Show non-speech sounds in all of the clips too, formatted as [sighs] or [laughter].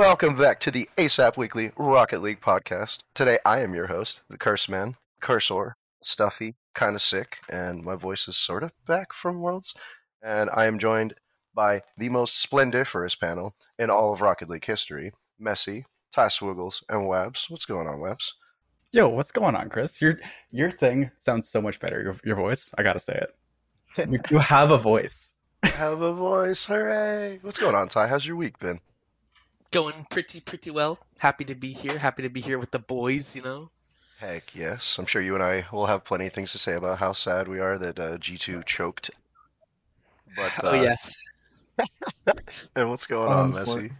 Welcome back to the ASAP Weekly Rocket League podcast. Today I am your host, the Curse Man, Cursor, stuffy, kind of sick, and my voice is sort of back from Worlds. And I am joined by the most splendiferous panel in all of Rocket League history Messi, Ty Swiggles, and Webs. What's going on, Webs? Yo, what's going on, Chris? Your your thing sounds so much better. Your, your voice, I gotta say it. [laughs] You, you have a voice. Have a voice, hooray! What's going on, Ty? How's your week been? Going pretty pretty well. Happy to be here. Happy to be here with the boys. You know. Heck yes. I'm sure you and I will have plenty of things to say about how sad we are that uh, G2 choked. But, uh, oh yes. [laughs] and what's going Um, on, for- Messi?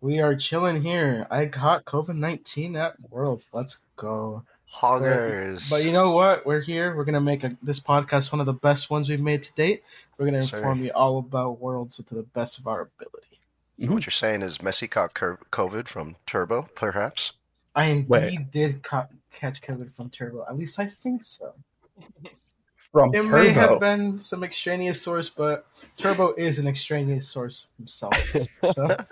We are chilling here. I caught COVID nineteen at Worlds. Let's go. Hoggers. But you know what? We're here. We're gonna make a, this podcast one of the best ones we've made to date. We're gonna Yes, sir. inform you all about Worlds to the best of our ability. What you're saying is Messi caught COVID from Turbo, perhaps? I indeed Wait. did ca- catch COVID from Turbo. At least I think so. From Turbo It Turbo. may have been some extraneous source, but Turbo is an extraneous source himself. [laughs] So [laughs]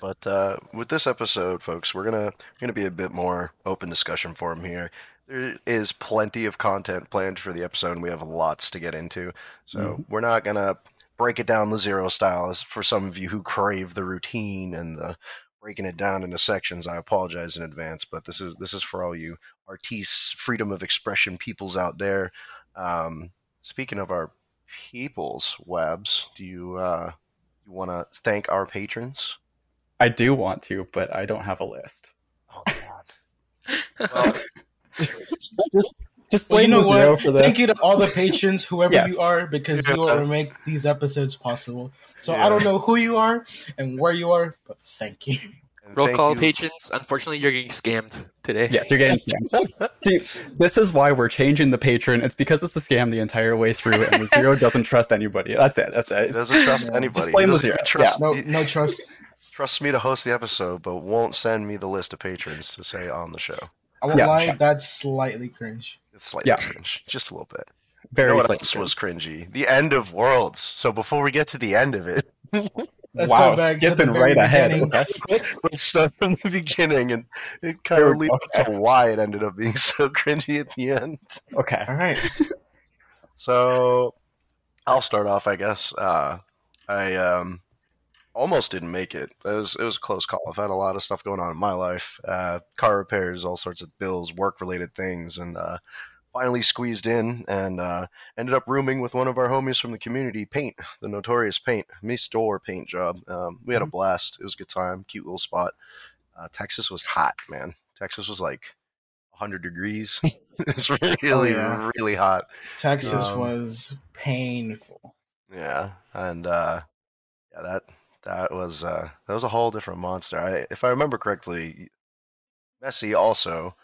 But uh, with this episode, folks, we're gonna we're gonna be a bit more open discussion forum here. There is plenty of content planned for the episode, and we have lots to get into. So Mhm. we're not gonna break it down the zero style. As for some of you who crave the routine and the breaking it down into sections, I apologize in advance. But this is this is for all you artistes, freedom of expression peoples out there. Um, speaking of our peoples, Webs, do you uh, you want to thank our patrons? I do want to, but I don't have a list. Oh God. Well, Just [laughs] [laughs] just Well, you blame know the zero what? for this. Thank you to all the [laughs] patrons, whoever Yes. you are, because you are to make these episodes possible. So I don't know who you are and where you are, but thank you. and Roll thank call you- patrons. Unfortunately, you're getting scammed today. Yes, you're getting [laughs] scammed. See, this is why we're changing the patron. It's because it's a scam the entire way through, and the zero [laughs] doesn't trust anybody. That's it. That's He it. doesn't trust Yeah. anybody. Just blame the zero. even Trust, No, no trust. trusts me to host the episode, but won't send me the list of patrons to say on the show. I won't Yeah. lie, that's slightly cringe. It's slightly Yeah. cringe, just a little bit. You Very know what slightly else was cringy? The end of Worlds. So before we get to the end of it, [laughs] Let's wow, go back to the skipping right ahead. beginning. Okay. [laughs] let's start from the beginning, and it kind of leads go. to why it ended up being [laughs] so cringy at the end. okay. All right. So I'll start off, I guess. Uh, I um, almost didn't make it. It was it was a close call. I've had a lot of stuff going on in my life: uh, car repairs, all sorts of bills, work related things, and uh, finally squeezed in and uh, ended up rooming with one of our homies from the community, Paint, the notorious Paint, me store paint job. Um, we had a blast. It was a good time, cute little spot. Uh, Texas was hot, man. Texas was like 100 degrees. [laughs] it's was [laughs] really, yeah. really hot. Texas Um, was painful. Yeah, and uh, yeah, that that was uh, that was a whole different monster. I, if I remember correctly, Messi also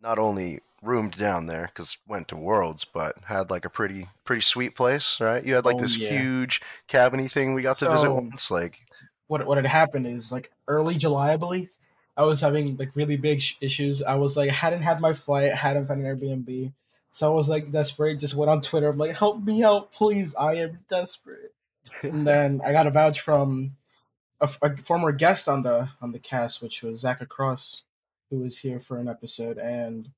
not only roomed down there because went to Worlds, but had like a pretty pretty sweet place, right? You had like Oh, this yeah. huge cabiny thing we got to visit once. Like, What what had happened is like early July, I believe. I was having like really big sh- issues. I was like hadn't had my flight, hadn't found an Airbnb, so I was like desperate. Just went on Twitter. I'm like, help me out, please. I am desperate. And then I got a vouch from a former guest on the on the cast, which was Zach Across, who was here for an episode, and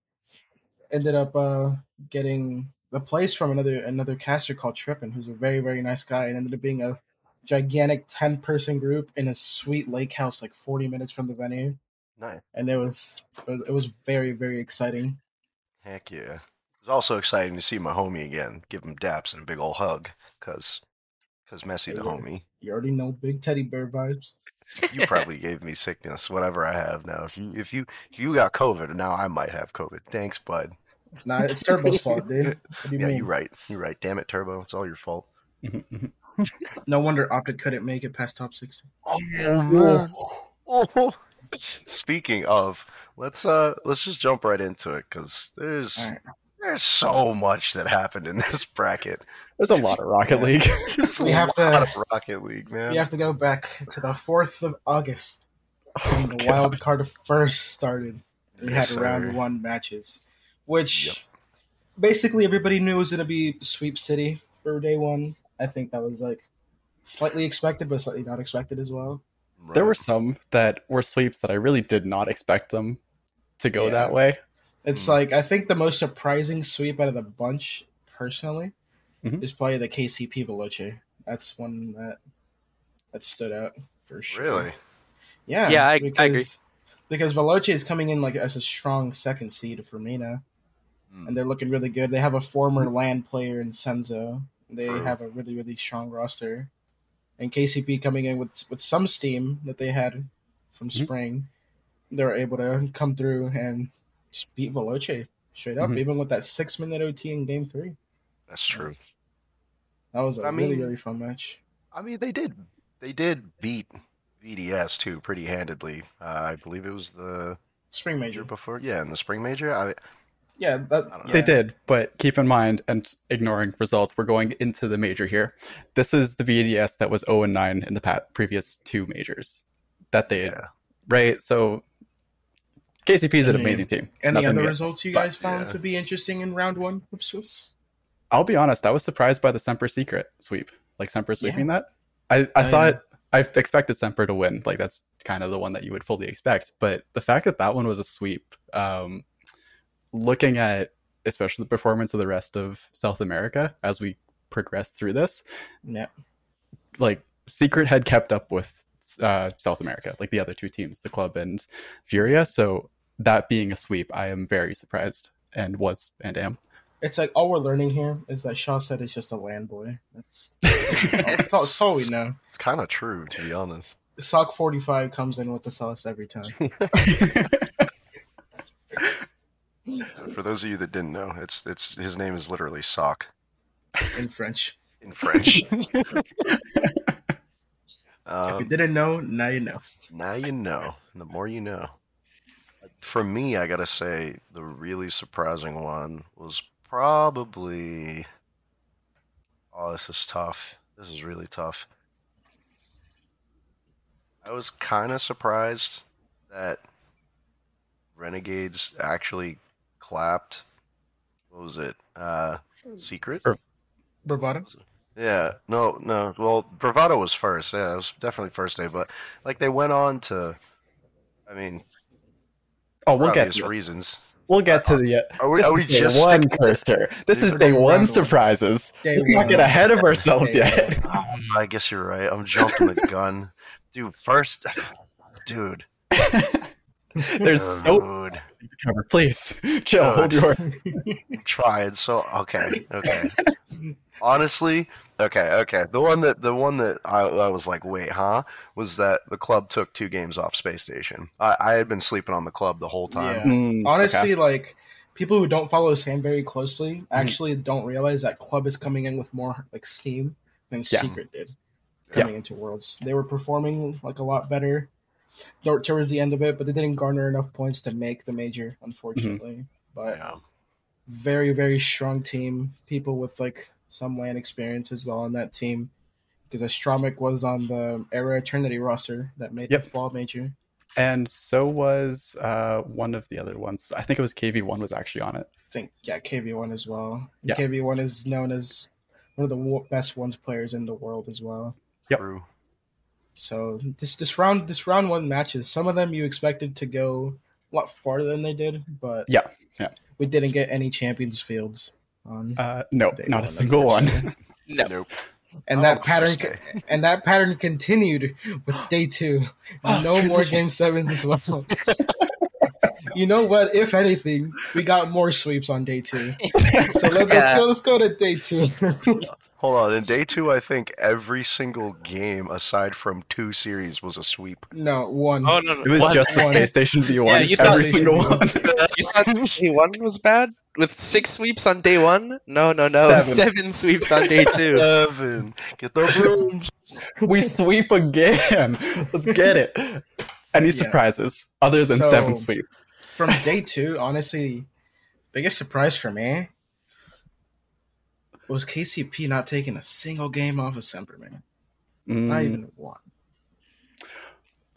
ended up uh, getting a place from another another caster called Trippin, who's a very very nice guy, and ended up being a gigantic ten person group in a sweet lake house, like forty minutes from the venue, nice. and it was it was, it was very very exciting. Heck yeah. It was also exciting to see my homie again, give him daps and a big old hug, cause, cause Messi the homie. You already know big teddy bear vibes. you [laughs] probably gave me sickness, whatever I have now. If you if you if you got COVID, now I might have COVID. Thanks, bud. Nah, it's Turbo's fault, [laughs] dude. You yeah, mean? you're right. You're right. Damn it, Turbo. It's all your fault. [laughs] No wonder Optic couldn't make it past top sixty. Speaking of, let's uh let's just jump right into it because there's right. There's so much that happened in [laughs] this bracket. There's a lot of Rocket League. [laughs] There's a We have lot to- of Rocket League, man. You have to go back to the fourth of August oh, when the wild card first started. We had Yes, sir. round one matches, which Yep. basically everybody knew was going to be sweep city for day one. I think that was like slightly expected, but slightly not expected as well. there were some that were sweeps that I really did not expect them to go Yeah. that way. It's Hmm. like I think the most surprising sweep out of the bunch, personally, Mhm. is probably the KCP Veloce. That's one that that stood out for sure. really. Yeah, Yeah, I- I because, agree. Because Veloce is coming in like as a strong second seed for MENA, Hmm. and they're looking really good. They have a former land player in Senzo. They True. have a really really strong roster, and KCP coming in with with some steam that they had from Mhm. spring. They were able to come through and just beat Veloce straight up, Mhm. even with that six minute OT in game three. That's true. That was a I really mean- really fun match. I mean, they did they did beat VDS too pretty handedly. Uh, I believe it was the Spring major major, before. Yeah, in the spring major. I yeah, that, I. They did, but keep in mind, and ignoring results, we're going into the major here. This is the VDS that was 0 and 9 in the pat- previous two majors that they yeah. right. So KCP is an amazing team. Any Nothing other to- results you but, guys found yeah. to be interesting in round one of Swiss? I'll be honest, I was surprised by the Semper Secret sweep, like Semper sweeping that. I, I thought I expected Semper to win, like that's kind of the one that you would fully expect. But the fact that that one was a sweep, um, looking at especially the performance of the rest of South America as we progress through this, Yeah. like Secret had kept up with uh, South America, like the other two teams, the club and Furia. So that being a sweep, I am very surprised and was and am. It's like all we're learning here is that Shaw said it's just a land boy. That's that's all, that's all we know. It's kind of true, to be honest. Sock forty five comes in with the sauce every time. [laughs] [laughs] For those of you that didn't know, it's it's his name is literally Sock in French. in French. [laughs] if you um, didn't know, now you know. now you know. The more you know. For me, I gotta say the really surprising one was probably. Oh, this is tough. This is really tough. I was kind of surprised that Renegades actually clapped. What was it? Uh, Secret. Or- Bravado. Yeah, no, no. Well, Bravado was first. Yeah, it was definitely first day. But like they went on to, I mean, oh, we'll get to this. reasons. We'll get to the. Are [laughs] we? Are we day just one, sticking- [laughs] Cursor. This is Day day one. one Round one. surprises. Day Let's not one. get ahead of ourselves Day yet. Oh, [laughs] I guess you're right. I'm jumping the gun, dude. First, [sighs] dude. [laughs] There's so dude. cover. [laughs] Please [laughs] chill. Dude. Hold your. tried. So okay, okay. Honestly, okay, okay. The one that the one that I, I was like, wait, huh? Was that the club took two games off Space Station? I, I had been sleeping on the club the whole time. Yeah. Mm, Honestly, okay. like people who don't follow Sam very closely actually don't realize that Club is coming in with more like steam than Yeah. Secret did Yeah. coming into Worlds. They were performing like a lot better th- towards the end of it, but they didn't garner enough points to make the major, unfortunately. But Yeah. very very strong team. People with like some land experience as well on that team. Because Astromic was on the Era Eternity roster that made Yep. the fall major. and so was uh, one of the other ones. I think it was KV one was actually on it. I think yeah, KV one as well. Yeah. KV one is known as one of the best ones players in the world as well. Yep. True. So this this round this round one matches. Some of them you expected to go a lot farther than they did, but Yeah, yeah. we didn't get any champions fields on, Uh, no, Day not a single one. No. Nope. and Oh, that pattern co- and that pattern continued with day two. [gasps] Oh, no more game sevens as well. [laughs] you know what? If anything, we got more sweeps on day two. [laughs] So let's, let's go. Let's go to day two. [laughs] Hold on. In day two, I think every single game aside from two series was a sweep. no, one. Oh no, no. It was What? just the One. Space Station V1. Yeah, you every single [laughs] one. you thought day one was bad with six sweeps on day one? No, no, no. Seven. Seven sweeps on day two. Seven. Get the brooms. we sweep again. Let's get it. Any Yeah. surprises other than So- seven sweeps? From day two, honestly, biggest surprise for me was KCP not taking a single game off of Semper, man. Not Mm. even one.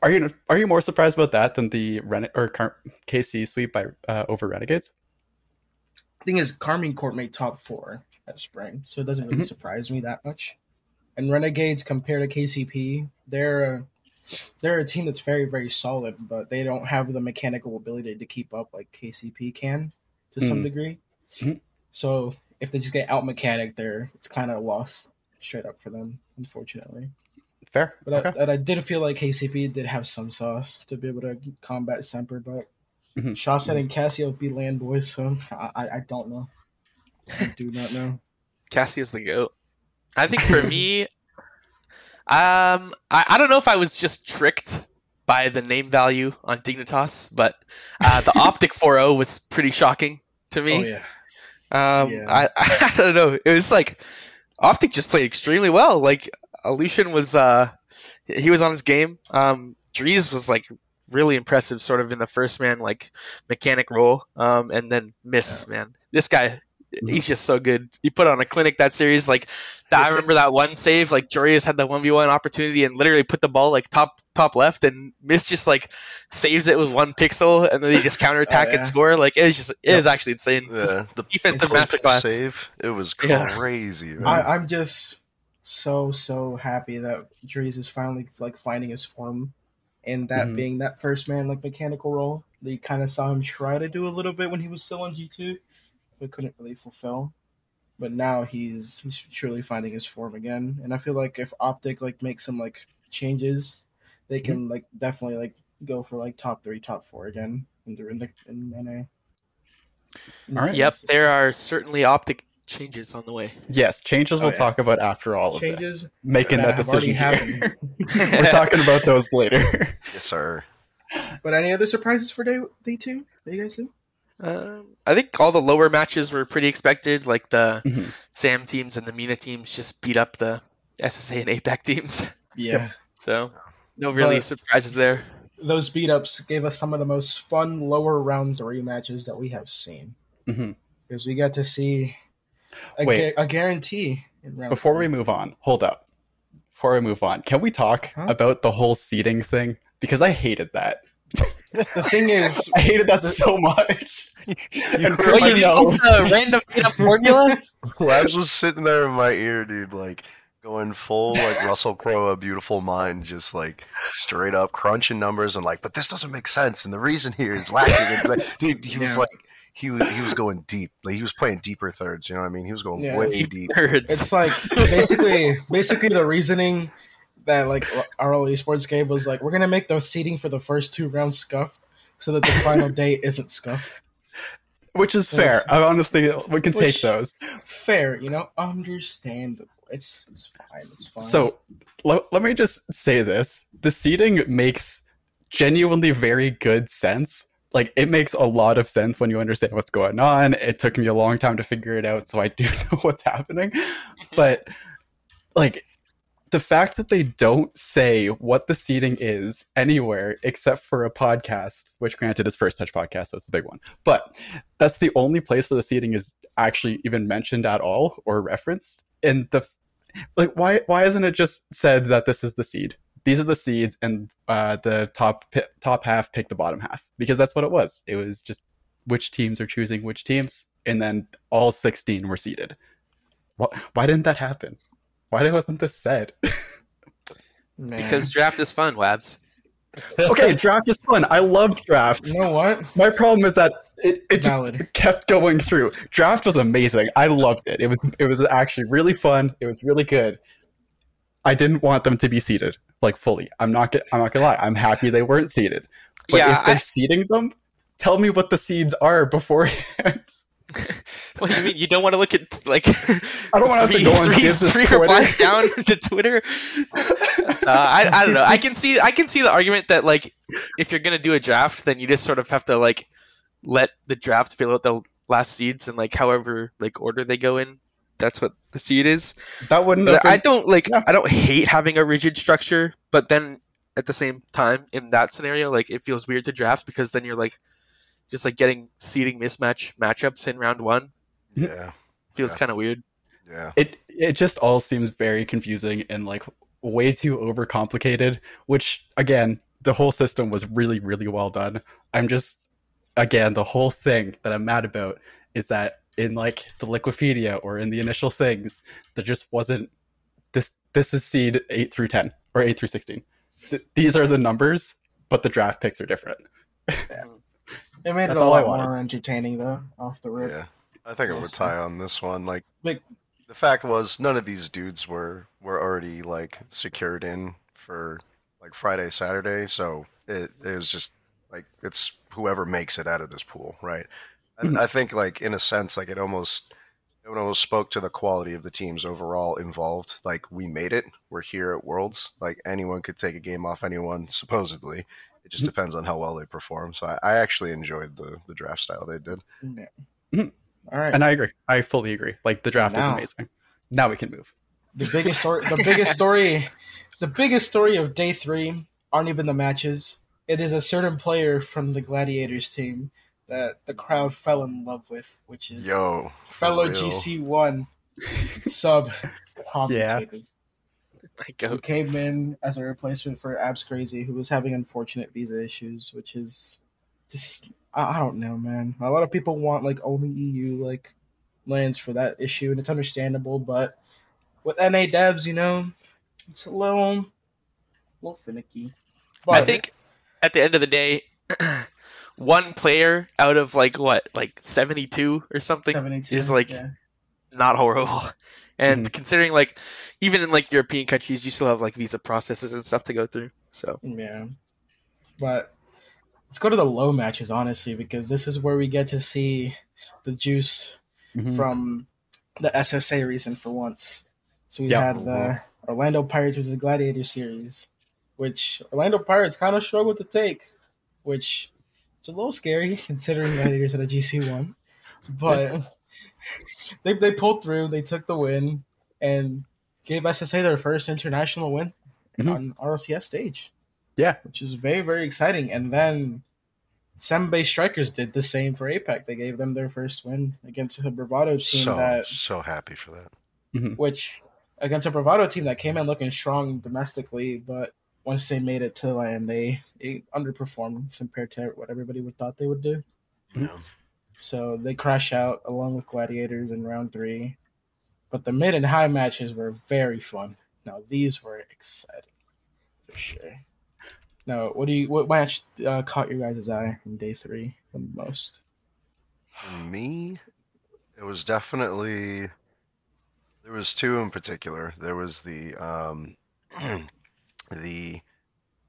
Are you are you more surprised about that than the Ren- or Car- KC sweep by uh, over Renegades? Thing is, Karmine Corp made top four at spring, so it doesn't really Mhm. surprise me that much. And Renegades compared to KCP, they're a, they're a team that's very very solid, but they don't have the mechanical ability to keep up like KCP can to some Mm. degree. Mhm. So if they just get out mechanic, there it's kind of a loss straight up for them, unfortunately. Fair. But okay. I, but I did feel like KCP did have some sauce to be able to combat Semper, but Mhm. Chausette and Cassio beat land boys, so I, I, I don't know. I do not know. [laughs] Cassie's the goat. I think for me, um, I, I don't know if I was just tricked by the name value on Dignitas, but uh, the [laughs] Optic 4.0 was pretty shocking to me. Oh yeah, Um, Yeah. I, [laughs] I don't know. It was like Optic just played extremely well. Like Lucian was, uh, he was on his game. Um, Drees was like really impressive, sort of in the first man like mechanic role. Um, and then Miss man, this guy, he's just so good. He put on a clinic that series. Like that, I remember that one save. Like Joreuz had that one v one opportunity and literally put the ball like top top left, and Miss just like saves it with one pixel, and then they just counterattack Oh, yeah. and score. Like it's just it is actually insane. Just Yeah, the defensive post masterclass. save. It was Yeah. crazy. Man. I, I'm just so so happy that Drees is finally like finding his form, and that Mhm. being that first man like mechanical role. They kind of saw him try to do a little bit when he was still on G two, but couldn't really fulfill. But now he's he's truly finding his form again, and I feel like if Optic like makes some like changes, they can mm-hmm. like definitely like go for like top three, top four again in the in, the, in NA. All right. Yep, there are certainly optic changes on the way. Yes, changes Oh, we'll yeah. talk about after all of Changes this. Making that, that decision here. [laughs] We're talking about those later. yes, sir. But any other surprises for day day two that you guys see? Um, I think all the lower matches were pretty expected. Like the Mhm. Sam teams and the MENA teams just beat up the SSA and APAC teams. [laughs] Yeah. So no really But- surprises there. Those beat ups gave us some of the most fun lower round three matches that we have seen. Mhm. Because we got to see a, Wait. gu- a guarantee in round Before we move on, hold up. Before we move on, can we talk Huh? about the whole seating thing? Because I hated that. The thing is, [laughs] I hated that so much. [laughs] and heard Chris Oh, you just knows. put the random made up formula? [laughs] Labs was sitting there in my ear, dude, like going full like Russell Crowe, a beautiful mind, just like straight up crunching numbers and like, but this doesn't make sense, and the reason here is lacking. Like, he, he was Yeah. like, he was he was going deep, like he was playing deeper thirds. You know what I mean? He was going Yeah. way deep. Nerds. it's like basically basically the reasoning that like RL Esports gave was like we're gonna make the seating for the first two rounds scuffed so that the final day isn't scuffed. Which is fair. I honestly, we can take those. Fair, you know, understandable. It's it's fine. It's fine. So let, let me just say this the seating makes genuinely very good sense. Like, it makes a lot of sense when you understand what's going on. It took me a long time to figure it out, so I do [laughs] know what's happening. Mm-hmm. But, like, the fact that they don't say what the seating is anywhere except for a podcast, which granted is First Touch Podcast, so it's the big one. But that's the only place where the seating is actually even mentioned at all or referenced. And the like why why isn't it just said that this is the seed these are the seeds and uh, the top top half pick the bottom half because that's what it was it was just which teams are choosing which teams and then all 16 were seeded why, why didn't that happen why wasn't this said Man. because draft is fun, Wabs. okay draft is fun. I love draft. You know what? my problem is that it, it just Valid. kept going through. Draft was amazing. I loved it. It was it was actually really fun. It was really good. I didn't want them to be seated like fully. I'm not gonna i'm not gonna lie. I'm happy they weren't seated but Yeah, if they're I- seating them tell me what the seeds are beforehand. [laughs] [laughs] what do you mean? You don't want to look at like [laughs] I don't want to have to three, go on three, three Twitter. replies down [laughs] to Twitter. Uh, I, I don't know. I can see I can see the argument that like if you're gonna do a draft, then you just sort of have to like let the draft fill out the last seeds and like however like order they go in. That's what the seed is. That wouldn't But I don't like Yeah. I don't hate having a rigid structure, but then at the same time in that scenario, like it feels weird to draft because then you're like just like getting seeding mismatch matchups in round one Yeah, feels Yeah. kind of weird. yeah. it it just all seems very confusing and like way too overcomplicated which again the whole system was really really well done i'm just again the whole thing that i'm mad about is that in like the liquipedia or in the initial things there just wasn't this this is seed 8 through 10 or 8 through 16 Th- these are the numbers but the draft picks are different [laughs] It made That's it a lot more entertaining though, off the rip. Yeah, I think I would tie on this one. Like, Like- the fact was, none of these dudes were were already like secured in for like Friday, Saturday. So it, it was just like it's whoever makes it out of this pool, right? I, I think like in a sense, like it almost it almost spoke to the quality of the teams overall involved. Like we made it, we're here at Worlds. Like anyone could take a game off anyone, supposedly. It just depends on how well they perform. So I, I actually enjoyed the the draft style they did. Yeah. Mhm. All right. and i agree i fully agree like the draft is amazing now we can move the biggest story the biggest story the biggest story of day three aren't even the matches it is a certain player from the gladiators team that the crowd fell in love with which is Yo, fellow gc1 sub commentator My goat. Who came in as a replacement for abs crazy who was having unfortunate visa issues which is just I, I don't know man a lot of people want like only eu like lands for that issue and it's understandable but with na devs you know it's a little a little finicky but I think at the end of the day, [clears throat] one player out of like what, like seventy-two or something, 72 is, like, yeah. not horrible. [laughs] And Mhm. considering like even in like European countries, you still have like visa processes and stuff to go through. So Yeah. But let's go to the low matches, honestly, because this is where we get to see the juice Mhm. from the SSA reason for once. So we Yeah. had the Orlando Pirates versus the Gladiator series, which Orlando Pirates kind of struggled to take, which is a little scary [laughs] considering Gladiators at a GC one. But [laughs] they they pulled through, they took the win, and gave SSA their first international win Mhm. on RLCS stage yeah which is very very exciting. And then Sembe Strikers did the same for APAC. They gave them their first win against a Bravado team so that, so happy for that. which against a Bravado team that came in looking strong domestically, but once they made it to land, they, they underperformed compared to what everybody would thought they would do. Yeah. So they crash out along with Gladiators in round three. But the mid and high matches were very fun. Now these were exciting for sure. Now, what do you what match uh, caught your guys' eye in day three the most? Me, it was definitely there was two in particular. There was the um, [clears throat] the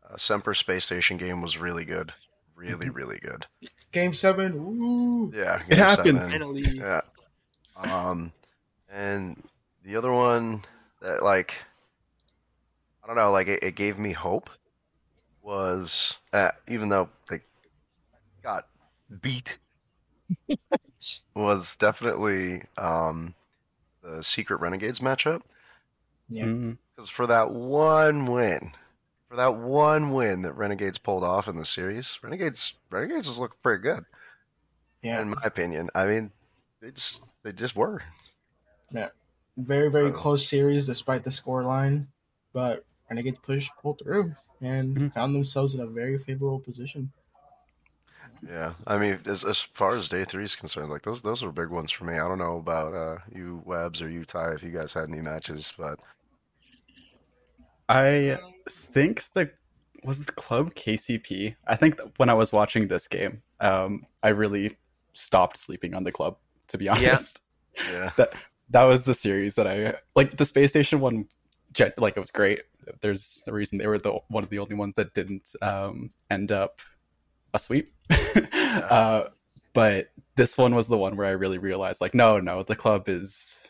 uh, Semper space station game was really good, really really good. Game seven. Ooh. Yeah, It game happens. seven. finally, Yeah. Um, and the other one that like I don't know, like it, it gave me hope was uh, even though they got beat [laughs] was definitely um the Secret Renegades matchup Yeah. Mhm. because for that one win, for that one win that Renegades pulled off in the series, Renegades Renegades was looking pretty good Yeah. in my opinion. I mean, they just they just were. Yeah. Very very close series despite the score line but renegades pushed pulled through and Mhm. found themselves in a very favorable position Yeah, I mean, as as far as day three is concerned, like those those were big ones for me. I don't know about uh, you Webs or you Ty if you guys had any matches, but I think the was the club KCP. I think when I was watching this game, um, I really stopped sleeping on the club. To be honest, yeah, that that was the series that I like. The space station one, like it was great. There's a reason they were the one of the only ones that didn't um, end up a sweep. [laughs] Uh, but this one was the one where I really realized, like, no, no, the club is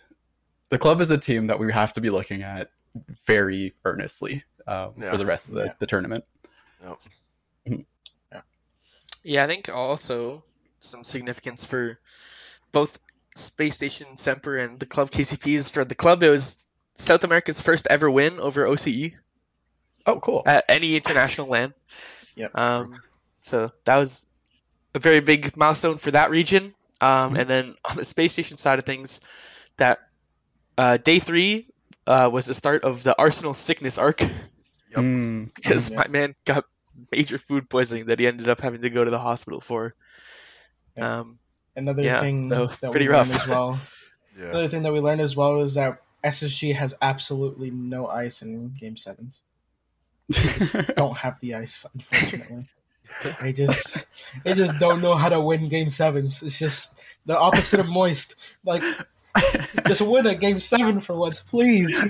the club is a team that we have to be looking at very earnestly um, Yeah. for the rest of the, Yeah. the tournament. Yeah, yeah, I think also some significance for both Space Station Semper and the club KCPs. For the club, it was South America's first ever win over OCE Oh, cool. at any international land. Yeah. Um, so that was a very big milestone for that region. Um, Mhm. And then on the space station side of things, that uh, day three uh, was the start of the Arsenal sickness arc Mm, because Yeah. my man got major food poisoning that he ended up having to go to the hospital for. Yeah. Um, Another Yeah, thing so that pretty we learned as well. [laughs] Yeah. Another thing that we learned as well is that SSG has absolutely no ice in Game Sevens. [laughs] Don't have the ice, unfortunately. They just they just don't know how to win Game Sevens. It's just the opposite of moist. Like just win a Game Seven for once, please.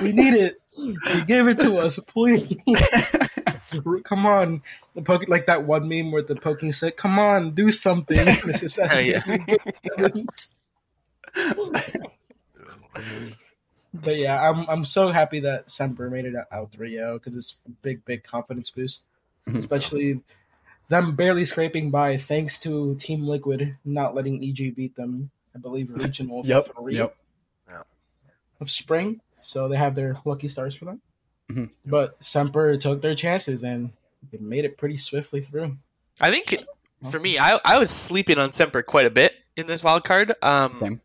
We need it. You give it to us, please. [laughs] Come on, the poke like that one meme where the poking said, "Come on, do something." This is [laughs] But yeah, I'm I'm so happy that Semper made it out 3-0 because it's a big, big confidence boost. Mhm. Especially them barely scraping by thanks to Team Liquid not letting EG beat them. I believe regional Yep. three Yep. of spring, so they have their lucky stars for that. Mhm. But Semper took their chances and they made it pretty swiftly through. I think for me, I, I was sleeping on Semper quite a bit in this wild card. Um, Same.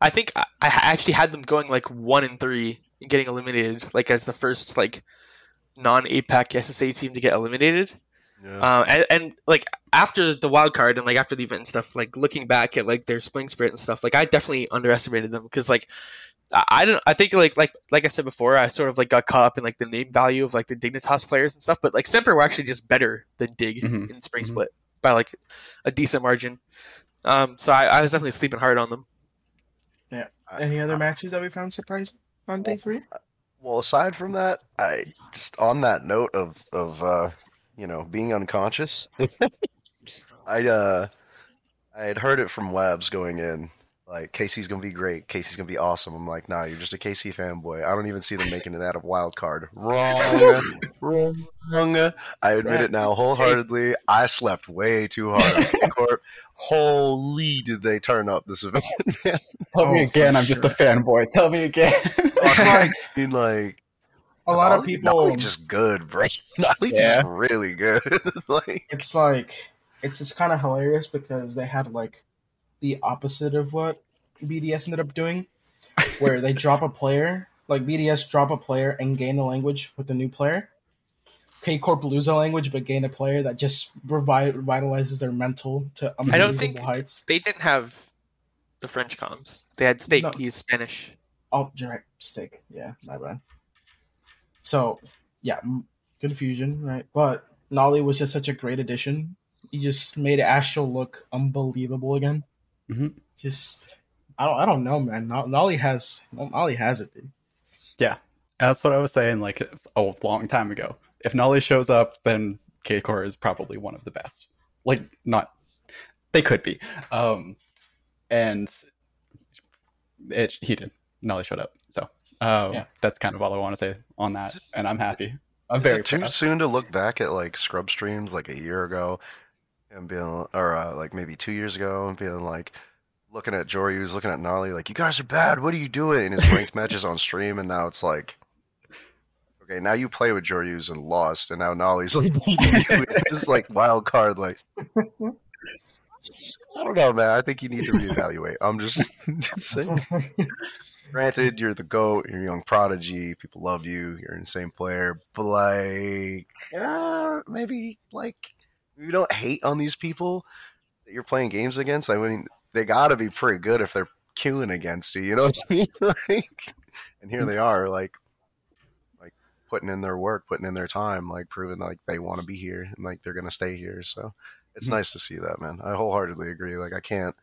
I think I, I actually had them going like one and three and getting eliminated, like as the first like non APAC SSA team to get eliminated. Yeah. Uh, and, and like after the wild card and like after the event and stuff, like looking back at like their spring spirit and stuff, like I definitely underestimated them because like I, I don't I think like like like I said before, I sort of like got caught up in like the name value of like the Dignitas players and stuff, but like Semper were actually just better than Dig Mhm. in spring Mhm. split by like a decent margin. Um, so I, I was definitely sleeping hard on them. Yeah. Any other matches that we found surprising on day three? Well, aside from that, I just on that note of of uh, you know being unconscious, [laughs] I uh I had heard it from Webs going in like Casey's gonna be great, Casey's gonna be awesome. I'm like, nah, you're just a KC fanboy. I don't even see them making it out of wild card. [laughs] Wrong, wrong. I admit it now wholeheartedly. I slept way too hard. [laughs] Holy, did they turn up this event? Tell me Oh, again, I'm just a fanboy. Tell me again. I mean, like a lot of people. Noly's just good, bro. [laughs] Noly's Yeah. just really good. [laughs] like, it's like it's just kind of hilarious because they had like the opposite of what BDS ended up doing, where they drop a player, like BDS drop a player and gain a language with the new player. K Corp lose a language but gain a player that just revi- revitalizes their mental to unbelievable think- heights. They didn't have the French comms. They had Steak, No. he's Spanish. Oh, direct stick. Yeah, my bad. So, yeah, confusion, right? But Noly was just such a great addition. He just made Astral look unbelievable again. Mhm. Just, I don't, I don't know, man. Noly has, Noly has it, dude. Yeah, that's what I was saying like a long time ago. If Noly shows up, then K-Core is probably one of the best. Like not they could be. Um and it he did. Noly showed up. So um Yeah. that's kind of all I want to say on that. And I'm happy. I'm is very it too proud. soon to look back at like scrub streams like a year ago and being, or uh, like maybe two years ago and being like, looking at Joreuz, looking at Noly, like, you guys are bad. What are you doing? And his ranked matches on stream, and now it's like, okay, now you play with Joreuz and lost, and now Noly's like, [laughs] [laughs] it's like wild card, like. I don't know, man. I think you need to reevaluate. I'm just, just [laughs] saying. Granted, you're the GOAT, you're a young prodigy, people love you, you're an insane player, but like, uh, maybe, like, you don't hate on these people that you're playing games against. I mean, they gotta be pretty good if they're queuing against you, you know what I mean? [laughs] like, and here they are, like, like, putting in their work, putting in their time, like, proving, like, they want to be here and, like, they're gonna stay here, so it's Mhm. nice to see that, man. I wholeheartedly agree. Like, I can't,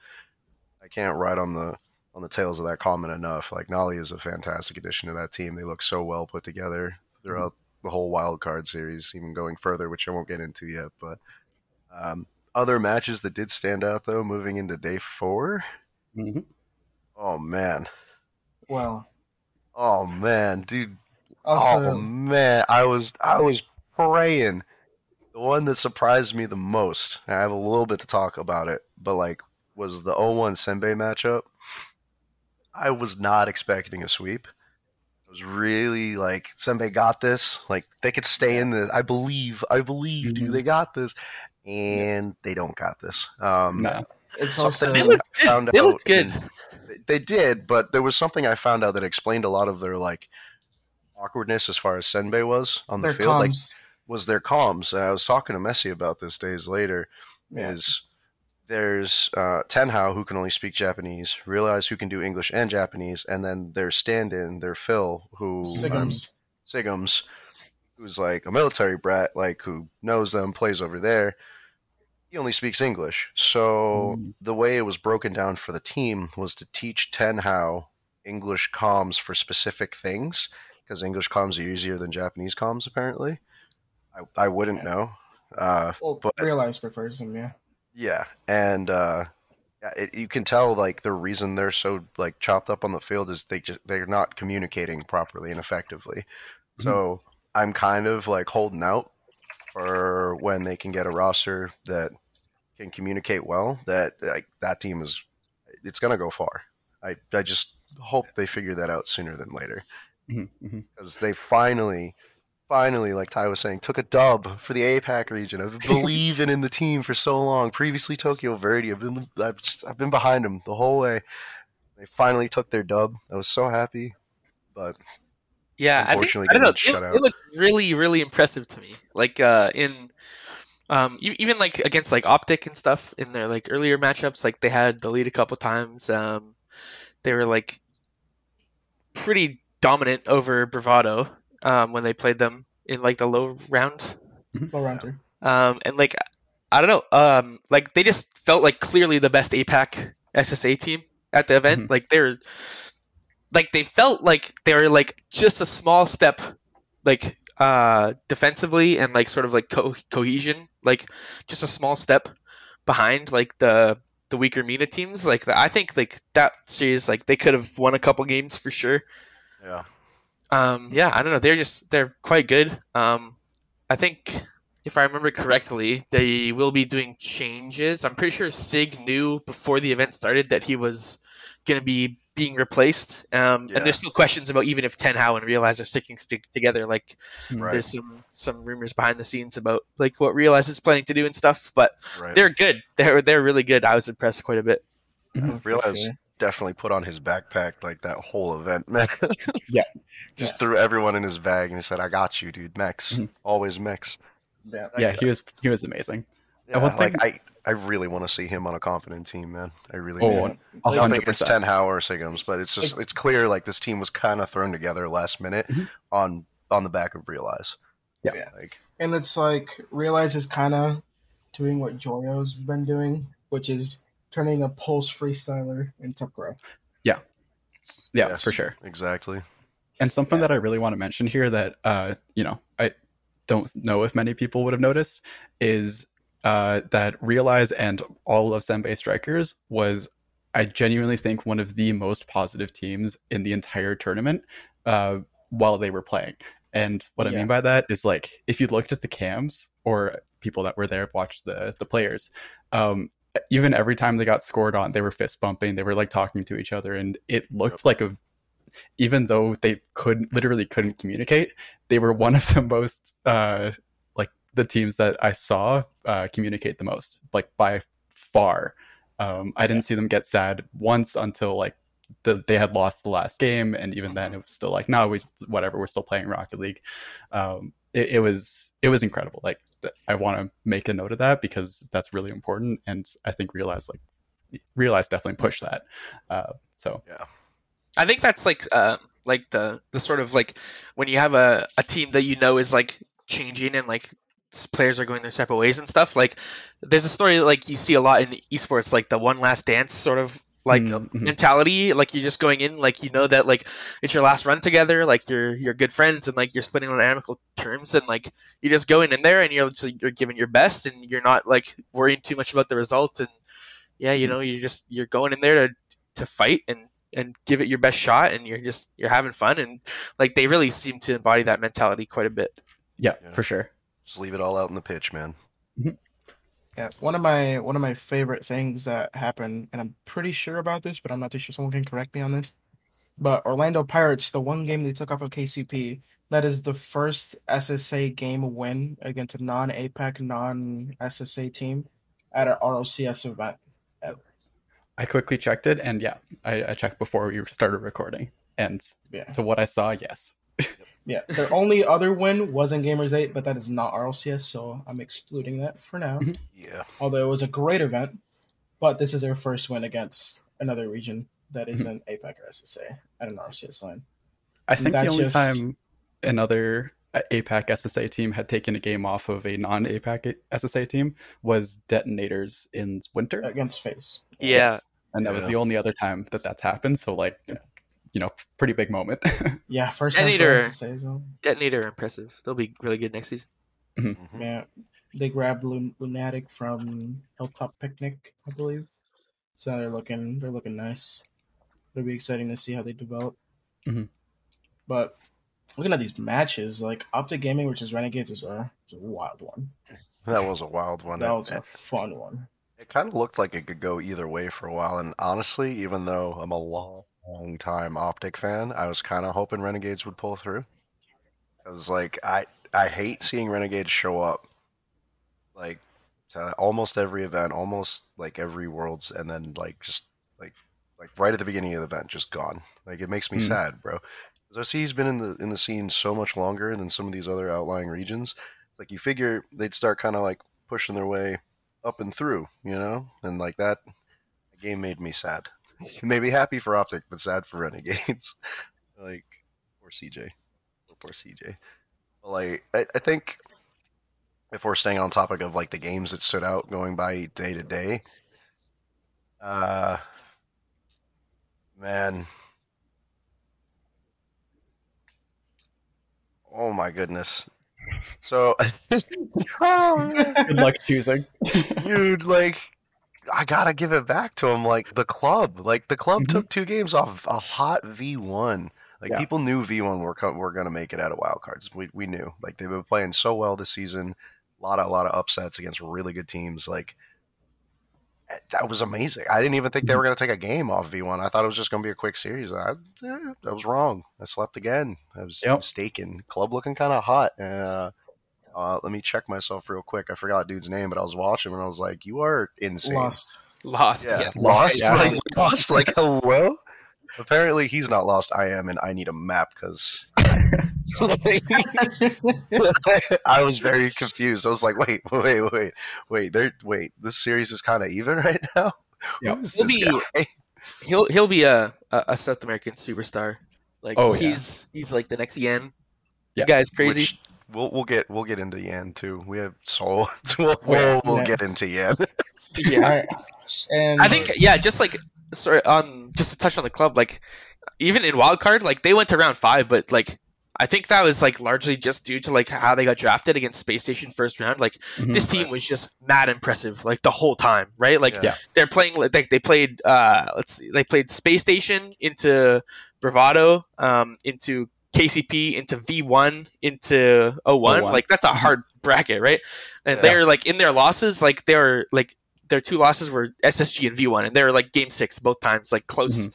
I can't ride on the, on the tails of that comment enough. Like Noly is a fantastic addition to that team. They look so well put together throughout the whole wild card series, even going further, which I won't get into yet. But um, other matches that did stand out though, moving into day four. Mhm. Oh man, Well, oh man, dude. also oh man, I was I was praying. The one that surprised me the most. I have a little bit to talk about it, but like was the 0-1 Senbei matchup. I was not expecting a sweep. I was really like Senbei got this. Like they could stay in this. I believe. I believe, dude. Mhm. They got this, and they don't got this. Um, No. it's something also They looked found good. They out looked good. they did, but there was something I found out that explained a lot of their like awkwardness as far as Senbei was on the their field. Like was their comms. And I was talking to Messi about this days later. yeah. Is there's uh, Tenhao who can only speak Japanese, realize who can do English and Japanese, and then their stand-in, their Phil, who um, Sigums. Sigums, who's like a military brat, like who knows them, plays over there. He only speaks English. So Mm. the way it was broken down for the team was to teach Tenhao English comms for specific things, because English comms are easier than Japanese comms, apparently. I, I wouldn't Yeah. know. Uh, Well, but- realize prefers him. Yeah. Yeah, and uh, yeah, it, you can tell like the reason they're so like chopped up on the field is they just they're not communicating properly and effectively. So I'm kind of like holding out for when they can get a roster that can communicate well. That like that team is it's gonna go far. I I just hope they figure that out sooner than later Mhm, mhm. because they finally, finally, like Ty was saying, took a dub for the APAC region. I've [laughs] believed in the team for so long. Previously, Tokyo Verdy, I've been, I've, I've been behind them the whole way. They finally took their dub. I was so happy, but Yeah, I think Unfortunately, I don't know. getting It, shut it looked really, really impressive to me. Like uh, in um, even like against like Optic and stuff in their like earlier matchups, like they had the lead a couple times. Um, they were like pretty dominant over Bravado um, when they played them in like the low round. Low rounder. Um, and like I don't know, um, like they just felt like clearly the best APAC SSA team at the event. Mhm. Like they're like they felt like they were like just a small step like uh defensively and like sort of like co- cohesion like just a small step behind like the the weaker MENA teams like the, I think like that series like they could have won a couple games for sure yeah, um, yeah, I don't know. They're just they're quite good. Um, I think if I remember correctly, they will be doing changes. I'm pretty sure Sig knew before the event started that he was going to be being replaced. Um, Yeah. And there's still questions about even if Ten Hao and Realize are sticking st- together. Like right, there's some some rumors behind the scenes about like what Realize is planning to do and stuff. But right. they're good. They're they're really good. I was impressed quite a bit. For Realize sure. definitely put on his backpack like that whole event, man. Yeah. [laughs] Just threw everyone in his bag and he said, "I got you, dude. Mex, Mhm. always Mex." Yeah. Yeah, he was he was amazing. Yeah, one like thing- I, I really want to see him on a confident team, man. I really Oh, do. a Nothing hundred against percent. Ten Hao or Sigums, but it's just it's clear like this team was kind of thrown together last minute Mhm. on on the back of Realize. Yeah. Yeah. like and it's like realize is kind of doing what Joyo's been doing, which is turning a pulse freestyler into pro. Yeah, yes, for sure. exactly. And something that I really want to mention here that uh, you know, I don't know if many people would have noticed is uh, that Realize and all of Senbei Strikers was, I genuinely think, one of the most positive teams in the entire tournament uh, while they were playing. And what I Yeah. mean by that is like if you looked at the cams or people that were there watched the the players, um, even every time they got scored on, they were fist bumping, they were like talking to each other, and it looked like a even though they could literally couldn't communicate, they were one of the most uh, like the teams that I saw uh, communicate the most, like by far. Um, I didn't see them get sad once until like the, they had lost the last game, and even then it was still like, no, we whatever, we're still playing Rocket League. Um, it, it was it was incredible. Like I want to make a note of that because that's really important, and I think realize like realize definitely push that. Uh, so Yeah. I think that's like uh like the the sort of like when you have a, a team that you know is like changing and like players are going their separate ways and stuff like there's a story like you see a lot in esports like the one last dance sort of like Mhm, mhm. mentality. Like you're just going in, like you know that like it's your last run together, like you're you're good friends, and like you're splitting on amicable terms, and like you're just going in there and you're just, you're giving your best, and you're not like worrying too much about the result, and yeah, you know, you're just you're going in there to to fight and and give it your best shot, and you're just you're having fun, and like they really seem to embody that mentality quite a bit. Yeah, Yeah. for sure. Just leave it all out in the pitch, man. Mm-hmm. Yeah, one of my one of my favorite things that happened, and I'm pretty sure about this, but I'm not too sure. Someone can correct me on this. But Orlando Pirates, the one game they took off of KCP, that is the first SSA game win against a non-APAC, non-SSA team at an RLCS event. I quickly checked it, and yeah, I, I checked before we started recording, and Yeah, to what I saw, yes. [laughs] yeah. Their only other win was in Gamers Eight, but that is not RLCS, so I'm excluding that for now. Mhm. Yeah. Although it was a great event, but this is their first win against another region that isn't APAC or SSA at an RLCS line. I think the only just- time another APAC SSA team had taken a game off of a non-APAC SSA team was Detonators in winter. against FaZe. Yeah, Yes. and that was Yeah. the only other time that that's happened. So like, you know, pretty big moment. [laughs] Yeah, first time for Detonator. SSA as well. Detonator impressive. They'll be really good next season. Mhm. Yeah, they grabbed Lun- Lunatic from Hilltop Picnic, I believe. So they're looking they're looking nice. It'll be exciting to see how they develop. Mhm. But looking at these matches, like Optic Gaming versus Renegades was a, was a wild one. That was a wild one. That It- was a fun one. It kind of looked like it could go either way for a while, and honestly, even though I'm a long, long time Optic fan, I was kind of hoping Renegades would pull through. Because like I, I hate seeing Renegades show up, like to almost every event, almost like every Worlds, and then like just like like right at the beginning of the event, just gone. Like it makes me Hmm. sad, bro. Because OC's been in the in the scene so much longer than some of these other outlying regions. It's like you figure they'd start kind of like pushing their way up and through, you know? And like that game made me sad. [laughs] Me happy for Optic, but sad for [laughs] Renegades. like poor CJ. Poor CJ. But, like I, I think if we're staying on topic of like the games that stood out going by day to day, uh man. Oh my goodness. So [laughs] Good luck choosing. dude like i gotta give it back to him like the club like the club Mhm. took two games off a hot v1 like Yeah. people knew v1 were, co- were gonna make it out of wild cards we, we knew like they've been playing so well this season a lot of a lot of upsets against really good teams like that was amazing i didn't even think they were gonna take a game off v1 i thought it was just gonna be a quick series i, eh, I was wrong i slept again i was Yep. mistaken club looking kind of hot uh, uh, let me check myself real quick. I forgot dude's name, but I was watching and I was like, "You are insane." Lost. Lost. Yeah, Yeah. lost. [laughs] Yeah. Like lost. Like hello. Apparently, he's not lost. I am, and I need a map because. I was very confused. I was like, "Wait, [laughs] wait, wait, wait! There, wait. This series is kind of even right now. Yep. He'll be- guy? He'll he'll be a, a, a South American superstar. Like Oh, yeah. he's he's like the next Yan. Yeah. The guy's crazy. Which we'll we'll get we'll get into Yan too. We have Soul. [laughs] we'll we'll, we'll Yeah. get into Yan. yeah. All right. [laughs] And I think yeah, just like sorry on just to touch on the club, like even in wildcard, like they went to round five, but like I think that was like largely just due to like how they got drafted against Space Station first round. Like Mhm. this team was just mad impressive, like the whole time, right? Like Yeah. they're playing like they played uh let's see, they played Space Station into Bravado, um, into KCP, into V1, into O1. O1. Like that's a Mhm. hard bracket, right? And Yeah. they're like in their losses, like they were like their two losses were SSG and V1, and they were like game six both times, like close. Mhm.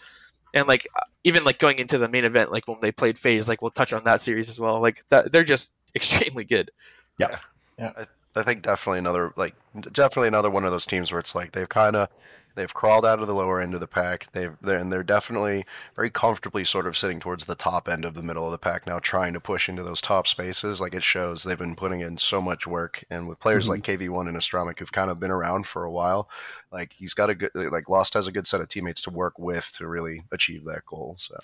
And like uh, even like going into the main event, like when they played FaZe, like we'll touch on that series as well. Like that, they're just [laughs] extremely good. Yeah, yeah. I, I think definitely another like definitely another one of those teams where it's like they've kind of they've crawled out of the lower end of the pack. They've they're, and they're definitely very comfortably sort of sitting towards the top end of the middle of the pack now, trying to push into those top spaces. Like it shows they've been putting in so much work, and with players Mhm. like KV1 and Astramic who've kind of been around for a while, like he's got a good like Lost has a good set of teammates to work with to really achieve that goal. So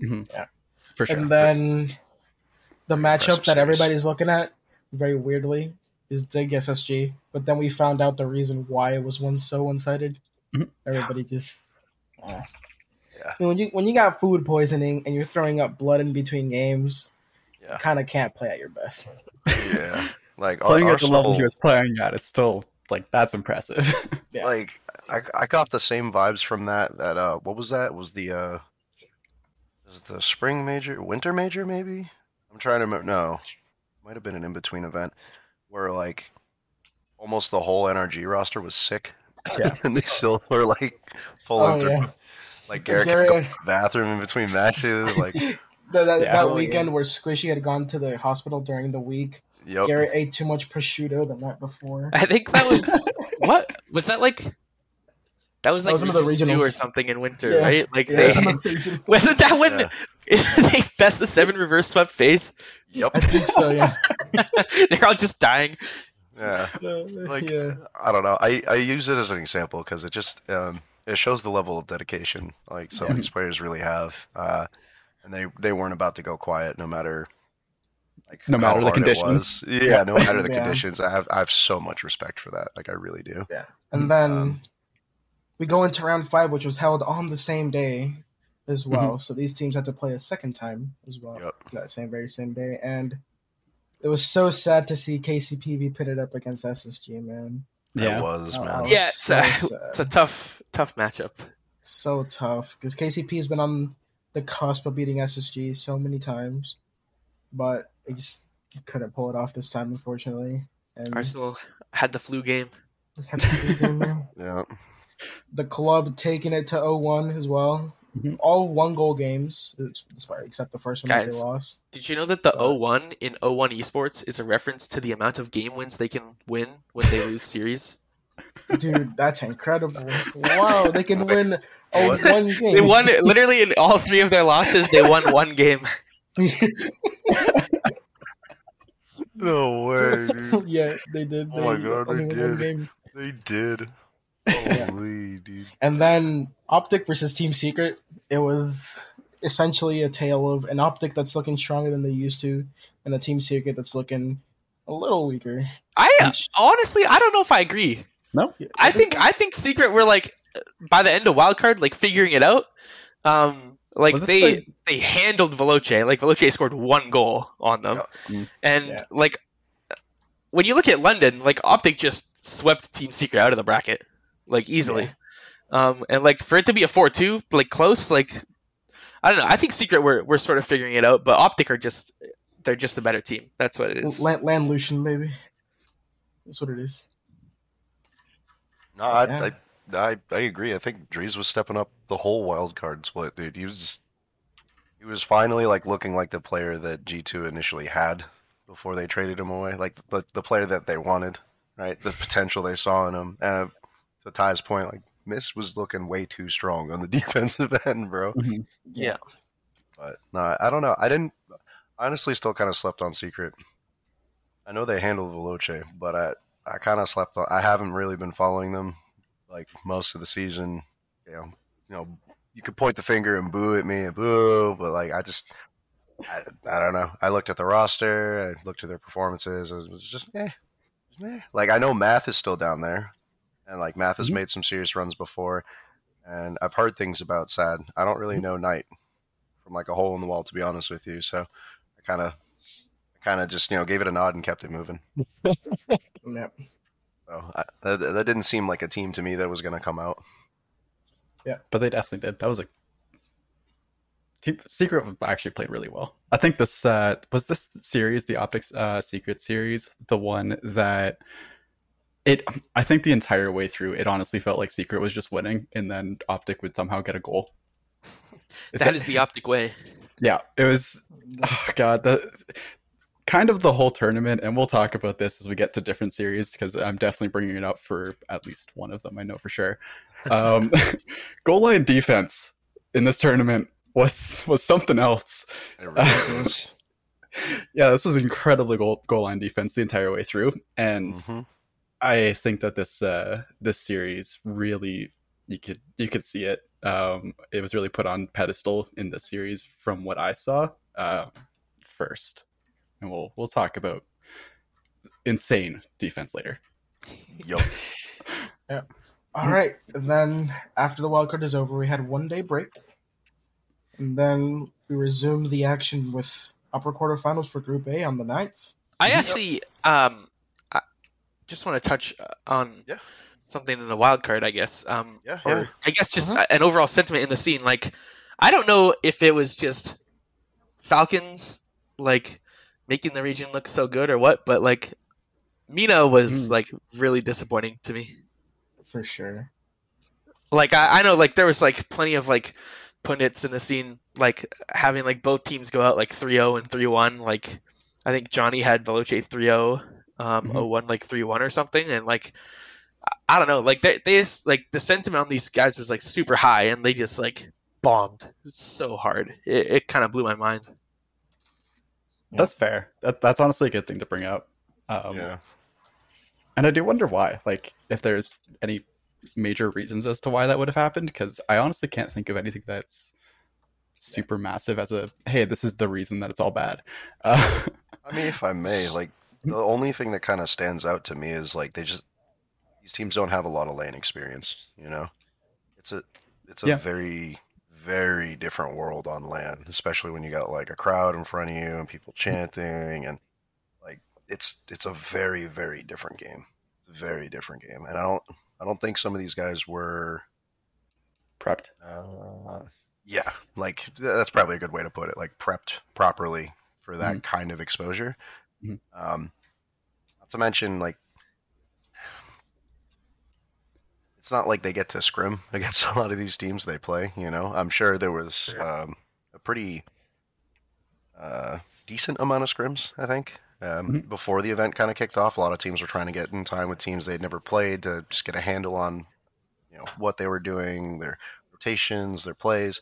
Mhm. Yeah. for sure. And then the matchup that everybody's looking at, very weirdly, is Dig SSG. But then we found out the reason why it was one so one sided. Everybody just eh. Yeah. I mean, when you when you got food poisoning and you're throwing up blood in between games, Yeah. you kind of can't play at your best. Yeah, like Playing Ar- at the level he was playing at, it's still like that's impressive. [laughs] Yeah. like I, I got the same vibes from that that uh what was that was the uh was it the spring major winter major maybe i'm trying to remember no might have been an in-between event where like almost the whole nrg roster was sick Yeah. [laughs] and they still were like pulling Oh through yeah, like garrett had to go to the bathroom in between matches like [laughs] that, that, Yeah. that weekend where Squishy had gone to the hospital during the week. yep Garrett ate too much prosciutto the night before. I think that was [laughs] what was that like? That was That like was some of the region two regionals. or something in winter, Yeah. right? Like Yeah, they the wasn't that when Yeah. they best of seven reverse swept FaZe? yep I think so. Yeah. They're all just dying. Yeah [laughs] like, Like- yeah. I don't know. I, I use it as an example because it just um, it shows the level of dedication like some of these players really have, uh, and they they weren't about to go quiet no matter like No matter the conditions. was. Yeah, no matter the [laughs] Yeah. conditions. I have I have so much respect for that. Like I really do. Yeah. And then Um, we go into round five, which was held on the same day as Mm-hmm. well. So these teams had to play a second time as well. Yep. That same very same day. And it was so sad to see KCPV pitted up against SSG, man. Yeah, It was Oh, man. Yeah, it's so a, it's a tough tough matchup. So tough. Because KCP's been on the cusp of beating SSG so many times. But they just couldn't pull it off this time, unfortunately. And Arsenal had the flu game. just had to beat them. Yeah. the club taking it to 0-1 as well. Mhm. All one goal games, except the first one that Guys. they lost. Did you know that the Uh, 01 in 01 esports is a reference to the amount of game wins they can win when they lose series? [laughs] Dude, that's incredible! Wow, they can [laughs] win a What? one game. They won literally in all three of their losses. They won [laughs] one game. No way, dude. yeah, they did. Oh my God, they only won one did. game. They did. Yeah. Holy dude. And then Optic versus Team Secret. It was essentially a tale of an Optic that's looking stronger than they used to, and a Team Secret that's looking a little weaker. I uh, Which- honestly, I don't know if I agree. No, I think I think Secret were like by the end of Wildcard, like figuring it out. Um, like they the- they handled Veloce. Like Veloce scored one goal on them, Yeah. Mm. and Yeah. like when you look at London, like Optic just swept Team Secret out of the bracket, like easily. Um, and like for it to be a four-two, like close, like I don't know. I think Secret were we're sort of figuring it out, but Optic are just they're just a better team. That's what it is. Land, Land Lucian, maybe. That's what it is. No, I, Yeah. I, I, I agree. I think Drees was stepping up the whole wild card split, dude. He was, he was finally like looking like the player that G two initially had before they traded him away, like the the player that they wanted, right? The potential they saw in him. And to Ty's point, like Miss was looking way too strong on the [laughs] defensive end, bro. Yeah. But no, I don't know. I didn't. Honestly still kind of slept on Secret. I know they handled Veloce, but I I kind of slept on. I haven't really been following them like most of the season. You know, you know, you could point the finger and boo at me and boo, but like I just. I, I don't know. I looked at the roster. I looked at their performances. It was just eh, just, eh. Like I know Math is still down there, and like Math has Mhm. made some serious runs before, and I've heard things about Sad. I don't really know Knight from like a hole in the wall, to be honest with you. So I kind of, kind of just you know gave it a nod and kept it moving. [laughs] Yeah. So I, that, that didn't seem like a team to me that was going to come out. Yeah, but they definitely did. That was a Team Secret actually played really well. I think this uh, was this series, the Optics uh, Secret series, the one that it. I think the entire way through, it honestly felt like Secret was just winning, and then Optic would somehow get a goal. Is [laughs] that is the Optic way. yeah. It was oh god the kind of the whole tournament and we'll talk about this as we get to different series because i'm definitely bringing it up for at least one of them i know for sure um [laughs] goal line defense in this tournament was was something else really [laughs] yeah this was incredibly goal, goal line defense the entire way through and Mhm. I think that this uh, this series really you could you could see it. Um, it was really put on pedestal in the series from what I saw uh, first, and we'll we'll talk about insane defense later. Yo, [laughs] All right. Then after the wild card is over, we had one day break, and then we resumed the action with upper quarterfinals for Group A on the 9th. I actually um, I just want to touch uh, on Yeah. something in the wild card. I guess. Um, Yeah, or yeah. I guess just Uh-huh. an overall sentiment in the scene. Like, I don't know if it was just Falcons like making the region look so good or what, but like MENA was Hmm. like really disappointing to me. For sure. Like I, I know like there was like plenty of like pundits in the scene like having like both teams go out like 3-0 and 3-1 like I think Johnny had Veloce 3-0 um Mhm. 0-1 like 3-1 or something and like I- I don't know like they, they just like the sentiment on these guys was like super high and they just like bombed It's so hard it, it kind of blew my mind That's fair. That, that's honestly a good thing to bring up. Um, yeah. And I do wonder why, like, if there's any major reasons as to why that would have happened, because I honestly can't think of anything that's super massive as a, hey, this is the reason that it's all bad. Uh, I mean, if I may, [laughs] like the only thing that kind of stands out to me is like they just these teams don't have a lot of lane experience. You know, it's a it's a Yeah. very very different world on land, especially when you got like a crowd in front of you and people chanting and like it's it's a very very different game, very different game. And I don't I don't think some of these guys were prepped. uh, yeah, like that's probably a good way to put it. Like prepped properly for that kind of exposure. Mhm. Um, not to mention, like it's not like they get to scrim [laughs] against a lot of these teams they play. You know, I'm sure there was um, a pretty uh, decent amount of scrims. I think. Um, Mhm. Before the event kind of kicked off, a lot of teams were trying to get in time with teams they'd never played to just get a handle on, you know, what they were doing, their rotations, their plays.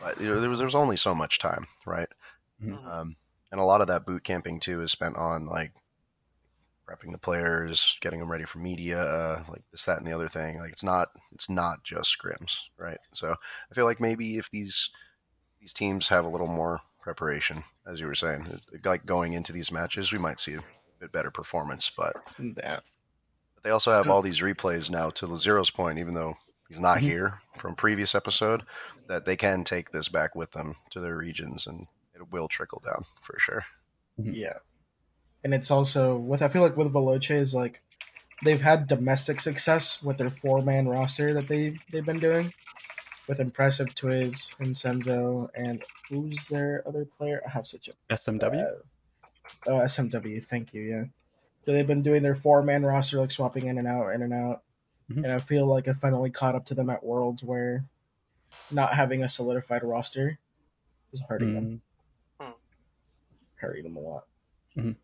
But you know, there was there was only so much time, right? Mhm. Um, and a lot of that boot camping too is spent on like prepping the players, getting them ready for media, uh, like this, that, and the other thing. Like it's not it's not just scrims, right? So I feel like maybe if these these teams have a little more preparation, as you were saying, like going into these matches, we might see a bit better performance. But Yeah. but they also have all these replays now to Lazero's point, even though he's not Mhm. here from previous episode, that they can take this back with them to their regions and it will trickle down for sure. Yeah. And it's also with I feel like with Veloce is like they've had domestic success with their four man roster that they they've been doing. With impressive Twiz and Senzo and who's their other player? I have such a SMW? uh, oh, SMW, thank you, yeah. So they've been doing their four man roster, like swapping in and out, in and out. Mhm. And I feel like it finally caught up to them at Worlds where not having a solidified roster is hurting them Mm, hurting them a lot. Mhm.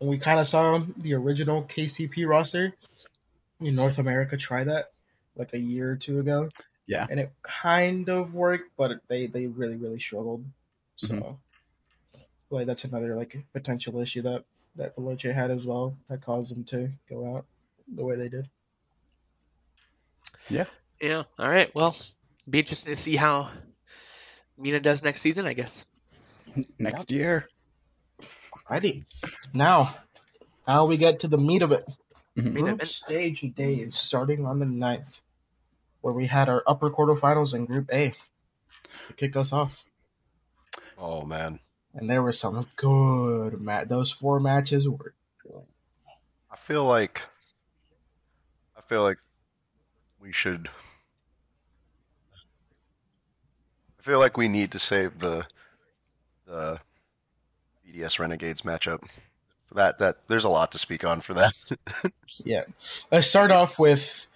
And we kind of saw the original KCP roster in North America try that like a year or two ago. Yeah. And it kind of worked, but they, they really, really struggled. So, Mhm. like, that's another like potential issue that, that Veloce had as well that caused them to go out the way they did. yeah Yeah. all right well be interesting to see how MENA does next season I guess Next year. Righty. Now, now we get to the meat of it. Mhm. Main Group event. stage days starting on the 9th, where we had our upper quarterfinals in Group A to kick us off. Oh man, And there were some good match. Those four matches were I feel like I feel like we should. I feel like we need to save the the BDS Renegades matchup. That that there's a lot to speak on for that. [laughs] yeah. Let's start off with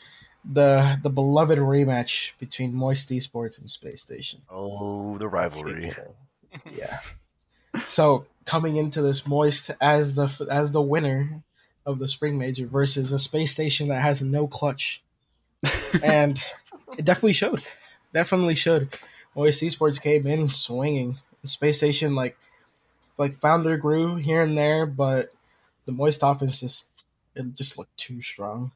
the the beloved rematch between Moist Esports and Space Station. oh, the rivalry. yeah. So coming into this Moist as the as the winner of the Spring Major versus a space station that has no clutch, [laughs] and it definitely showed. Definitely showed. Moist Esports came in swinging. Space station like like found their groove here and there, but the Moist offense just it just looked too strong.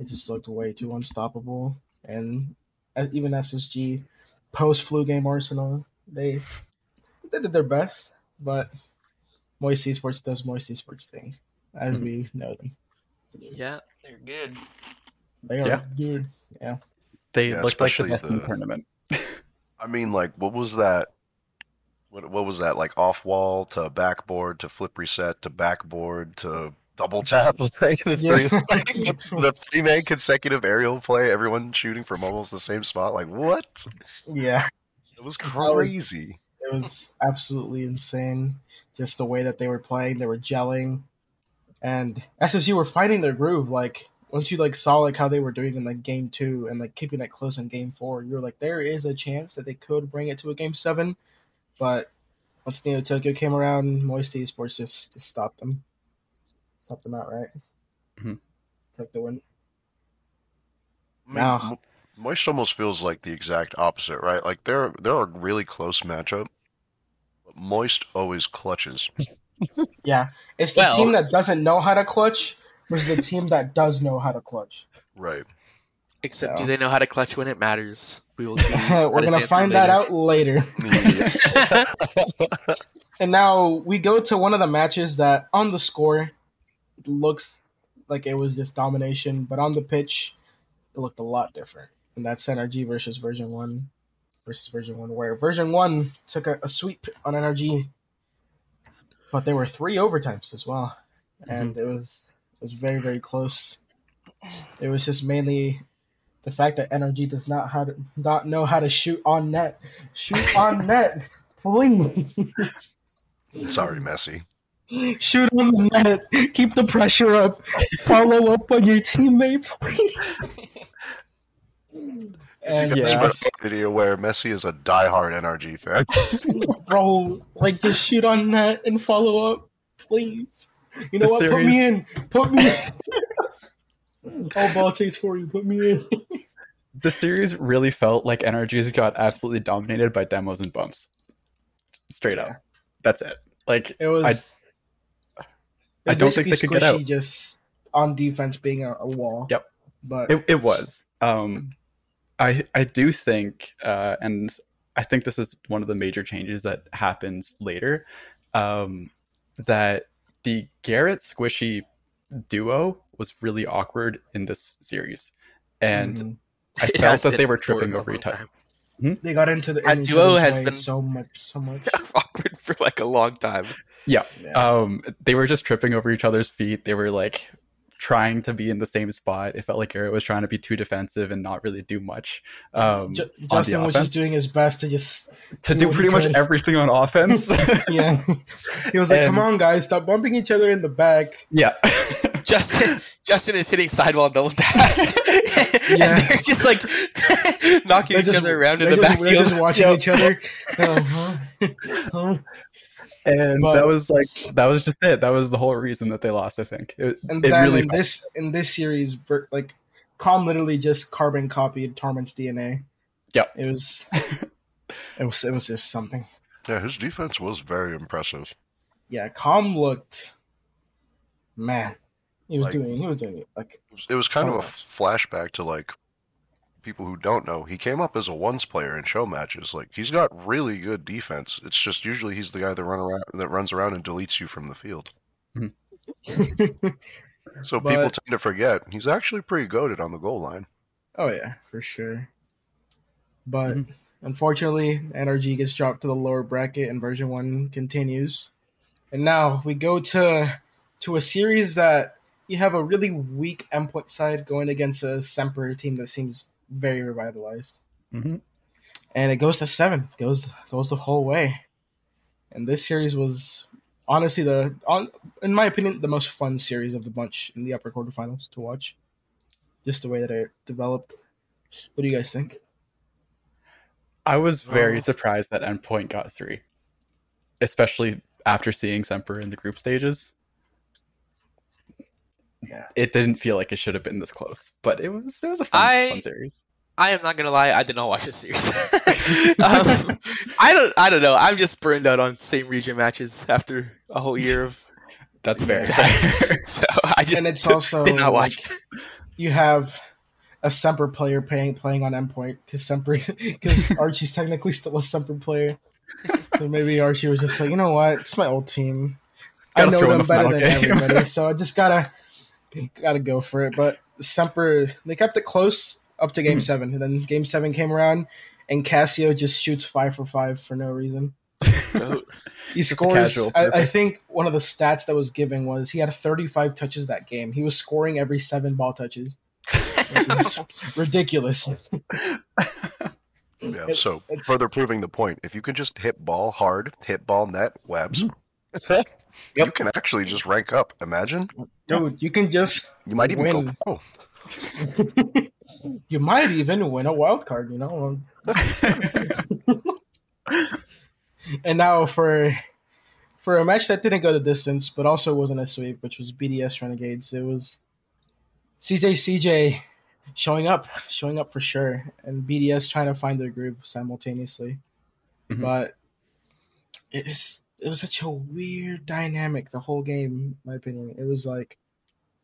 It just looked way too unstoppable, and as- even SSG post flu game Arsenal they they did their best, but Moist Esports does Moist Esports thing, as we know them. yeah they're good They are, Yeah. dude. Yeah. They Yeah, looked like the especially best in the the- tournament. I mean, like, what was that? What what was that? Like off wall to backboard to flip reset to backboard to double tap. Like the Yeah. three, [laughs] [laughs] the three man consecutive aerial play, everyone shooting from almost the same spot. Like what? Yeah. It was That was- crazy. It was absolutely insane. Just the way that they were playing, they were gelling, and SSU were finding their groove. Like once you like saw like how they were doing in like game two and like keeping it close in game four, you were like, there is a chance that they could bring it to a game seven. But once Neo Tokyo came around, Moist Esports just just stopped them, stopped them outright. Mhm. Took the win. I mean, Now- Moist almost feels like the exact opposite, right? Like they're they're a really close matchup. But Moist always clutches. [laughs] Yeah, it's the Well- team that doesn't know how to clutch versus the team that does know how to clutch. Right. Except, So. do they know how to clutch when it matters? We will [laughs] see. We're gonna find that out later. [laughs] And now we go to one of the matches that on the score looks like it was just domination, but on the pitch it looked a lot different. And that's NRG versus Version One versus Version One, where Version One took a, a sweep on NRG, but there were three overtimes as well, mm-hmm. and it was it was very very close. It was just mainly the fact that NRG does not how to not know how to shoot on net. Shoot on [laughs] net, please. [laughs] Sorry, Messi. Shoot on the net. Keep the pressure up. Follow up on your teammate, please. And Yeah. yeah. Video where Messi is a diehard NRG fan. [laughs] bro, like just shoot on net and follow up, please. You know The what? Put me in. Put me in. I'll ball chase for you. Put me in. The series really felt like NRG's got absolutely dominated by demos and bumps. Straight up. That's it. Like It was. I- I don't think they could get out. Just on defense, being a, a wall. Yep. But it, it was. Um, I I do think, uh, and I think this is one of the major changes that happens later, um, that the Garrett Squishy duo was really awkward in this series, and mhm. I [laughs] It felt that they were tripping over each other. time. they got into the That duo has been- so much, so [laughs] much. awkward for like a long time. Yeah. Yeah. Um, they were just tripping over each other's feet. They were like trying to be in the same spot. It felt like Garrett was trying to be too defensive and not really do much. Um, Ju- on the Justin was just doing his best to just to do do pretty much everything on offense. [laughs] yeah. He was like, And- "Come on, guys, stop bumping each other in the back." yeah. [laughs] Justin Justin is hitting sidewall double [laughs] taps. Yeah. and they're just like knocking They're each just, other around in they're the just, backfield. they're just watching Yeah. each other. Uh, huh? Huh? and But- that was like that was just it. That was the whole reason that they lost. I think it, And it then really in this in this series, like comm literally just carbon copied Torment's DNA. Yep. It was. It was. It was just something. Yeah, his defense was very impressive. Yeah, comm looked. Man, he was Like- doing. He was doing it like It was, it was kind So of a much. flashback to like people who don't know. He came up as a ones player in show matches. Like he's got really good defense. It's just usually he's the guy that run around that runs around and deletes you from the field. So [laughs] people tend to forget he's actually pretty goaded on the goal line. Oh yeah, for sure. But Mhm. unfortunately, NRG gets dropped to the lower bracket, and version one continues. And now we go to to a series that you have a really weak endpoint side going against a Semper team that seems very revitalized, Mhm. and it goes to seven, goes goes the whole way. And this series was honestly the, on, in my opinion, the most fun series of the bunch in the upper quarterfinals to watch. Just the way that it developed. What do you guys think? I was very Oh. surprised that Endpoint got three, especially after seeing Semper in the group stages. Yeah. It didn't feel like it should have been this close, but it was. It was a fun, I- fun series. I am not gonna lie, I did not watch this series. [laughs] [laughs] um, I don't I don't know. I'm just burned out on same region matches after a whole year of [laughs] That's very Yeah. fair. so I just and it's also did not like watch. you have a Semper player playing playing on endpoint because Semper because Archie's technically still a Semper player. So maybe Archie was just like, you know what, it's my old team. I Gotta know them better than game." everybody, so I just gotta gotta go for it. But Semper they kept it close up to game seven, and then game seven came around, and Casio just shoots five for five for no reason. [laughs] He scores. I, I think one of the stats that was given was he had 35 touches that game. He was scoring every seven ball touches, which is [laughs] ridiculous. Yeah, It- so it's- further proving the point, if you can just hit ball hard, hit ball net, webs, [laughs] Mm-hmm. you can actually just rank up. Imagine Dude, you can just you might even Win. go pro. [laughs] you might even win a wild card, you know. [laughs] and now for for a match that didn't go the distance, but also wasn't a sweep, which was BDS Renegades. It was CJ CJ showing up, showing up for sure, and BDS trying to find their groove simultaneously. Mhm. But it's it was such a weird dynamic the whole game, in my opinion. It was like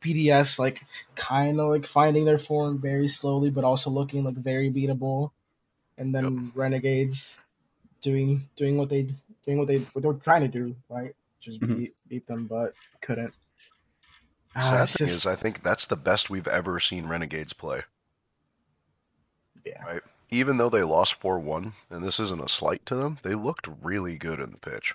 BDS like kind of like finding their form very slowly, but also looking like very beatable, and then Renegades doing doing what they doing what they what they were trying to do, right? Just Mhm. beat beat them, but couldn't. Ah, Sad it's thing just- is, I think that's the best we've ever seen Renegades play. Yeah. Right. Even though they lost four one, and this isn't a slight to them, they looked really good in the pitch.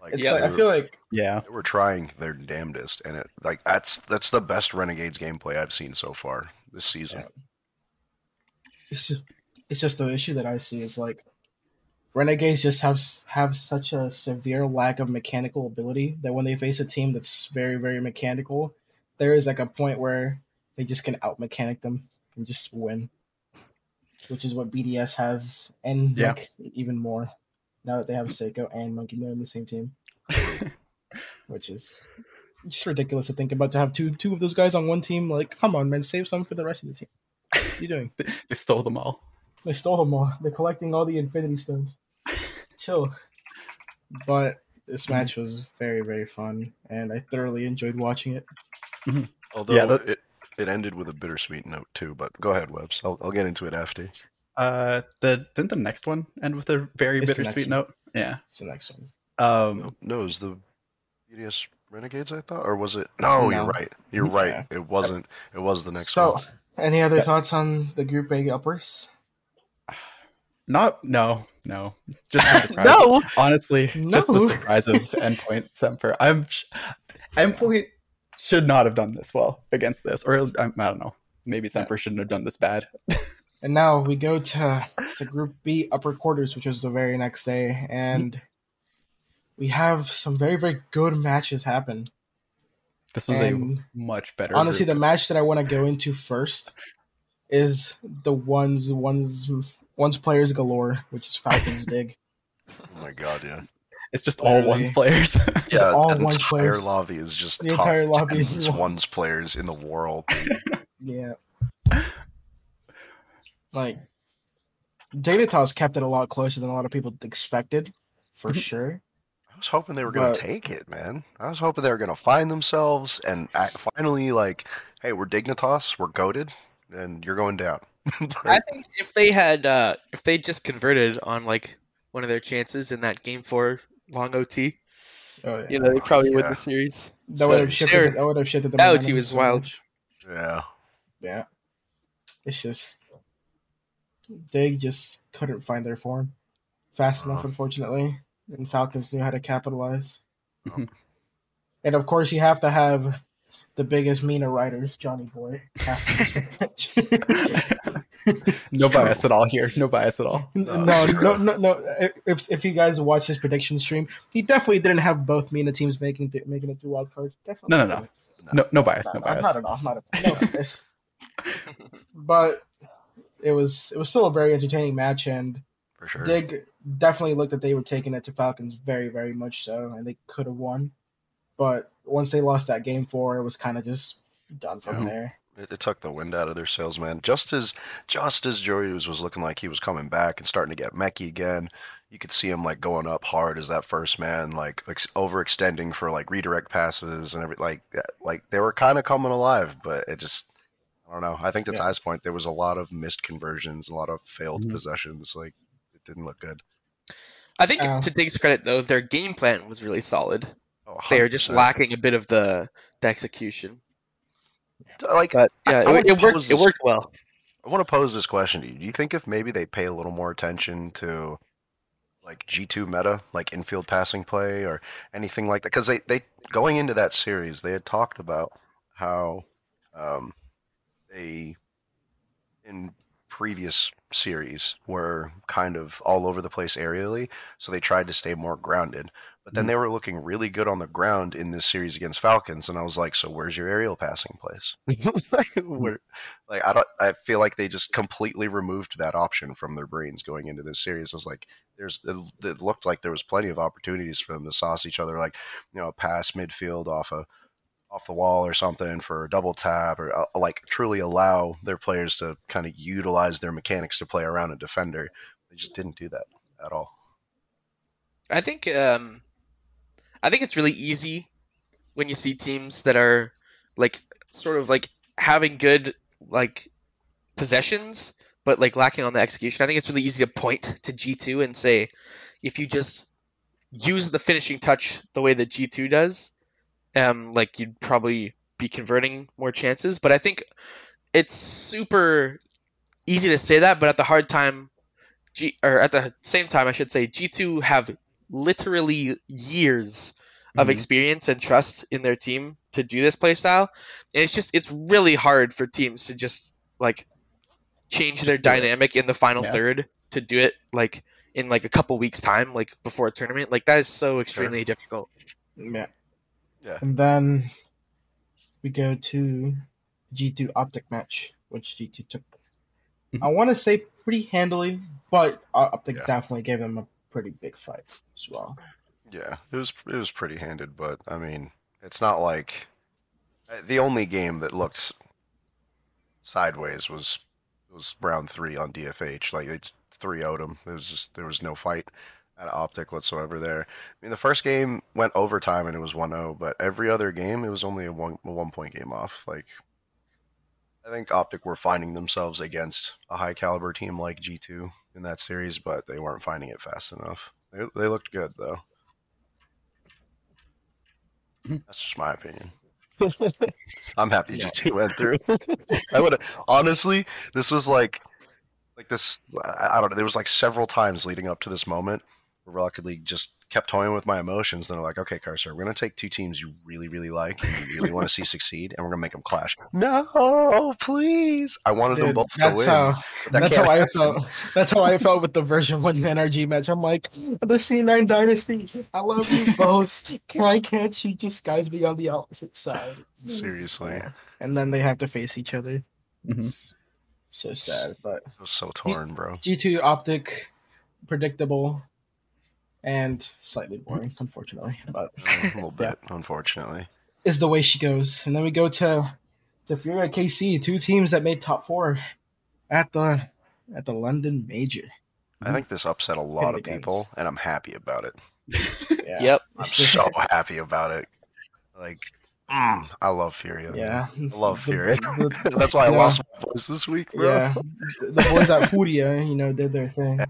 Like, it's Yeah, like, I feel like Yeah. they were trying their damnedest, and it like that's that's the best Renegades gameplay I've seen so far this season. it's just it's just the issue that I see is like Renegades just have have such a severe lack of mechanical ability that when they face a team that's very very mechanical, there is like a point where they just can out mechanic them and just win, which is what BDS has, and Yeah. like even more now that they have Seikoo and Monkey Man in the same team, [laughs] which is just ridiculous to think about to have two two of those guys on one team. Like, come on, man, save some for the rest of the team. What are you doing? [laughs] They stole them all. They stole them all. They're collecting all the Infinity Stones. Chill. But this mm-hmm. match was very, very fun, and I thoroughly enjoyed watching it. Mm-hmm. Although Yeah, that- it it ended with a bittersweet note too. But go ahead, Webs. I'll I'll get into it after. Uh, the didn't the next one end with a very It's the bittersweet note? Yeah. It's the next one. Um, No, no, it was the BDS Renegades I thought, or was it? No, No. you're right. You're Yeah. right. It wasn't. It was the next so, one. any other Yeah. thoughts on the Group A uppers? [sighs] not no no just the [laughs] surprise. No, honestly just the surprise of [laughs] endpoint semper i'm sh- endpoint should not have done this well against this or um, i, I don't know maybe semper shouldn't have done this bad [laughs] And now we go to to Group B upper quarters, which was the very next day, and we have some very, very good matches happen. this was And a much better honestly group. the match that i want to go into first is the ones ones ones players galore which is falcons [laughs] dig Oh my god, yeah. it's just all ones players [laughs] Yeah, all the ones entire players. lobby is just The entire lobby 10 is one- ones players in the world. [laughs] yeah like Dignitas kept it a lot closer than a lot of people expected for sure I was hoping they were going But- to take it, man. I was hoping they were going to find themselves and act, finally, like, hey, we're Dignitas, we're goaded, and you're going down. [laughs] I think if they had, uh, if they just converted on like one of their chances in that game four long OT, oh, yeah. you know, they probably win Yeah. the series. that would have but shifted sure. that would have shifted the That momentum OT was so wild. yeah. yeah it's just Dig just couldn't find their form fast enough, Uh-huh. unfortunately, and Falcons knew how to capitalize. Mhm. [laughs] and of course, you have to have the biggest MENA rider, Johnny Boy, casting this match. [laughs] no bias at all here no bias at all no, no, no, no. If if you guys watch his prediction stream, he definitely didn't have both MENA teams making th- making it through wild cards. Definitely. No, no, no. no no bias no bias not at all. Not at all. No bias. [laughs] but it was it was still a very entertaining match, and For sure. Dig definitely looked that they were taking it to Falcons very, very much so, and they could have won. But once they lost that game four, it was kind of just done from Yeah. there. It, it took the wind out of their sails, man. Just as just as Joey was, was looking like he was coming back and starting to get mechy again, you could see him like going up hard as that first man, like ex- overextending for like redirect passes and every like like they were kind of coming alive, but it just I don't know. I think to Yeah. Ty's point, there was a lot of missed conversions, a lot of failed Mhm. possessions. Like it didn't look good. I think Um, to Dig's credit though, their game plan was really solid. Oh, They are just lacking a bit of the, the execution. I like, But yeah, I it, it worked. pose It worked well. I want to pose this question to you. Do you think if maybe they pay a little more attention to like G2 meta, like infield passing play or anything like that? Because they, they going into that series, they had talked about how um, they in previous series were kind of all over the place aerially, so they tried to stay more grounded. But then Mhm. they were looking really good on the ground in this series against Falcons, and I was like, so where's your aerial passing plays? [laughs] like, where, like I don't. I feel like they just completely removed that option from their brains going into this series. I was like, there's. It, it looked like there was plenty of opportunities for them to sauce each other, like you know, a pass midfield off a off the wall or something for a double tap, or uh, like truly allow their players to kind of utilize their mechanics to play around a defender. They just didn't do that at all. I think um, I think it's really easy when you see teams that are like sort of like having good like possessions, but like lacking on the execution. I think it's really easy to point to G two and say, if you just use the finishing touch the way that G two does, um, like you'd probably be converting more chances. But I think it's super easy to say that, but at the hard time, G or at the same time, I should say G two have literally years of Mhm. experience and trust in their team to do this play style. And it's just it's really hard for teams to just like change their Just it. dynamic in the final Yeah. third to do it like in like a couple weeks time, like before a tournament. Like that is so extremely difficult. Yeah. Yeah. And then we go to G2 Optic match, which G2 took. Mhm. I want to say pretty handily, but Optic Yeah. definitely gave them a pretty big fight as well. Yeah, it was it was pretty handed, but I mean, it's not like uh, the only game that looked sideways was was round three on DFH. Like it's three out them. It was just there was no fight at Optic whatsoever there. I mean, the first game went overtime and it was 1-0, but every other game it was only a one a one point game off. Like I think Optic were finding themselves against a high caliber team like G2 in that series, but they weren't finding it fast enough. They, they looked good though. [clears throat] That's just my opinion. [laughs] I'm happy G2 went through. I would honestly, this was like, like this. I don't know. There was like several times leading up to this moment Rocket League just kept toying with my emotions. Then they're like, "Okay, Carcer, we're gonna take two teams you really, really like and you really want to see succeed, and we're gonna make them clash." [laughs] No, please. I wanted them Dude, both to that's win. how that that's how I happen. felt. That's how I felt with the version one [laughs] NRG match. I'm like, the C9 Dynasty. I love you both. Why can't you just guys be on the opposite side? Seriously, And then they have to face each other. Mhm. It's so sad, but it was so torn, bro. G2 Optic, predictable, and slightly boring, unfortunately. [laughs] But a little bit, unfortunately. is the way she goes. And then we go to to Furia KC, two teams that made top four at the at the London Major. I think this upset a lot of Against- people, and I'm happy about it. [laughs] Yeah. Yep. I'm so happy about it. Like, mm, I love Furia. Yeah. I [laughs] love The- Furia. the- [laughs] That's why I Yeah. lost my voice this week, bro. yeah. The the boys at [laughs] Furia, you know, did their thing.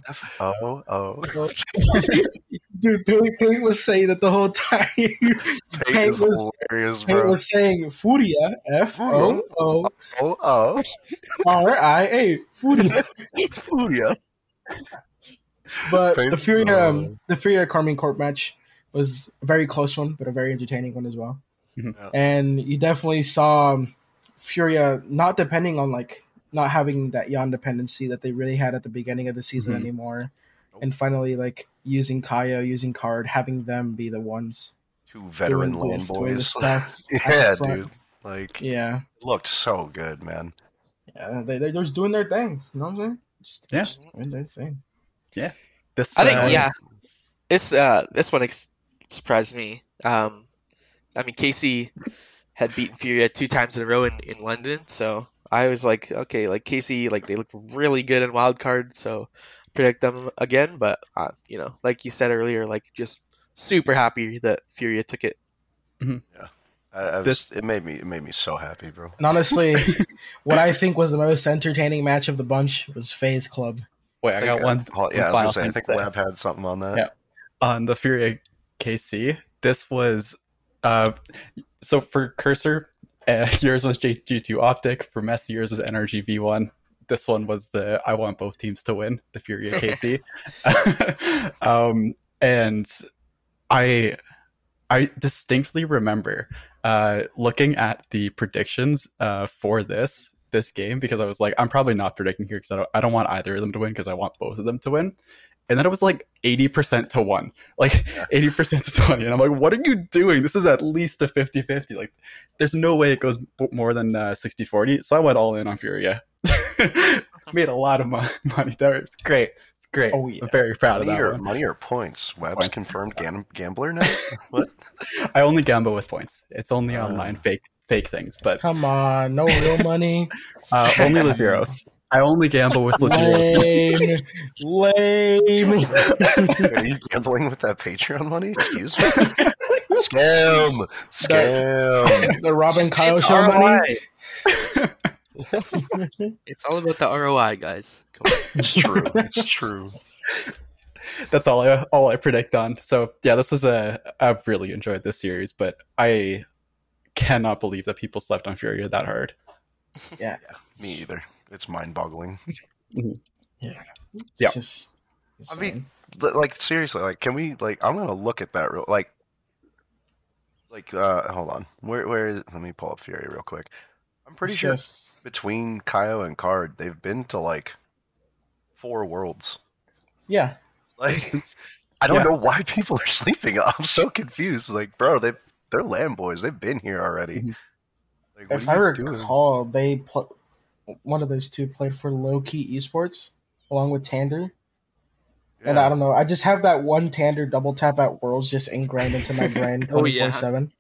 Oh, So- Dude, Billy, Billy was saying that the whole time. It Hank was, hilarious, Hank bro. was saying Furia, F O O Oh, oh, R I A, Furia. Furia. But Thank the Furia, you. um, the Furia Karmine Corp match was a very close one, but a very entertaining one as well. Mhm. Yeah. And you definitely saw um, Furia not depending on like not having that Yan dependency that they really had at the beginning of the season Mhm. anymore, Nope. and finally like using Kaya, using Card, having them be the ones Two veteran doing, land doing the boys. [laughs] stuff. yeah, dude. Like, Yeah, it looked so good, man. yeah, they they're just doing their thing. You know what I'm saying? Just, Yeah. just doing their thing. This, I think uh, yeah, this uh this one ex- surprised me. Um, I mean KC had beaten Furia two times in a row in, in London, so I was like, okay, like KC, like they look really good in wild card, so predict them again. But uh, you know, like you said earlier, like just super happy that Furia took it. I, I was, This- it made me it made me so happy, bro. And honestly, [laughs] what I think was the most entertaining match of the bunch was FaZe Club. Wait, I got think, one. uh, yeah, I was final gonna say. I thing think to. Web had something on that. Yeah. on the Furia KC. This was uh, so for Cursor. Uh, [laughs] yours was G- G2 Optic. For Messi, yours was NRG V1. This one was the I want both teams to win, the Furia KC. [laughs] [laughs] um, and I I distinctly remember uh, looking at the predictions uh, for this this game because I was like, I'm probably not predicting here because I don't, I don't want either of them to win because I want both of them to win. And then it was like 80% to 1, like 80% to 20. And I'm like, what are you doing? This is at least a 50 50. Like, there's no way it goes more than uh, 60 40. So I went all in on Furia. [laughs] Made a lot of mo- money there. It's great. It's great. Oh, yeah. I'm very proud Money of that or, one. money or points? Web's Points. confirmed gam- gambler now? [laughs] what? I only gamble with points. It's only Uh. online fake fake things, but Come on, no real money. [laughs] uh, only Lazeros. I only gamble with Lazeros. Lame, lame. Are you gambling with that Patreon money? Excuse me? Scam! Scam! the [laughs] Robin Just Kyle show money. [laughs] It's all about the ROI, guys. Come on. [laughs] It's true. It's true. That's all I all I predict on. So yeah, this was a I've really enjoyed this series, but I cannot believe that people slept on Furia that hard. Yeah. Me either. It's mind boggling. [laughs] It's Yeah. just. I mean. Like, seriously, like, can we, like, I'm gonna look at that real, like, like, uh, hold on. Where, where is, let me pull up Fury real quick. I'm pretty It's sure just- between Kaio and Card, they've been to, like, four worlds. yeah. Like, [laughs] It's- I don't Yeah. know why people are [laughs] sleeping. I'm so confused. Like, bro, they they're land boys. They've been here already. Mhm. Like, what If are I you doing? recall, they pl- one of those two played for Low Key Esports along with Tander. And I don't know. I just have that one Tander double tap at Worlds just ingrained into my brain [laughs] Oh, yeah. 7.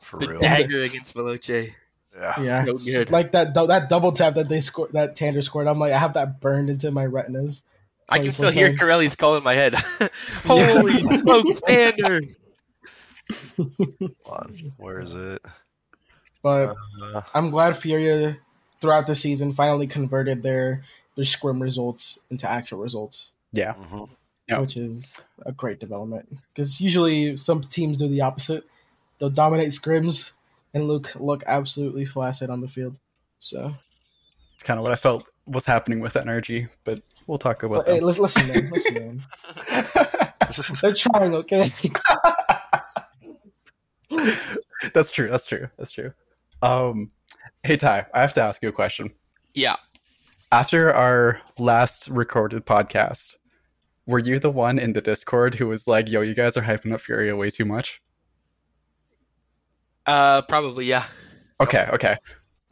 for The real. dagger against Veloce. Yeah. Yeah. So good. Like that that double tap that they scored, that Tander scored. I'm like, I have that burned into my retinas. I can still hear Corelli's call in my head. [laughs] Holy smokes, Tander! Hold on. Where is it? But Uh, I'm glad Furia throughout the season finally converted their their scrim results into actual results, Yeah. mhm. Yeah. which is a great development. Because usually some teams do the opposite; they'll dominate scrims and look look absolutely flaccid on the field. So, It's kind of what I felt was happening with NRG, but we'll talk about but, hey, listen, listen, man, listen, man. [laughs] [laughs] They're trying, okay? [laughs] that's true. That's true. That's true. Um, hey Ty, I have to ask you a question. Yeah. After our last recorded podcast, were you the one in the Discord who was like, "Yo, you guys are hyping up Furia way too much"? Uh, probably, yeah. Okay, okay.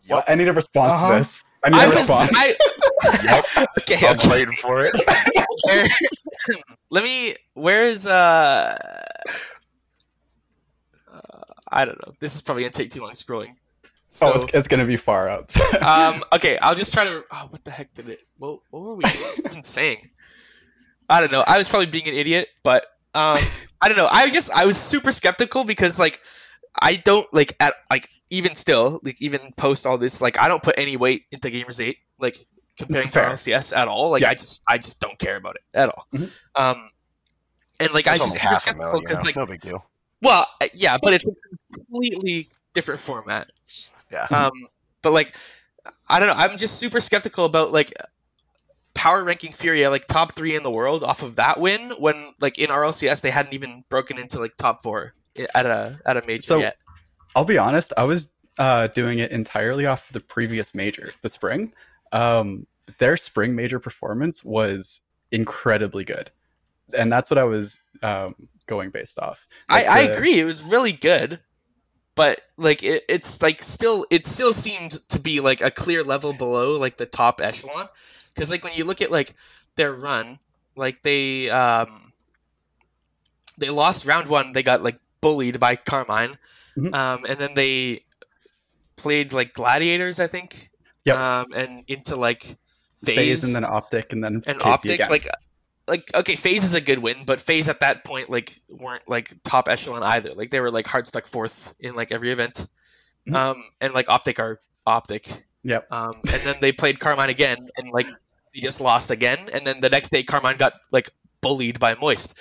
Well, I need a response Uh-huh. to this. I need I a was, response. I, [laughs] Yep. okay, I'm okay. waiting for it. [laughs] Where- let me. Where's uh, uh? I don't know. This is probably gonna take too long scrolling. So, oh, it's, it's gonna be far up. [laughs] um, okay, I'll just try to. Oh, what the heck did it? What, what were we [laughs] even saying? I don't know. I was probably being an idiot, but um, I don't know. I just I was super skeptical because like I don't like at like even still like even post all this like I don't put any weight into Gamers Eight like comparing Fair. to RLCS at all. Like Yeah. I just I just don't care about it at all. Mhm. Um, and like I There's was only super half skeptical because you know, like no big deal. well uh, yeah, but it's completely different format. Yeah. Um, but like, I don't know. I'm just super skeptical about like power ranking Furia like top three in the world off of that win when like in RLCS they hadn't even broken into like top four at a at a major So- yet. I'll be honest, I was uh, doing it entirely off the previous major, the spring. Um, their spring major performance was incredibly good, and that's what I was um, going based off. I, Like I the- agree. It was really good, but like it, it's like still it still seemed to be like a clear level below like the top echelon because like when you look at like their run, like they um they lost round one. They got like bullied by Karmine, Mhm. um, and then they played like gladiators, I think. Yep. Um, and into like FaZe and then optic and then and KC optic again. like like okay FaZe is a good win but FaZe at that point like weren't like top echelon either like they were like hard stuck fourth in like every event Mhm. um and like optic are optic Yep. um and then they played Karmine again and like they just lost again and then the next day Karmine got like bullied by moist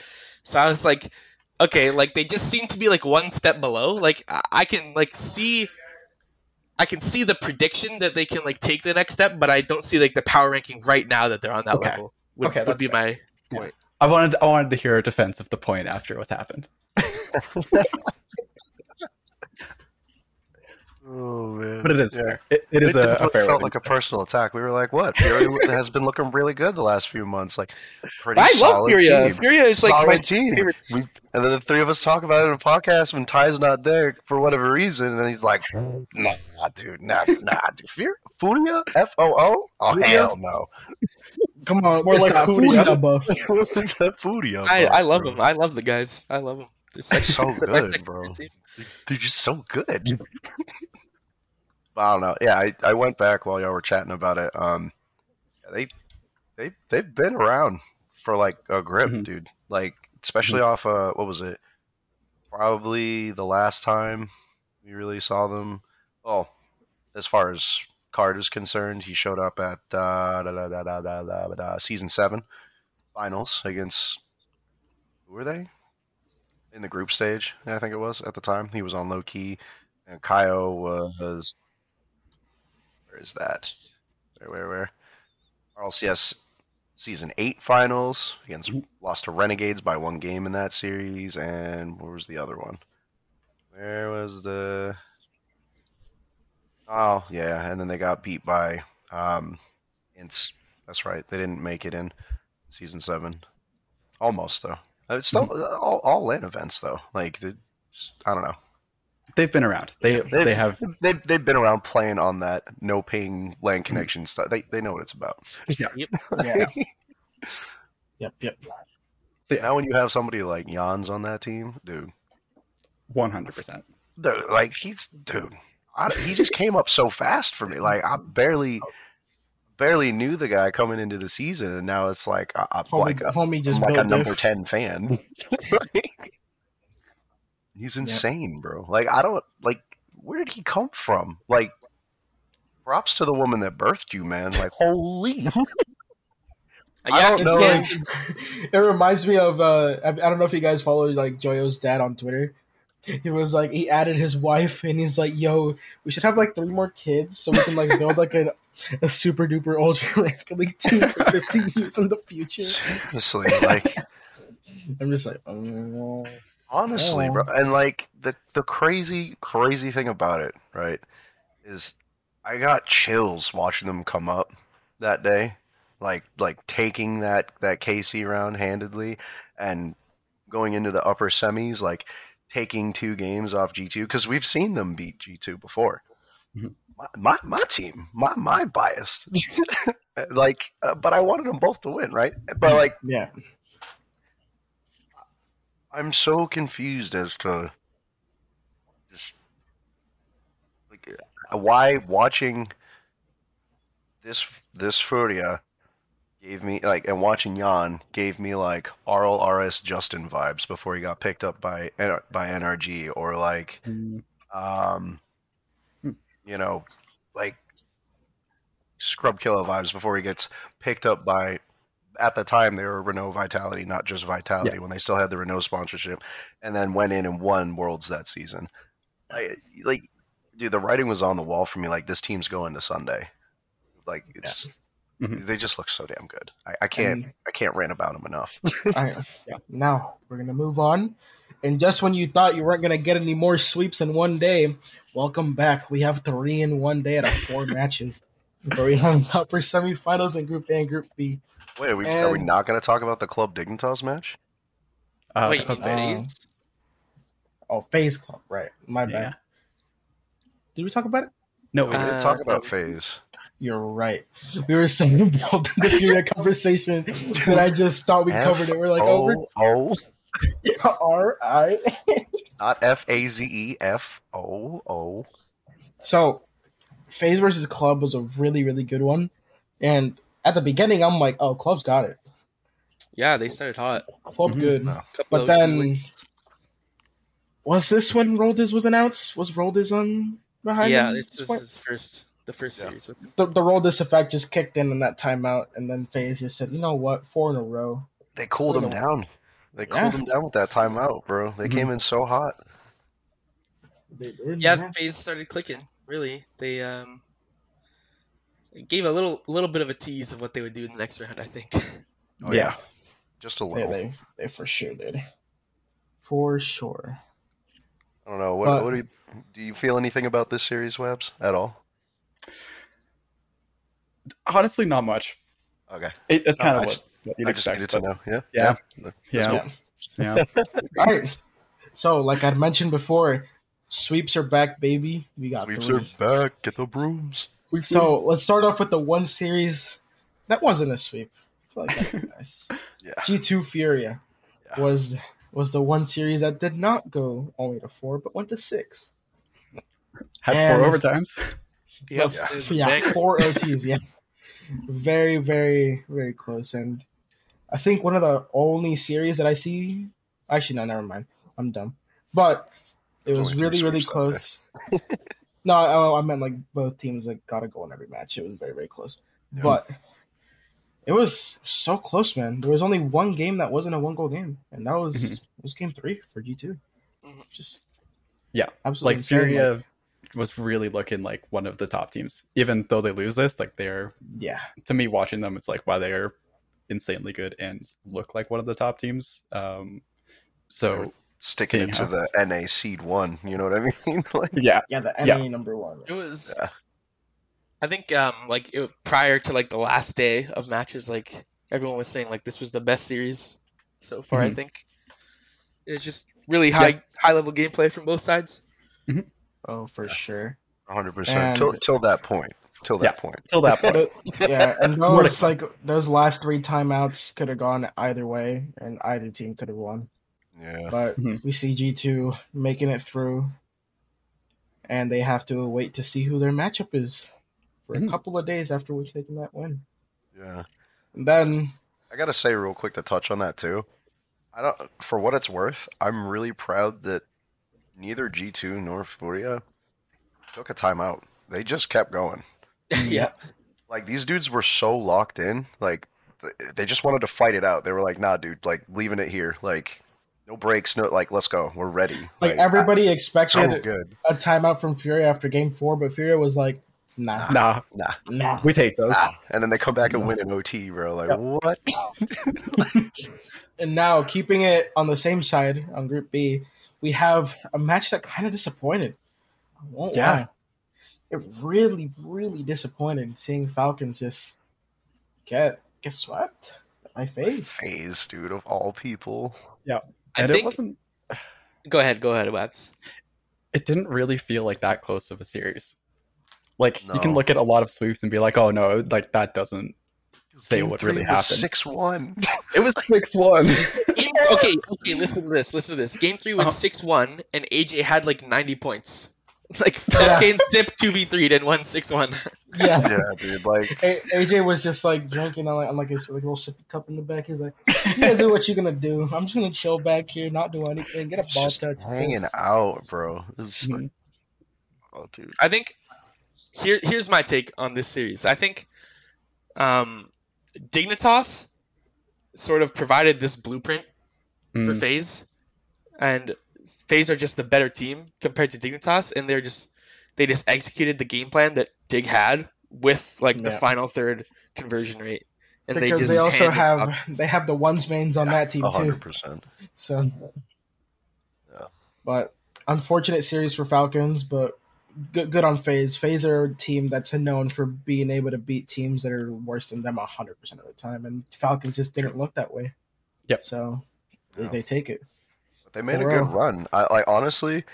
so i was like okay like they just seem to be like one step below like i, I can like see I can see the prediction that they can like take the next step, but I don't see like the power ranking right now that they're on that Okay. level. Would, Okay, would be fair. my I wanted I wanted to hear a defense of the point after what's happened. [laughs] Oh man. But it is Yeah. fair. It, it is It a, a fair felt like a personal attack. We were like, "What? Fury [laughs] has been looking really good the last few months. Like, pretty I love Furia. Uh, team. Furia is like solid my team. favorite. We, and then the three of us talk about it in a podcast when Ty's not there for whatever reason, and he's like, "Nah, dude, nah, nah, dude. Furia, Furia, F O O, oh hell no, Come on, More like that Furia Furia buff. What's? I, I love bro? them. I love the guys. I love them. They're such, so [laughs] they're my good, bro. favorite team. They're just so good. [laughs] I don't know. Yeah, I, I went back while y'all were chatting about it. Um, they they they've been around for like a grip, Mhm. dude. Like especially off uh what was it? Probably the last time we really saw them. Well, as far as Card is concerned, he showed up at uh, da, da, da, da, da, da, da, season seven finals against who were they? In the group stage, I think it was at the time. He was on low key, and Kaio was. Where is that? Where, where, where? RLCS season eight finals against lost to Renegades by one game in that series, and where was the other one? Where was the? Oh yeah, and then they got beat by um, Ints. That's right. They didn't make it in season seven. Almost though. Uh, It's still all, all in events though. Like the, I don't know. They've been around. They They've- they have They've they've been around playing on that no ping LAN connection stuff. They they know what it's about. Yeah. Yep, [laughs] yep. so yeah, Now when you have somebody like Yan's on that team, dude, one hundred percent. like he's dude, I, he just came up so fast for me. Like I barely barely knew the guy coming into the season, and now it's like I, I'm Homie, like a, homie just I'm like a built number diff. ten fan. [laughs] he's insane, bro. Like I don't like where did he come from? Like props to the woman that birthed you, man. Like holy. [laughs] I Yeah, don't know. like it reminds me of uh I, I don't know if you guys follow like Joyo's dad on Twitter. He was like he added his wife and he's like, "Yo, we should have like three more kids so we can like build like a, a super duper ultra [laughs] rank league team for 50 [laughs] years in the future." Seriously, like [laughs] I'm just like, oh. honestly, Oh. bro. And like the the crazy crazy thing about it, right, is I got chills watching them come up that day, like like taking that that KC round handedly and going into the upper semis, like taking two games off G2 because we've seen them beat G2 before. Mhm. My, my my team, my my bias, [laughs] like, uh, but I wanted them both to win, right? But like, yeah. I'm so confused as to just like uh, why watching this this Furia gave me like and watching Yan gave me like RL RS Justin vibes before he got picked up by by NRG or like um Hmm. you know like Scrub Killa vibes before he gets picked up by at the time they were Renault Vitality, not just Vitality, when they still had the Renault sponsorship, and then went in and won Worlds that season. I, like, dude, the writing was on the wall for me. Like, this team's going to Sunday. Like, it's Mhm. they just look so damn good. I, I can't And- I can't rant about them enough. [laughs] All right. Now we're gonna move on. And just when you thought you weren't gonna get any more sweeps in one day, welcome back. We have three in one day out of four [laughs] matches. Where we have [laughs] upper semifinals in Group A and Group B. Wait, are we are we not going to talk about the Club Dignitas match? Uh, Wait, club FaZe. uh. Oh, FaZe Club, right? My bad. Yeah. Did we talk about it? No, We we Uh, didn't talk about FaZe. You're right. We were saying [laughs] about the Furia conversation that I just thought we covered it. We're like, oh, we're O O, all right. not F A Z E F O O. So, FaZe versus Club was a really, really good one. And at the beginning, I'm like, oh, Club's got it. Yeah, they started hot. Club Mhm. good. No. But then, was this when Roldiz was announced? Was Roldiz on behind yeah, this, at this point? is first the first Yeah. series. With the, the Roldiz effect just kicked in in that timeout, and then FaZe just said, you know what, four in a row. They cooled him Little- down. They Yeah. cooled him down with that timeout, bro. They Mhm. came in so hot. They did, yeah, FaZe started clicking. really. They um gave a little little bit of a tease of what they would do in the next round. I think. Oh, yeah. just a Yeah, little. they they for sure did. For sure. I don't know. What, But- what do you do? You feel anything about this series, Webs, at all? Honestly, not much. Okay, It, it's kind I of just- what, what you'd I just expect. needed to know. Yeah, Yeah. Yeah. Yeah. Yeah. [laughs] All right. So, like I mentioned before, sweeps are back, baby. We got Sweeps three. are back. Get the brooms. So let's start off with the one series that wasn't a sweep. Like [laughs] nice. Yeah. G two Furia Yeah. was was the one series that did not go only to four, but went to six. Had And- four overtimes. Yep. [laughs] Yeah. Yeah, four OTs. Yeah, very, very, very close. And I think one of the only series that I see. Actually, no, never mind. I'm dumb. But it was only really, really close. [laughs] no, I, I meant like both teams like got a goal in every match. It was very, very close. Yeah. But it was so close, man. There was only one game that wasn't a one goal game, and that was Mhm. was game three for G 2 Mhm. Just Yeah, absolutely Like insane. Furia Like, was really looking like one of the top teams. Even though they lose this, like they're yeah, to me watching them, it's like wow, they are insanely good and look like one of the top teams. Um, so Sticking Seeing it to how- the NA seed one. You know what I [laughs] mean? like, yeah, yeah, the Yeah. NA number one. It was. Yeah. I think um like it, prior to like the last day of matches, like everyone was saying like this was the best series so far. I Mhm. think it's just really high high level gameplay from both sides. Oh, for sure. 100%. And- Till, till that point. Till that Yeah. point. till that point. But, yeah, and [laughs] More to those like those last three timeouts could have gone either way, and either team could have won. Yeah. But Mhm. we see G two making it through, and they have to wait to see who their matchup is for a Mhm. couple of days after we've taken that win. Yeah. And then I gotta say real quick to touch on that too. I don't for what it's worth, I'm really proud that neither G two nor Furia took a timeout. They just kept going. [laughs] yeah. Like these dudes were so locked in, like they just wanted to fight it out. They were like, "Nah, dude, like leaving it here, like no breaks, no like let's go, we're ready." like everybody so expected good. a timeout from Furia after game four, but Furia was like, nah, Nah, Nah, nah. we take those. nah. And then they come back and win an OT, bro. Like Yep. what? [laughs] [laughs] And now keeping it on the same side on Group B, we have a match that kind of disappointed. I won't Yeah. lie. It really, really disappointed seeing Falcons just get get swept at my face. FaZe, dude, of all people. I and think. it wasn't. Go ahead. Go ahead, Webs. It didn't really feel like that close of a series. Like you can look at a lot of sweeps and be like, "Oh no, like that doesn't say what really happened." Six one. It was six one. [laughs] Okay, okay. Listen to this. Listen to this. Game three was Uh-huh. six one, and AJ had like ninety points. [laughs] Like Yeah. FK and Zip two v three, then one six one. [laughs] Yeah. yeah, dude. Like A- AJ was just like drinking on like, on like his like little sippy cup in the back. He's like, "You gotta do what you're gonna do. I'm just gonna chill back here, not do anything, get a ball just touch." hanging out, bro. It was Mhm. like, oh, dude. I think here here's my take on this series. I think um, Dignitas sort of provided this blueprint for mm. FaZe, and FaZe are just the better team compared to Dignitas, and they're just they just executed the game plan that Dig had with like the final third conversion rate, and because they they, just also have up- they have the ones mains on that team too. hundred percent. So, Yeah. but unfortunate series for Falcons, but good good on FaZe. FaZe are a team that's known for being able to beat teams that are worse than them hundred percent of the time, and Falcons just didn't look that way. Yep. So they, Yeah. they take it. They made a good real. run. I like honestly,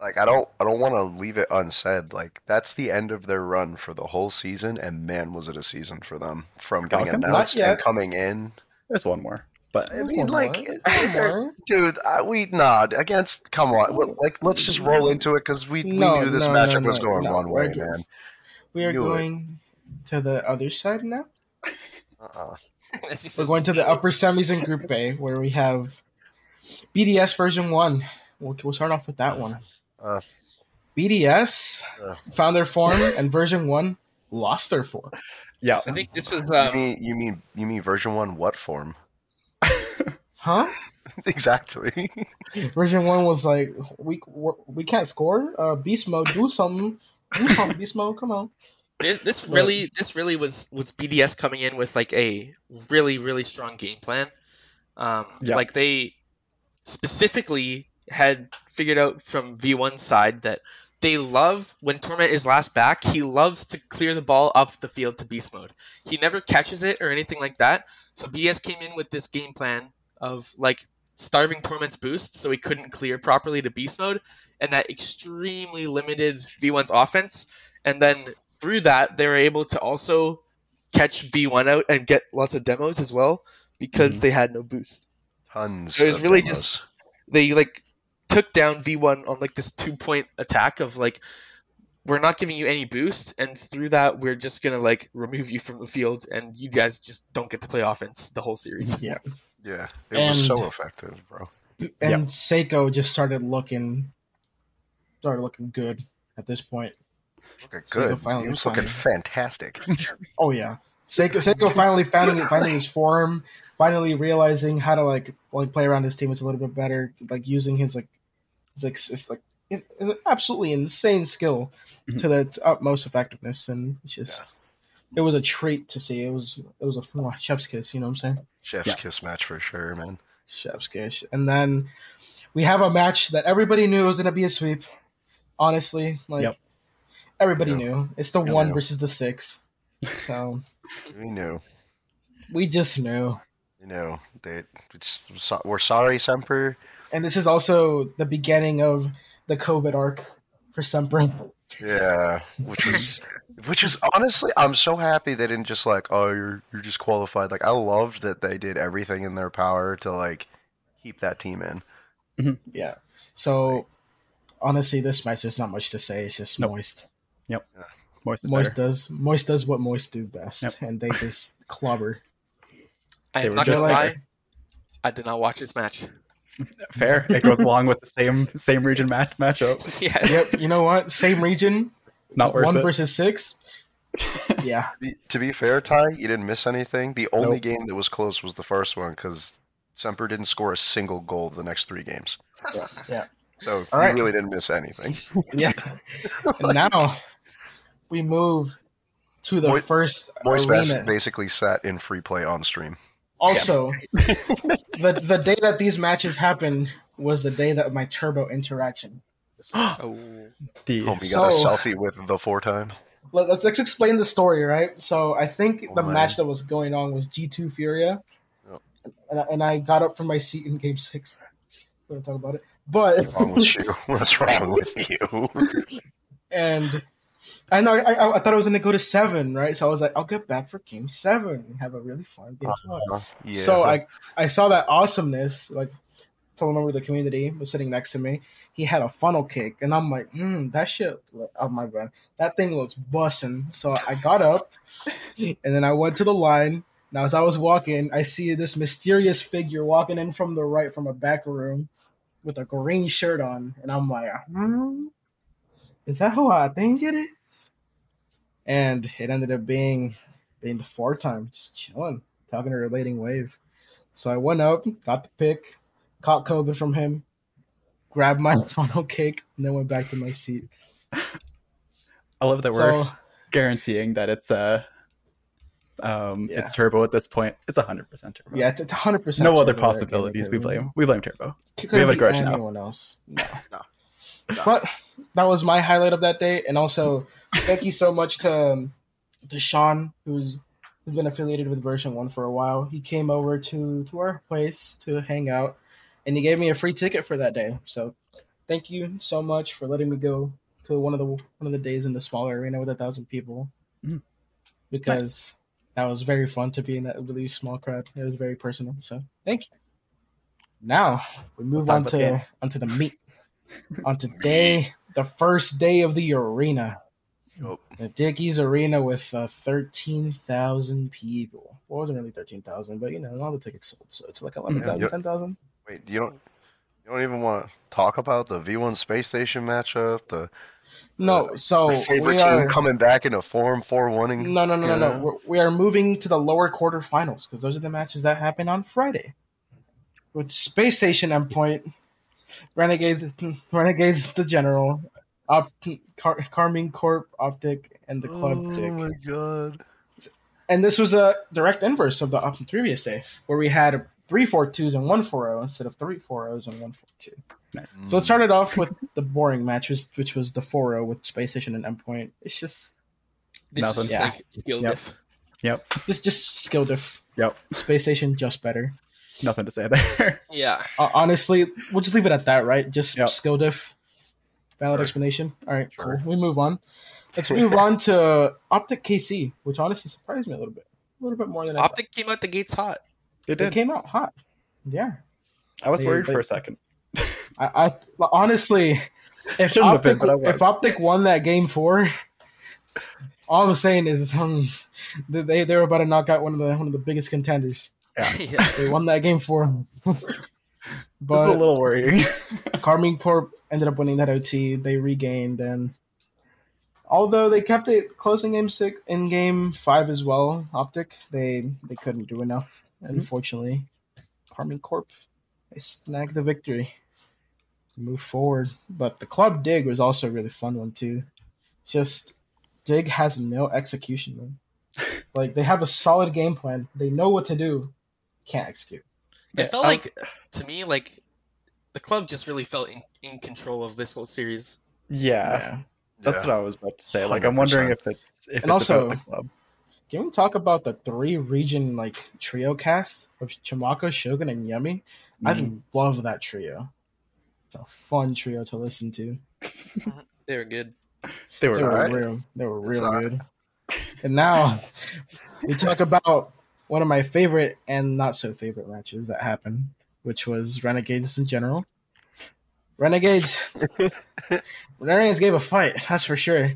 like I don't I don't want to leave it unsaid. Like that's the end of their run for the whole season, and man, was it a season for them from getting Falcons? Not announced and coming in. There's one more, but I mean, like, more. they're- One more. dude, I, we nah against. Come on, well, like let's just roll into it because we, we knew this no, matchup no, was going no. one way, We're good. man. We are Knew it. going to the other side now. Uh-uh. [laughs] We're going to the upper [laughs] semis in Group A, where we have BDS version one. We'll, we'll start off with that one. Uh, BDS uh, found their form, and version one lost their form. yeah, I think this was you um, mean you mean you mean version one? What form? Huh? [laughs] exactly. Version one was like, we we can't score. Uh, beast mode, do something. do mode, beast mode, come on. This, this But- really, this really was was BDS coming in with like a really, really strong game plan. Um, Yeah. Like they specifically had figured out from V1's side that they love when Torment is last back. He loves to clear the ball up the field to beast mode. He never catches it or anything like that. So BDS came in with this game plan of like starving Torment's boost so he couldn't clear properly to beast mode, and that extremely limited V1's offense. And then through that, they were able to also catch V1 out and get lots of demos as well because Mhm. they had no boost. Tons. So it was of really demos. just- They like took down V1 on like this two point attack of like we're not giving you any boost and through that we're just gonna like remove you from the field and you guys just don't get to play offense the whole series. Yeah. Yeah, it was so effective, bro. And Seikoo just started looking started looking good at this point. Looking good. you'll finally he was looking fantastic. [laughs] Oh yeah. Seikoo Seikoo finally finding finding his form, finally realizing how to like like play around his team teammates a little bit better, like using his like his like it's like it's an absolutely insane skill Mhm. to the utmost effectiveness and it's just it was a treat to see. It was it was a chef's kiss, you know what I'm saying? Chef's Yeah. kiss match for sure, man. Chef's kiss. And then we have a match that everybody knew was gonna be a sweep. Honestly, like Yep. everybody Yeah. knew. It's the Yeah, one versus the six. So We knew. we just knew. You know, they, it's, we're sorry, Semper. And this is also the beginning of the COVID arc for Semper. Yeah, which is which is honestly, I'm so happy they didn't just like, oh, you're you're just qualified. Like, I loved that they did everything in their power to like keep that team in. Mm-hmm. Yeah. So honestly, this match there's not much to say. It's just Nope. moist. Moist is Moist better. does moist does what moist do best, Yep. and they just [laughs] clobber. I They am were not just gonna lie. I did not watch this match. [laughs] Fair. It goes along with the same same region match matchup. [laughs] yeah. Yep. You know what? Same region. Not worth one it. versus six. [laughs] Yeah. To be- fair, Ty, you didn't miss anything. The only Nope. game that was close was the first one because Semper didn't score a single goal the next three games. Yeah. So All you right. really didn't miss anything. Yeah. and now we move to the Moi- first Moist arena. basically sat in free play on stream. Also, [laughs] the the day that these matches happened was the day that my turbo interaction. [gasps] Oh. The oh, Homie got a selfie with the four time. Let, us let's explain the story, right? So I think Oh, the man. match that was going on was G two Furia, Yep. and, I, and I got up from my seat in Game Six. We're gonna talk about it, but What's wrong with you? What's wrong with [laughs] you? and I know I, I, I thought I was gonna go to seven, right? So I was like, I'll get back for Game Seven and have a really fun game. tomorrow. Uh, yeah. So I I saw that awesomeness. Like, from a member of the community was sitting next to me. He had a funnel kick, and I'm like, mm, that shit. Oh my god, that thing looks bussin'. So I got up, and then I went to the line. Now, as I was walking, I see this mysterious figure walking in from the right from a back room with a green shirt on, and I'm like, hmm, is that who I think it is? And it ended up being being the four time, just chilling, talking to relating wave. So I went up, got the pick, caught COVID from him, grabbed my [laughs] funnel kick, and then went back to my seat. [laughs] I love that we're guaranteeing that it's uh um Yeah. it's turbo at this point. It's hundred percent turbo. yeah, it's hundred percent. No other possibilities. We blame we blame turbo. we have a grudge now. anyone else. No. No. But that was my highlight of that day, and also thank you so much to um, to Sean, who's who's been affiliated with version one for a while. He came over to to our place to hang out, and he gave me a free ticket for that day. So thank you so much for letting me go to one of the one of the days in the smaller arena with a thousand people, Mhm. because that was very fun to be in that really small crowd. It was very personal. So thank you. Now we move on about the game. to onto the meat. On [laughs] today, the first day of the arena. Yup. The Dickies Arena with uh, 13,000 people. Well, it wasn't really 13,000, but you know, all the tickets sold. So it's like 11,000, Yeah. 10,000. Wait, you don't you don't even want to talk about the V1 space station matchup, the No, so favorite we team are. coming back into form, four one. No, no, no, no, no. We're, we are moving to the lower quarterfinals because those are the matches that happen on Friday. With Space Station endpoint, Renegades, Renegades, the General, Op- Car- Karmine Corp, Optic, and the Club oh Dick. my god. And this was a direct inverse of the up previous day, where we had three four twos and one four zero instead of three four zeros and one four two. Nice. So it started off with the boring matches, which was the 4 with Space Station and Endpoint. It's just Nothing. is Yeah. like skill Yep. diff. Yep. just just skill diff. Yep. Space Station just better. Nothing to say there. [laughs] Yeah. Uh, honestly, we'll just leave it at that, right? Just Yep. skill diff. Valid Sure. explanation. All right, Sure. cool. We move on. Let's move on to Optic KC, which honestly surprised me a little bit. A little bit more than I Optic came out the gates hot. It did. It came out hot. Yeah. I was They- worried they- for a second. [laughs] I, I honestly, if Shouldn't have been, Optic, but I was. if Optic won that game four, all I'm saying is um, they they were about to knock out one of the one of the biggest contenders. [laughs] yeah. They won that game four. [laughs] this is a little worrying. [laughs] Karmine Corp ended up winning that OT. They regained, and although they kept it close in game six, in game five as well, Optic they they couldn't do enough. Mm-hmm. Unfortunately, Karmine Corp they snagged the victory, move forward. But the club dig was also a really fun one too. Just dig has no execution. Man. Like they have a solid game plan. They know what to do, can't execute. It Yeah, felt um, like to me like the club just really felt in, in control of this whole series. yeah, that's Yeah. what I was about to say. Like, I'm wondering if it's if And it's also- about the club. Can we talk about the three region like trio cast of Chimaka, Shogun, and Yummy? I Mhm. love that trio. It's a fun trio to listen to. [laughs] They were good. They were They were alright. real. They were real alright. good. And now we talk about one of my favorite and not so favorite matches that happened, which was Renegades in general. Renegades, [laughs] Renegades gave a fight. That's for sure.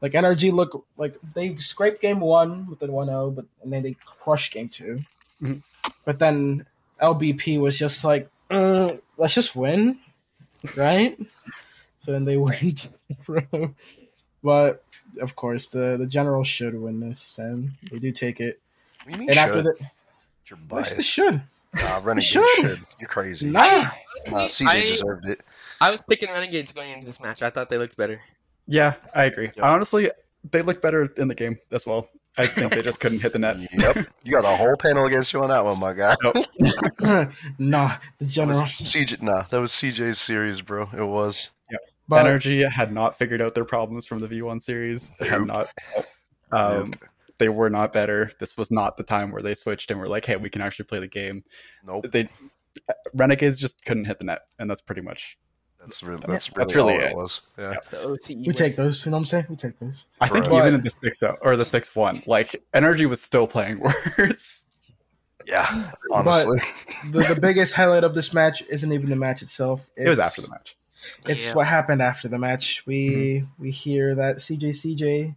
Like NRG look like they scraped game one with the 1-0, but and then they crushed game 2 Mhm. But then LBP was just like, "Uh, let's just win, right? so then they [laughs] went, but of course the the general should win this, and they do take it. What do you mean And after should? the You're they biased. should Nah, Renegade should. should. You're crazy. nah. Nah, CJ I, deserved it. I was picking Renegades going into this match. I thought they looked better. Yeah, I agree. Yep. Honestly, they look better in the game as well. I think they just couldn't hit the net. Yep. You got a whole panel against you on that one, my guy. [laughs] [laughs] nah, the That general. was CJ, nah, that was CJ's series, bro. It was. But NRG had not figured out their problems from the V1 series. They had not. Um, Nope. They were not better. This was not the time where they switched and were like, "Hey, we can actually play the game." Nope. They Renegades just couldn't hit the net, and that's pretty much. That's really that's really, That's really all it. it was. Yeah. That's we take those. You know what I'm saying? We take those. I think Right. even in the six or the six one, like NRG was still playing [laughs] worse. Yeah. Honestly. The the biggest highlight of this match isn't even the match itself. it was after the match. It's Yeah. what happened after the match. We Mm-hmm. we hear that CJ CJ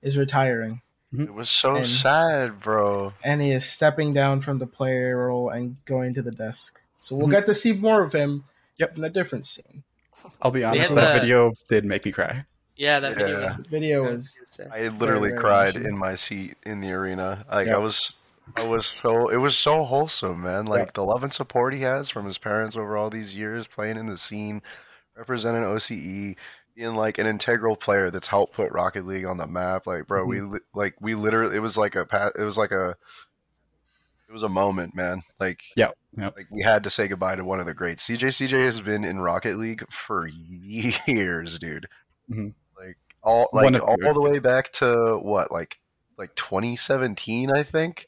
is retiring it was so And- sad, bro. and he is stepping down from the player role and going to the desk. So we'll Mhm. get to see more of him Yep. in a different scene. I'll be honest, that the- video did make me cry. Yeah, that video Yeah. was. Video was. I literally very cried emotional. in my seat in the arena. Like Yeah. I was I was so it was so wholesome, man. Like Yeah. the love and support he has from his parents over all these years playing in the scene, representing OCE, being like an integral player that's helped put Rocket League on the map. Like, bro, we like we literally it was like a it was like a it was a moment, man. Like Yeah, yeah. like we had to say goodbye to one of the greats. CJ CJ has been in Rocket League for years, dude. Mhm. Like all like all the- the way back to what like like 2017, I think.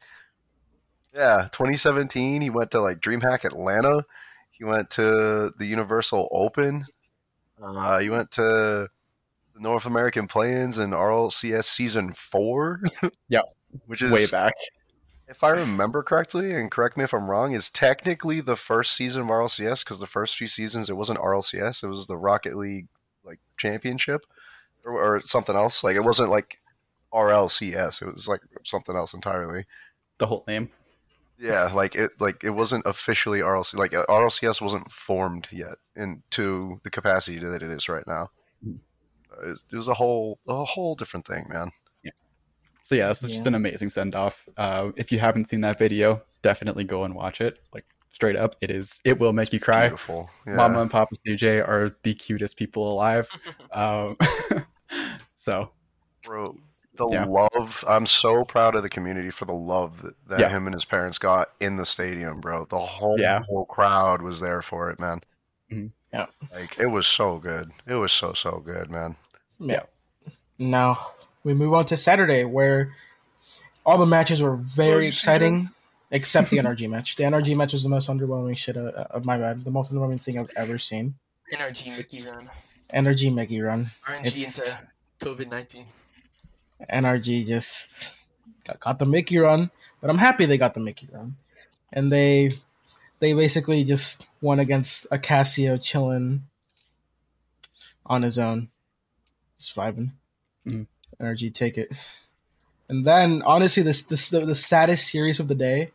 Yeah, 2017. He went to like DreamHack Atlanta. He went to the Universal Open. Uh, he went to the North American Play-ins and RLCS Season Four. [laughs] Yeah. [laughs] which is Way back. if I remember correctly, and correct me if I'm wrong, is technically the first season of RLCS because the first few seasons it wasn't RLCS, it was the Rocket League like championship or, or something else. Like it wasn't like RLCS, it was like something else entirely. The whole name. Yeah, like it like it wasn't officially RLC like uh, RLCS wasn't formed yet into the capacity that it is right now. Uh, It, it was a whole a whole different thing, man. So yeah, this is just an amazing send off. Uh, if you haven't seen that video, definitely go and watch it. Like straight up. It is. It will make you cry. Beautiful. Yeah. Mama and Papa CJ are the cutest people alive. um, [laughs] [laughs] so Bro, the Yeah. love. I'm so proud of the community for the love that, that Yeah. him and his parents got in the stadium, bro. The whole, Yeah. whole crowd was there for it, man. Mhm. Yeah. Like, it was so good. It was so, so good, man. Yeah. Now we move on to Saturday, where all the matches were very you see exciting, [laughs] except the NRG [laughs] match. The NRG match was the most underwhelming shit uh, of my bad. The most underwhelming thing I've ever seen. NRG Mickey run. NRG Mickey run. RNG It's- into COVID nineteen. NRG just got, got the Mickey run, but I'm happy they got the Mickey run, and they they basically just won against a Casio chilling on his own, just vibing. Mhm. NRG take it, and then honestly, this this the, the saddest series of the day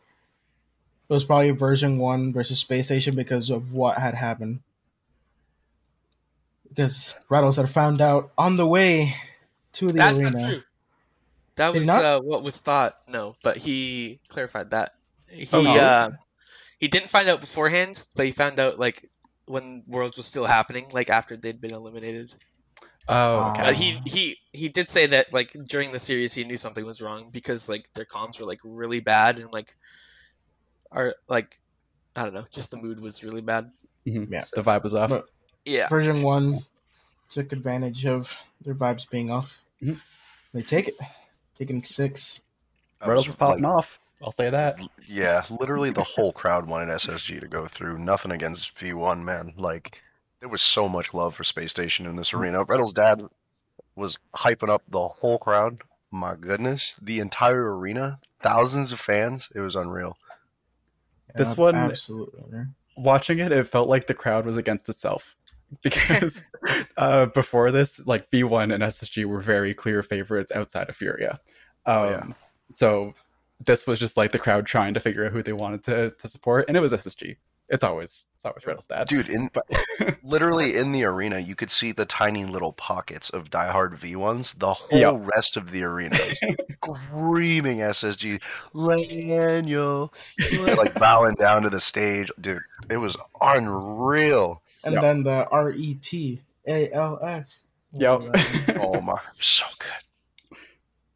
it was probably version one versus Space Station because of what had happened. Because Retals had found out on the way to the That's arena. not true. That Did was not? uh, what was thought. No, but he clarified that. He Oh, really? uh, he didn't find out beforehand, but he found out like when Worlds was still happening, like after they'd been eliminated. oh okay. But he he he did say that like during the series he knew something was wrong because like their comms were like really bad and like are like I don't know, just the mood was really bad. Mhm. Yeah. the vibe was off. But- Yeah. version one took advantage of their vibes being off. Mhm. They take it, taking six. I Retals was, is popping like, off. I'll say that. Yeah, literally the whole crowd wanted SSG to go through. Nothing against V1, man. Like, there was so much love for Space Station in this arena. Retals' dad was hyping up the whole crowd. My goodness. The entire arena, thousands of fans. It was unreal. This one- absolutely. Watching it, it felt like the crowd was against itself [laughs] because uh, before this, like V1 and SSG were very clear favorites outside of Furia. Um, Oh, yeah. So this was just like the crowd trying to figure out who they wanted to, to support, and it was SSG. It's always it's always Retals' dad. Dude, in But [laughs] literally in the arena, you could see the tiny little pockets of diehard V1s. The whole Yeah. rest of the arena screaming SSG, Lanyo, like bowing down to the stage. Dude, it was unreal. And Yeah. then the R E T A L S. Yep. [laughs] Oh my, [laughs] so good.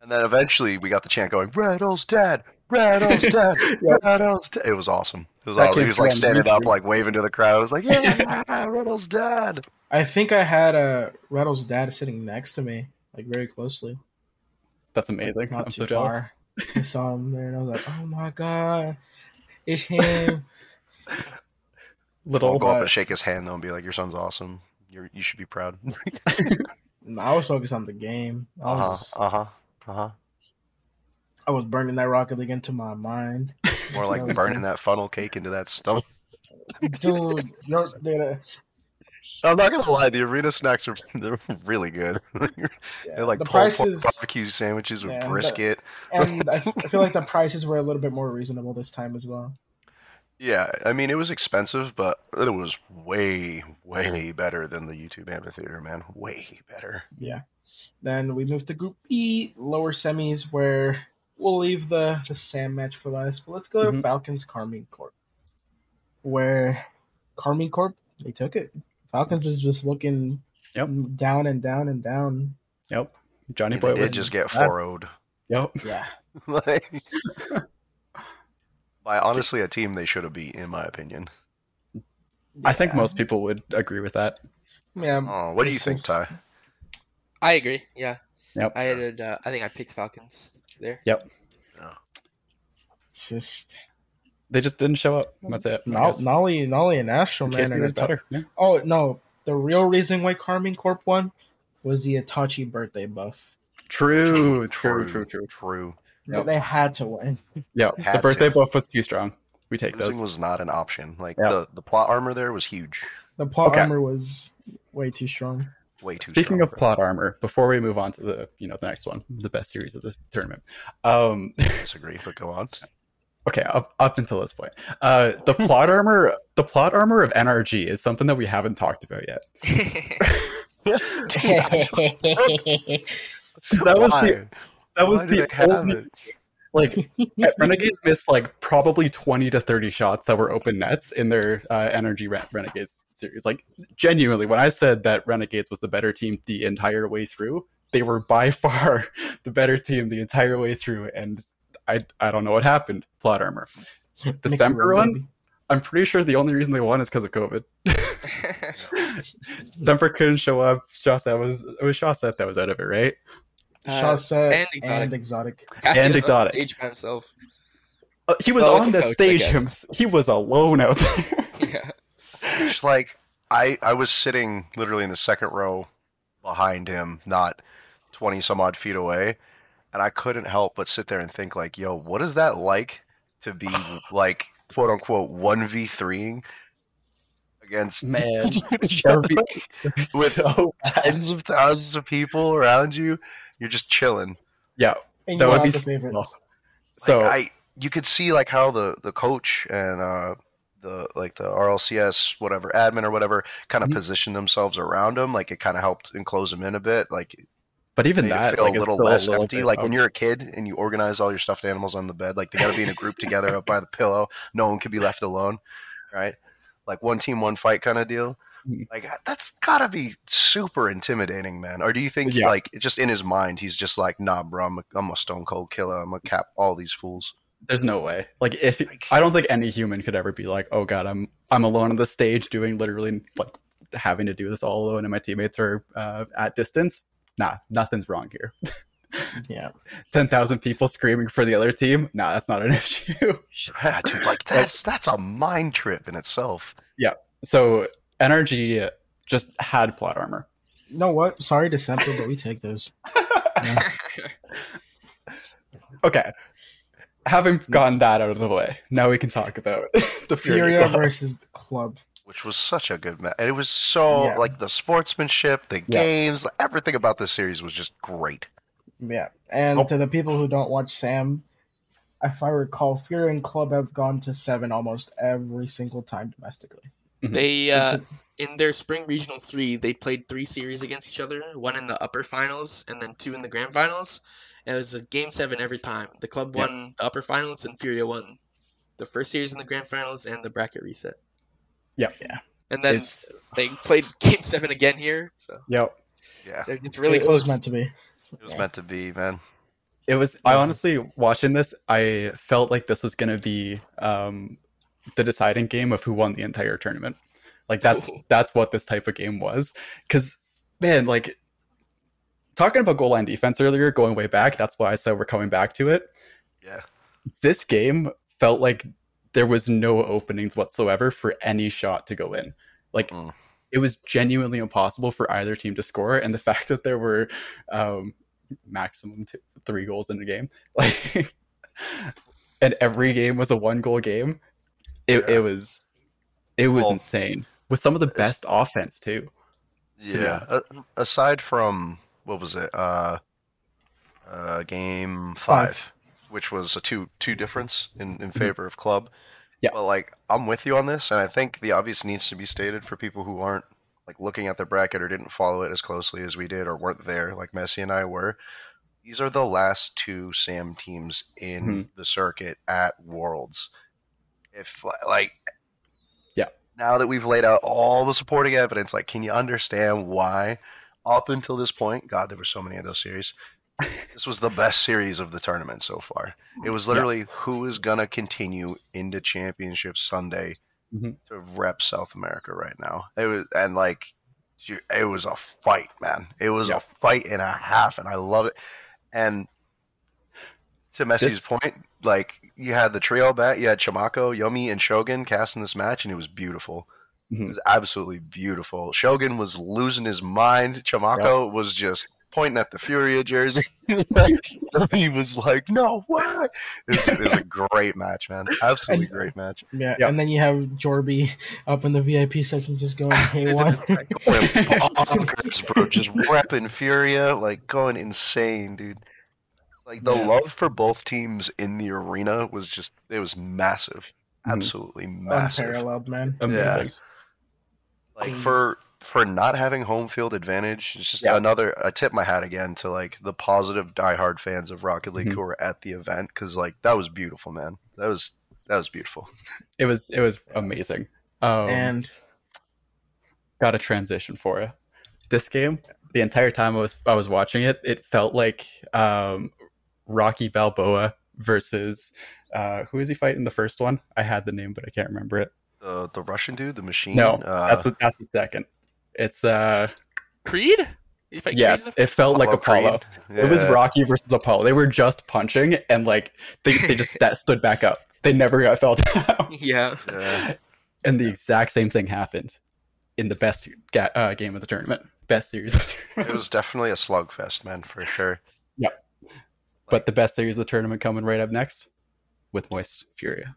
And then eventually we got the chant going, Retals' dead, Retals' [laughs] dead, Yep. Retals' dead. It was awesome. It was awesome. He was like standing up, like waving to the crowd. It was like, yeah, Retals' dead. I think I had uh, Retals' dad sitting next to me, like very closely, That's amazing. not I'm too so far. I saw him there, and I was like, "Oh my god, it's him!" I'll Little go up and shake his hand though and be like, your son's awesome. You're, you should be proud. [laughs] [laughs] I was focused on the game. I was, uh-huh, uh-huh, uh-huh. I was burning that rocket league into my mind. [laughs] More like burning doing. that funnel cake into that stomach. dude. You're, dude uh, I'm not gonna lie, the arena snacks are they're really good. yeah, they're like the pulled pork prices, barbecue sandwiches with Yeah, the- brisket. and I, I feel like the prices were a little bit more reasonable this time as well. Yeah, I mean it was expensive, but it was way, way better than the YouTube amphitheater, man. Way better. Yeah. Then we move to Group E, lower semis, where we'll leave the the Sam match for last. But let's go to Mhm. Falcons Karmine Corp, where Karmine Corp they took it. Falcons is just looking Yep. down and down and down. Yep. Johnny Boy did was just get bad. 4 Yep. Yeah. [laughs] like, [laughs] by honestly a team they should have beat, in my opinion. I think most people would agree with that. Yeah. Oh, what do you think, Ty? I agree. Yeah. Yep. I had. Uh, I think I picked Falcons there. It's just They just didn't show up. That's it. I Nol- Noly, Noly, and Astro man. are he was the- better. Yeah. Oh no, the real reason why Karmine Corp won was the Itachi birthday buff. True, true, true, true. True. Yep. They had to win. [laughs] Yeah, the birthday to. buff was too strong. We take Losing those. was not an option. Like Yeah. the, the plot armor there was huge. The plot Okay. armor was way too strong. Way too Speaking strong of for plot armor, before we move on to the you know the next one, the best series of this tournament. Um, it. disagree, but go on. [laughs] okay, up, up until this point, uh, the plot [laughs] armor, the plot armor of NRG is something that we haven't talked about yet. yet. 'Cause that was Why? the that was the only? [laughs] Like Renegades missed like probably twenty to thirty shots that were open nets in their uh, NRG Ren- Renegades series. Like genuinely, when I said that Renegades was the better team the entire way through, they were by [laughs] far the better team the entire way through. And I I don't know what happened. Plot armor. [laughs] The Semper one. I'm pretty sure the only reason they won is because of COVID. Semper couldn't show up. Chausette was it was Chausette that was out of it, right? Uh, Chausette and exotic. and exotic. Cassius and exotic. stage by himself. Uh, he was Well, on with the coach, stage. guess. Him, he was alone out there. [laughs] Yeah. It's like I I was sitting literally in the second row behind him, not twenty some odd feet away, and I couldn't help but sit there and think like, yo, what is that like to be [sighs] like quote unquote one v threeing against Man, each that other, would be with so tens of thousands of people around you? You're just chilling. yeah. And That would be the favorite. so like, I you could see like how the the coach and uh the like the RLCS whatever admin or whatever kind of Mhm. positioned themselves around him like it kind of helped enclose him in a bit like but even made it that feel like a little still less little empty bit like of- when you're a kid and you organize all your stuffed animals on the bed like they got to be in a group [laughs] together up by the pillow no one can be left alone right like one team one fight kind of deal Mhm. like that's gotta be super intimidating man or do you think Yeah. like just in his mind he's just like nah bro i'm a, I'm a stone cold killer i'm gonna cap all these fools there's no way. Like if I don't think any human could ever be like, oh god, I'm I'm alone on the stage doing literally like having to do this all alone, and my teammates are uh, at distance. Nah, nothing's wrong here. [laughs] Yeah. Ten thousand people screaming for the other team. Nah, that's not an [laughs] issue. Yeah, dude, [laughs] like that's that's a mind trip in itself. Yeah. So NRG just had plot armor. You know what? Sorry to Semper, but we take those. [laughs] Okay. Having gotten that out of the way, now we can talk about the Fury Furia Club. versus the club. Which was such a good match. And it was so Yeah. like the sportsmanship, the Yeah. games, everything about this series was just great. Yeah. And Oh. to the people who don't watch Sam, if I recall, Furia and Club have gone to seven almost every single time domestically. They uh, to- in their spring regional three, they played three series against each other. One in the upper finals, and then two in the grand finals. And it was a game seven every time. The club Yeah. won the upper finals, and Furia won the first series in the grand finals and the bracket reset. Yeah. Yeah. And then It's- they played game seven again here. So Yep. Yeah. it's really it, it close. was meant to be. It was Yeah. meant to be, man. It was. I honestly watching this. I felt like this was going to be um, the deciding game of who won the entire tournament. Like that's Ooh. that's what this type of game was. Because man, like talking about goal line defense earlier, going way back. That's why I said we're coming back to it. Yeah. This game felt like there was no openings whatsoever for any shot to go in. Like Mm. it was genuinely impossible for either team to score, and the [laughs] fact that there were um, maximum t- three goals in a game, [laughs] like, and every game was a one goal game. It, Yeah. it was, it was Well, insane with some of the best offense too. Yeah. A- aside from what was it? Uh uh game Five. 5, which was a two two difference in in Mhm. favor of club. Yeah. But like I'm with you on this and I think the obvious needs to be stated for people who aren't like looking at the bracket or didn't follow it as closely as we did or weren't there like Messi and I were. These are the last two Sam teams in Mhm. the circuit at Worlds. If like Yeah. now that we've laid out all the supporting evidence, like, can you understand why up until this point, God, there were so many of those series. [laughs] this was the best series of the tournament so far. It was literally who is gonna continue into championship Sunday Mhm. to rep South America right now. It was and like it was a fight, man. It was Yeah. a fight and a half, and I love it. And to Messi's This- point, like you had the trio back, you had Chamaco, Yomi, and Shogun casting this match, and it was beautiful. Mhm. It was absolutely beautiful. Shogun was losing his mind. Chamako was just pointing at the Furia jersey. [laughs] he was like, "No way!" It was, a great match, man. Absolutely And- great match. Yeah. Yeah. And then you have Jorby up in the VIP section just going [laughs] haywire. Going bonkers, bro. Just [laughs] repping Furia, like going insane, dude. Like the Yeah. love for both teams in the arena was just it was massive. Mhm. Absolutely massive. Unparalleled, man. Amazing. Like for for not having home field advantage, it's just Yeah. another. I tip my hat again to like the positive diehard fans of Rocket League Mhm. who were at the event because like that was beautiful, man. That was that was beautiful. It was it was amazing. Um, and got a transition for you. This game, the entire time I was I was watching it, it felt like um, Rocky Balboa versus uh, who is he fighting the first one? I had the name, but I can't remember it. The the Russian dude, the machine. No, uh, that's the that's the second. It's uh Creed? You fight yes, in it felt like Apollo. Creed. It was Rocky versus Apollo. They were just punching and like they, they just sta [laughs] stood back up. They never got fell [laughs] down. yeah. Yeah. and the exact same thing happened in the best ga- uh, game of the tournament, best series. Of the It was definitely a slugfest, man, for sure. Yep. But the best series of the tournament coming right up next with Moist Furia.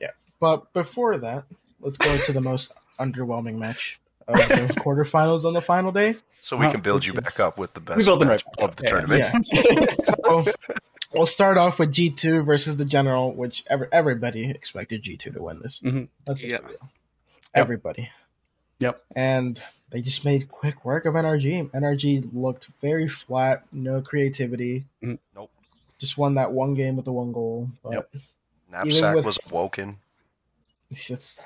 Yeah. But before that, let's go to the most underwhelming match of the quarterfinals on the final day. So we can build which you is- back up with the best We build them match right of the back up. tournament. Yeah. so we'll start off with G two versus the General, which ever, everybody expected G two to win this. Mhm. Let's just Yep. real. Everybody. Yep. And they just made quick work of NRG. NRG looked very flat, no creativity. Nope. Just won that one game with the one goal. But Yep. Knapsack with- was woken. it's just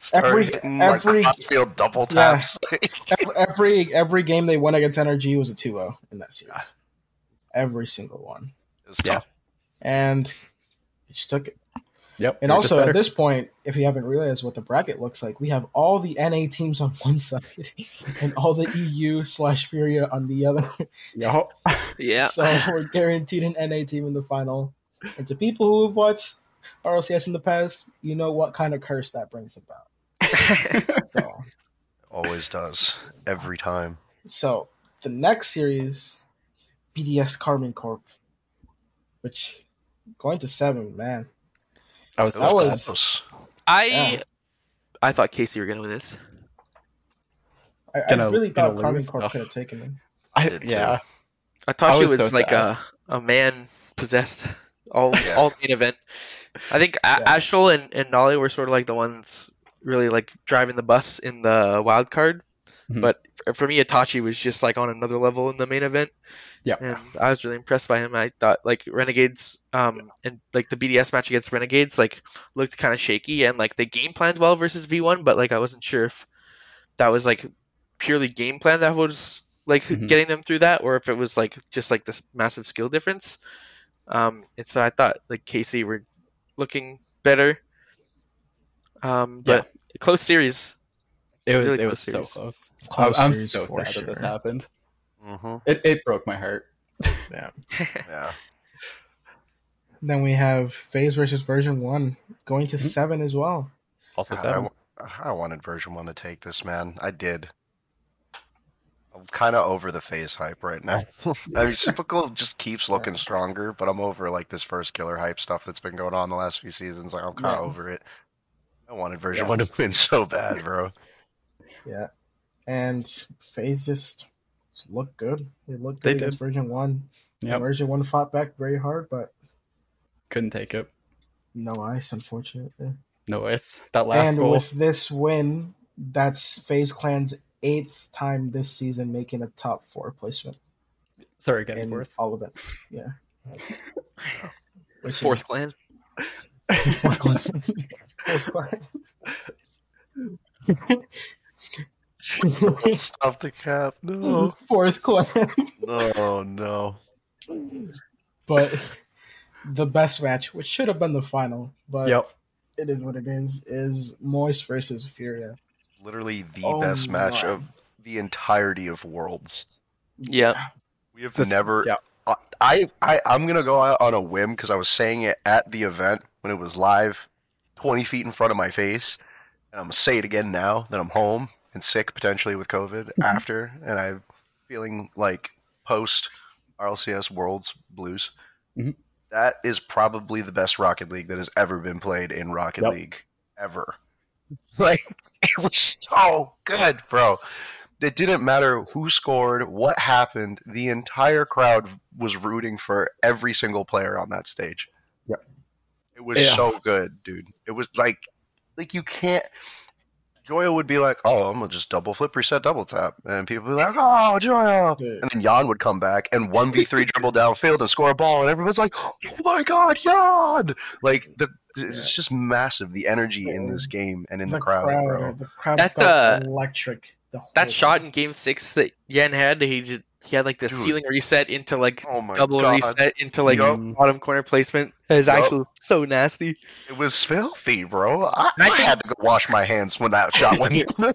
Started Every- hitting, every- like Crossfield double Yeah. taps. [laughs] every, every every game they won against NRG was a 2-0 in that series. Every single one. It was Yeah. tough. And they just took it. Yep. And also at this point, if you haven't realized what the bracket looks like, we have all the NA teams on one side [laughs] and all the EU slash Furia on the other. Yup. Yeah. [laughs] So we're guaranteed an NA team in the final. And to people who have watched RLCS in the past, you know what kind of curse that brings about. [laughs] So, Always does. Every time. so the next series, BDS Karmine Corp, which going to seven, man. I was It That was was- I Yeah. I thought KC were gonna win this. I, I Gonna- really thought Karmine? Corp Ugh. could have taken them. I, Did too. yeah. I thought I she was was so like sad. a a man possessed all Yeah. all main event. I think Yeah. Astral and, and Noly were sort of like the ones really like driving the bus in the wild card. Mhm. But for me, Itachi was just like on another level in the main event. Yeah. and I was really impressed by him. I thought like Renegades, um, and like the BDS match against Renegades, like looked kind of shaky, and like they game planned well versus V1, but like I wasn't sure if that was like purely game plan that was like Mhm. getting them through that, or if it was like just like this massive skill difference. Um, and so I thought like KC were looking better. Um, but close series. It was Really it was close so close. Close I'm, I'm so for sad that this sure. happened. hmm It it broke my heart. [laughs] Yeah. yeah. [laughs] Then we have FaZe versus Version One going to Mhm. seven as well. Also God, I, sad. w- I wanted version one to take this, man. I did. I'm kind of over the FaZe hype right now. [laughs] I mean, Sypical just keeps looking stronger, but I'm over like this Firstkiller hype stuff that's been going on the last few seasons. Like I'm kind of Yeah. over it. I wanted version Yeah. one to win so bad, bro. [laughs] Yeah, and FaZe just, just looked good. They looked They good against Version One. Yeah, Version One fought back very hard, but Couldn't take it. no ice, unfortunately. No ice. That last and goal. with this win, that's FaZe Clan's eighth time this season making a top four placement Sorry, again, in fourth. all of it. Yeah. [laughs] Which Fourth is- clan. Fourth [laughs] clan. Stop the cap. No. Fourth clan. No, no. but the best match, which should have been the final, but Yep. it is what it is, is Moist versus Furia. Literally the Oh best match my. of the entirety of Worlds. Yeah. We have This- never. yeah. I, I I'm gonna go out on a whim because I was saying it at the event when it was live, 20 feet in front of my face, and I'm gonna say it again now that I'm home and sick potentially with COVID [laughs] after, and I'm feeling like post RLCS Worlds Blues. Mhm. That is probably the best Rocket League that has ever been played in Rocket Yep. League ever. [laughs] Like it was so good, bro. It didn't matter who scored, what happened. The entire crowd was rooting for every single player on that stage. Yep. It was Yeah. so good, dude. It was like, like you can't. Joyo would be like, "Oh, I'm gonna just double flip reset double tap," and people would be like, "Oh, Joyo!" Dude. And then Yan would come back and one v three [laughs] dribble downfield and score a ball, and everyone's like, "Oh my god, Yan!" Like the it's just massive the energy in this game and in the, crowd, bro. the crowd That's, felt uh, electric. The whole That shot in Game Six that Yan had, he did, he had like the Dude. ceiling reset into like Oh my double god, reset into like Yup. bottom corner placement. That is Yup. actually so nasty. it was filthy, bro. I, I I had to go wash my hands when that shot went in. [laughs]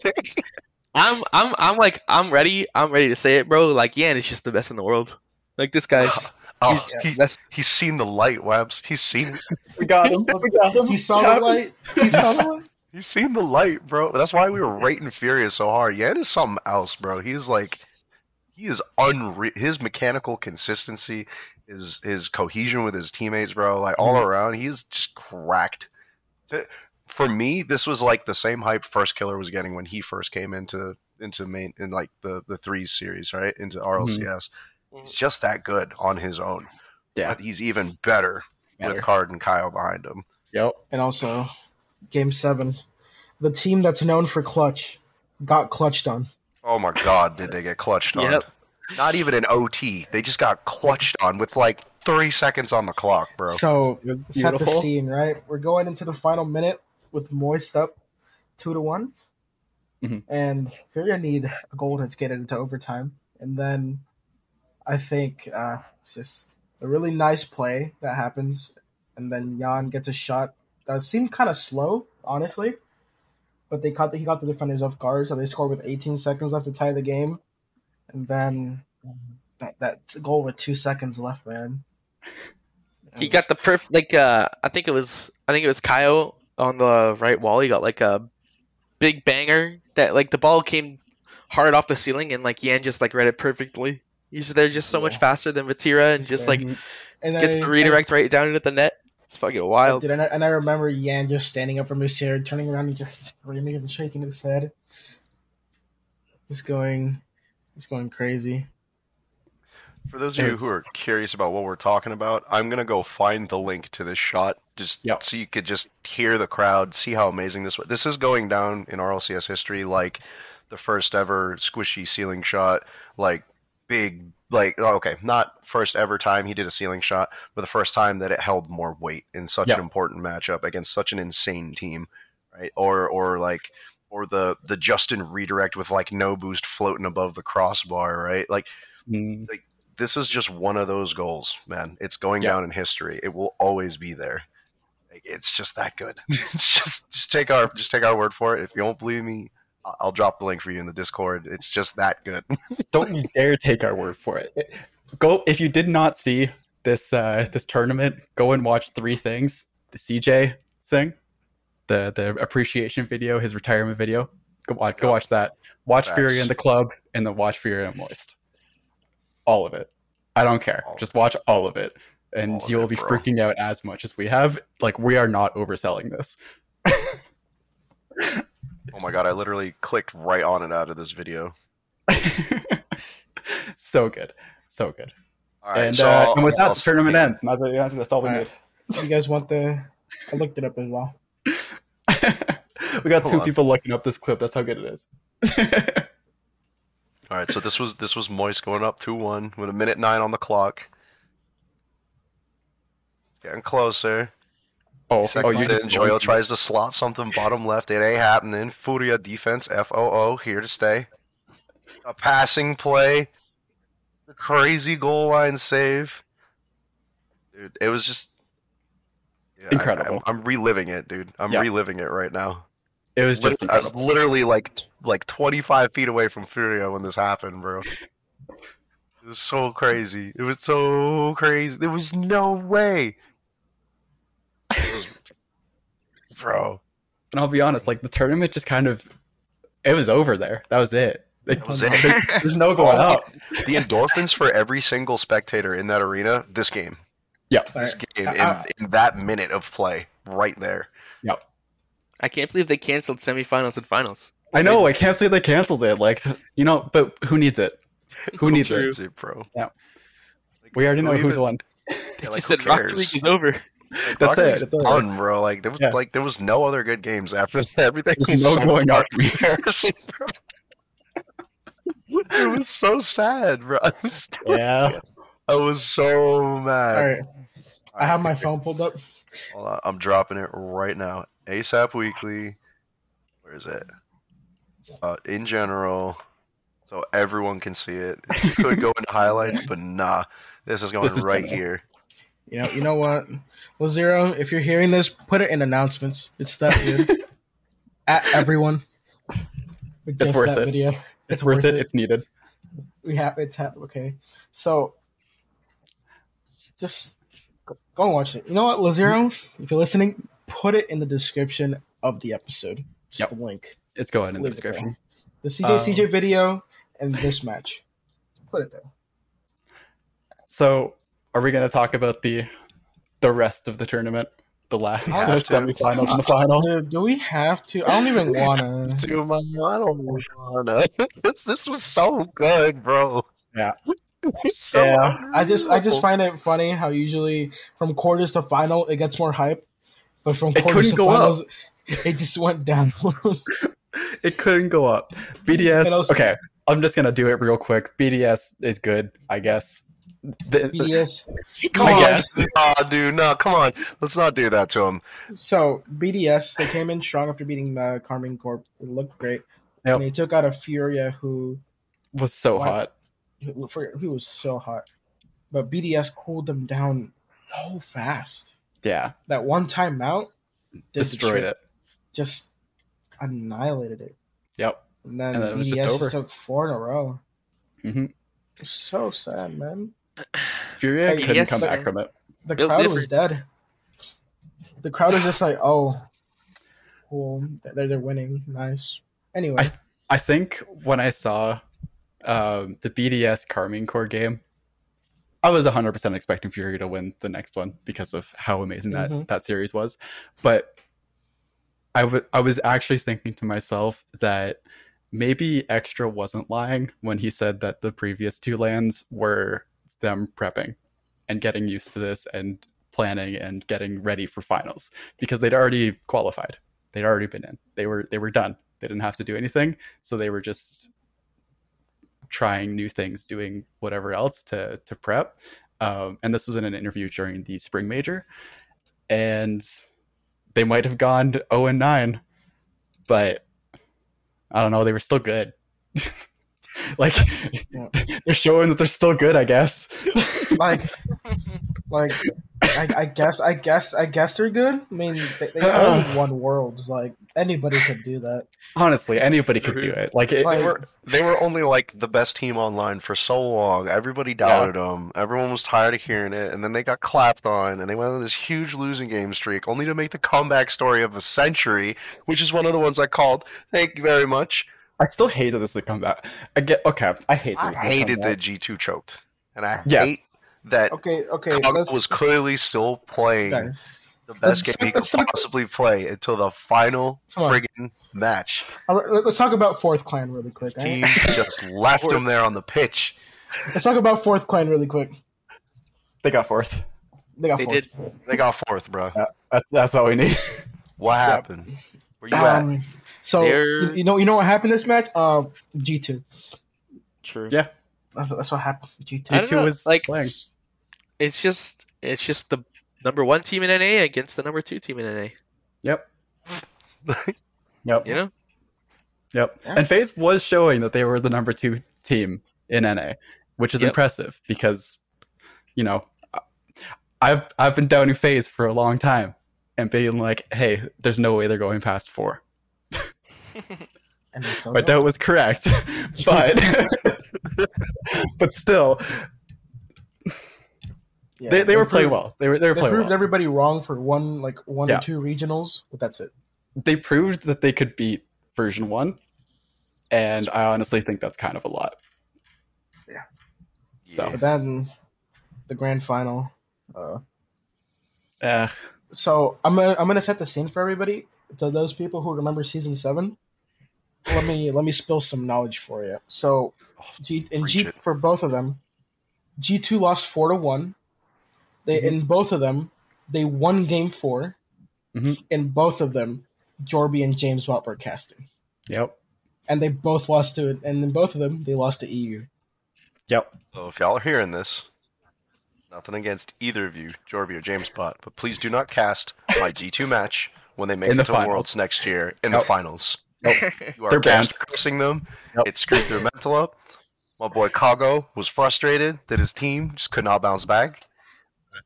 I'm I'm I'm like I'm ready. I'm ready to say it, bro. Like Yan is just the best in the world. Like this guy, [sighs] oh, he's he, the he's seen the light, Webs. He's seen [laughs] We got him. We got him. He saw the light. He saw the light. [laughs] You've seen the light, bro. That's why we were rating Furious so hard. Yan is something else, bro. He's like, he is unreal. His mechanical consistency, his his cohesion with his teammates, bro. Like all Mhm. around, is just cracked. For me, this was like the same hype Firstkiller was getting when he first came into into main in like the the threes series, right? Into RLCS. He's just that good on his own. Yeah. But he's even better, Better. with Card and Kyle behind him. Yep. And also, Game Seven, the team that's known for clutch got clutched on. Oh my god, did they get clutched on? Yep. Not even an OT. They just got clutched on with like three seconds on the clock, bro. So set the scene, right? We're going into the final minute with Moist up two to one, Mhm. and Furia need a goal to get it into overtime, and then I think uh, it's just a really nice play that happens, and then Yan gets a shot that seemed kind of slow, honestly, but they caught the, he got the defenders off guard, so they scored with 18 seconds left to tie the game, and then that that goal with two seconds left, man. [laughs] He got the perf like uh I think it was I think it was Kyle on the right wall. He got like a big banger that like the ball came hard off the ceiling and like Yan just like read it perfectly. He's they're just so much faster than Vatira and Just just like and gets I- the redirect right down into the net. It's fucking wild. Dude, and I, and I remember Yan just standing up from his chair, turning around and just screaming and shaking his head. Just going, just going crazy. For those of you who are curious about what we're talking about, I'm gonna go find the link to this shot just Yep. so you could just hear the crowd, see how amazing this was. This is going down in RLCS history like the first ever squishy ceiling shot, like big like oh, okay, not first ever time he did a ceiling shot, but the first time that it held more weight in such an important matchup against such an insane team, right? Or or like or the the Justin redirect with like no boost floating above the crossbar, right? Like Mm, this is just one of those goals, man. It's going Yeah. down in history. It will always be there. Like, It's just that good. [laughs] it's just just take our just take our word for it. If you don't believe me, I'll drop the link for you in the Discord. It's just that good. [laughs] Don't you dare take our word for it. Go if you did not see this uh, this tournament, go and watch three things: the CJ thing, the the appreciation video, his retirement video. Go watch, go watch that. Watch. Fury in the club, and then watch Fury and Moist. All of it. I don't care. All Just watch all of it, and of you will it, be bro. freaking out as much as we have. Like we are not overselling this. [laughs] Oh my god, I literally clicked right on it out of this video. [laughs] so good, so good. All right, and so uh, and with that, I'll the tournament ends. And That's, that's, that's all we All need. right. You guys want the? I looked it up as well. [laughs] we got Hold two on. people looking up this clip. That's how good it is. [laughs] All right, so this was this was Moist going up two one with a minute nine on the clock. It's getting closer. Oh, oh, you just Joyo tries to slot something bottom left. It ain't happening. Furia defense, FOO, here to stay. A passing play. Crazy goal line save. Dude, it was just. Yeah, Incredible. I'm, I'm reliving it, dude. I'm Yeah. reliving it right now. It was just. I was literally like like 25 feet away from Furia when this happened, bro. It was so crazy. It was so crazy. There was no way. It was- bro. And I'll be honest, like the tournament just kind of, it was over there. That was it. Like, That was it. there- there's no going [laughs] oh, up. The endorphins for every single spectator in that arena, this game. Yeah. This All game, right. in, in that minute of play, right there. Yep. I can't believe they canceled semifinals and finals. I know. I can't believe they canceled it. Like, you know, but who needs it? [laughs] Who needs it? That's it, bro? Yeah. Like, We already who know who's even- won. yeah, They like, just who said Rocket cares? League is over. [laughs] That's it. League's That's it. done, bro. Like there was Yeah. like there was no other good games after that. [laughs] Everything There's was no so going embarrassing, bro. [laughs] it was so sad, bro. I was, Yeah. I was so mad. right, I have my phone pulled up. Hold on, I'm dropping it right now. ASAP Weekly. Where is it? Uh, in general, so everyone can see it. It could go into highlights, but nah. This is going This is right here. You know, you know what? Well, Zero, if you're hearing this, put it in announcements. It's that good. [laughs] At everyone. With It's worth that it. Video. It's, worth it. It's needed. We have it's have okay. So just go, go and watch it. You know what, Lazero? If you're listening, put it in the description of the episode. Just Yep. the link. It's going in the Leave it there. description. The CJ Um, CJ video and this match. Put it there. So, are we going to talk about the the rest of the tournament, the last have the semifinals and the final? Dude, do we have to? I don't even [laughs] wanna. Dude, man, I don't wanna. [laughs] this, this was so good, bro. Yeah. [laughs] So Yeah. I just I just find it funny how usually from quarters to final it gets more hype, but from quarters to go up. finals it just went down. It couldn't go up. BDS. Also- okay, I'm just gonna do it real quick. BDS is good, I guess. The- BDS. [laughs] Come I on, guess. Nah, dude, no, come on. Let's not do that to him. So BDS they came in strong after beating uh, Karmine Corp. It looked great. Yep. And they took out a Furia who was so Why- hot. who, who was so hot, but BDS cooled them down so fast. Yeah, That one time out destroyed it. Just annihilated it. Yep. And then And then BDS just just, took four in a row. hmm So sad, man. Furia Hey, couldn't yes, come back from it. The Built crowd was dead. The crowd was just like, "Oh, cool, they're they're winning, nice." Anyway, I think when I saw um, the BDS Karmine Corp game, I was 100% expecting Fury to win the next one because of how amazing that, Mhm. that series was. But I w- I was actually thinking to myself that maybe Extra wasn't lying when he said that the previous two LANs were them prepping and getting used to this and planning and getting ready for finals because they'd already qualified. They'd already been in. They were they were done. They didn't have to do anything, so they were just trying new things, doing whatever else to to prep. Um, and this was in an interview during the spring major, and they might have gone 0 and 9, but I don't know. They were still good. [laughs] [laughs] like Yeah. [laughs] they're showing that they're still good, I guess. like, [laughs] like, I, I guess, I guess, I guess they're good. I mean, they, they [sighs] only won worlds. Like anybody could do that. Honestly, anybody could do it. Like it, Like- They were they were only like the best team online for so long. Everybody doubted them. Everyone was tired of hearing it, and then they got clapped on, and they went on this huge losing game streak, only to make the comeback story of a century, which is one of the ones I called. Thank you very much. I still hated this is comeback. I get okay. I hate. I this is a hated comeback. that G two choked, and I Yes. hate that Okay, okay, Kog was clearly still playing guys. the best let's- game he could talk- possibly play until the final Come friggin' match. Uh, all right, let's talk about fourth clan really quick. all Team right? [laughs] just left him there on the pitch. Let's talk about fourth clan really quick. They got fourth. They got They fourth. They got fourth, bro. That's that's all we need. What happened? Where you at? Um, Um, so you, you know, you know what happened this match? Uh, G two. True. Yeah. That's, that's what happened. G two. I don't Two was like- playing. It's just it's just the number one team in NA against the number two team in NA. Yep. [laughs] Yep. You know? Yep. Yeah. And FaZe was showing that they were the number two team in NA, which is Yep. impressive because, you know, I've I've been doubting FaZe for a long time and being like, hey, there's no way they're going past four. [laughs] They My doubt was correct, [laughs] [laughs] but but still, Yeah, they, they were playing well. They were they were They playing proved well. everybody wrong for one, like one Yeah. or two regionals, but that's it. They proved that they could beat version one, and I honestly think that's kind of a lot. Yeah. So But then the grand final. Uh, uh, so I'm gonna I'm gonna set the scene for everybody. To those people who remember season seven, let me let me spill some knowledge for you. So G in Preach G it. for both of them, G two lost four to one. They Mhm. in both of them, they won Game 4 Mhm. In both of them, Jorby and James Bott were casting, Yep. and they both lost to it. And in both of them, they lost to EU. Yep. So if y'all are hearing this, nothing against either of you, Jorby or James Bott, but please do not cast my G2 match when they make In it the to finals. Worlds next year in Yep. the finals. Nope. You are cast cursing them. Yep. It screwed their mental up. My boy Kago was frustrated that his team just could not bounce back.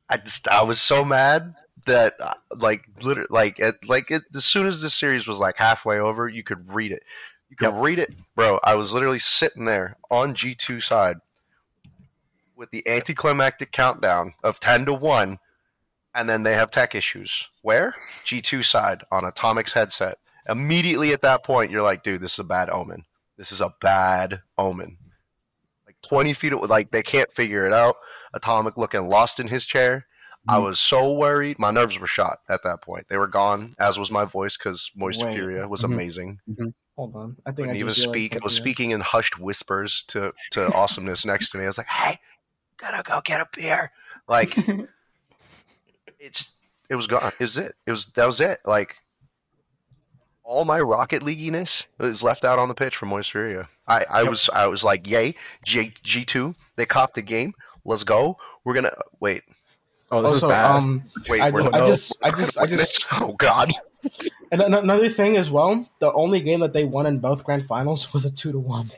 I just I was so mad that uh, like literally like it, like it, as soon as this series was like halfway over, you could read it. You could Yep. read it, bro. I was literally sitting there on G2 side with the anticlimactic countdown of 10 to 1 and then they have tech issues. Where? G2 side on Atomic's headset. Immediately at that point, you're like, dude, this is a bad omen. This is a bad omen. Like 20 feet, like they can't figure it out. Atomic looking lost in his chair. I Mhm. was so worried. My nerves were shot at that point. They were gone, as was my voice, because Moist Wait. Furia was Mhm. amazing. Hold on, I think Couldn't I even speak. I was speaking in hushed whispers to to [laughs] awesomeness next to me. I was like, "Hey, gotta go get a beer." Like, [laughs] it's it was gone. It was it. It was that was it. Like, all my Rocket Leagueiness was left out on the pitch from Moist Furia. I I Yep. was I was like, "Yay, G G two. They copped the game. Let's go. We're gonna wait. Oh, this Also, is bad. um, Wait, I, we're ju- not- I just, I just, I [laughs] just, Oh God. and another thing as well. The only game that they won in both grand finals was a two to one.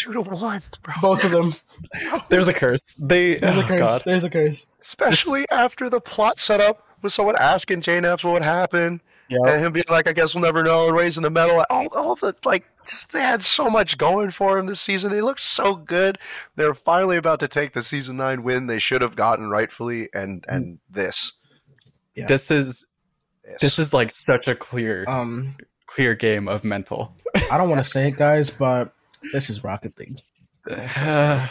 It's a two to one, bro. Both of them. [laughs] There's a curse. They. There's a oh, curse. God. There's a curse. Especially after the plot setup with someone asking JKnaps what would happen. Yeah. and him being like, "I guess we'll never know," and raising the medal. All, all the like, they had so much going for him this season. They looked so good. They're finally about to take the season nine win they should have gotten rightfully, and and this, This is this is like such a clear Um, clear game of mental. I don't want to say it, guys, but this is Rocket League. Uh,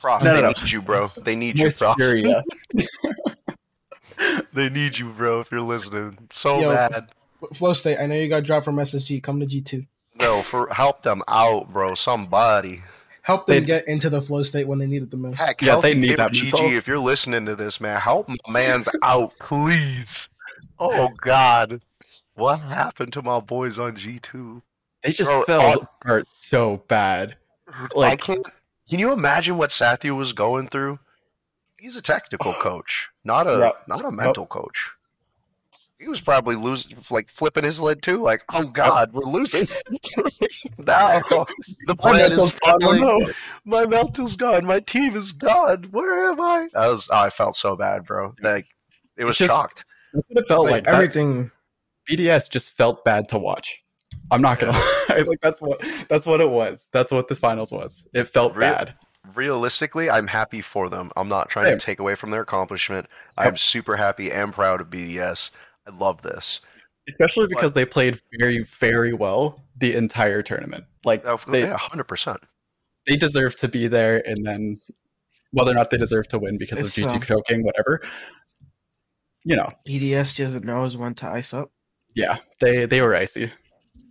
Prof, No, they no, no. need you, bro. They need you, Moist Prof. Furia. [laughs] They need you, bro. If you're listening, so Yo. bad. Flow State, I know you got dropped from SSG. Come to G two. No, for help them out, bro. Somebody. Help them They- get into the flow state when they need it the most. Heck, Yeah, they need that GG mental. if you're listening to this, man. Help my man's out, please. Oh God, what happened to my boys on G two? They just Bro, fell all- apart so bad. I Like can't. Can you imagine what Satthew was going through? He's a technical [sighs] coach, not a Yep. not a mental coach. He was probably losing, like flipping his lid too. Like, oh God, we're losing. [laughs] now the plan is failing. My mental's gone. My team is gone. Where am I? I was. oh, I felt so bad, bro. Like it was just- shocked. It felt like. like That- everything. BDS just felt bad to watch. I'm not gonna lie. [laughs] Like that's what that's what it was. That's what this finals was. It felt Real- bad. Realistically, I'm happy for them. I'm not trying Same. to take away from their accomplishment. I'm super happy and proud of BDS. I love this. Especially because they played very, very well the entire tournament. Like Oh, they, yeah, hundred percent. they deserve to be there and then whether or not they deserve to win because It's, of G2 um, choking, whatever. You know, BDS just knows when to ice up. yeah, they they were icy.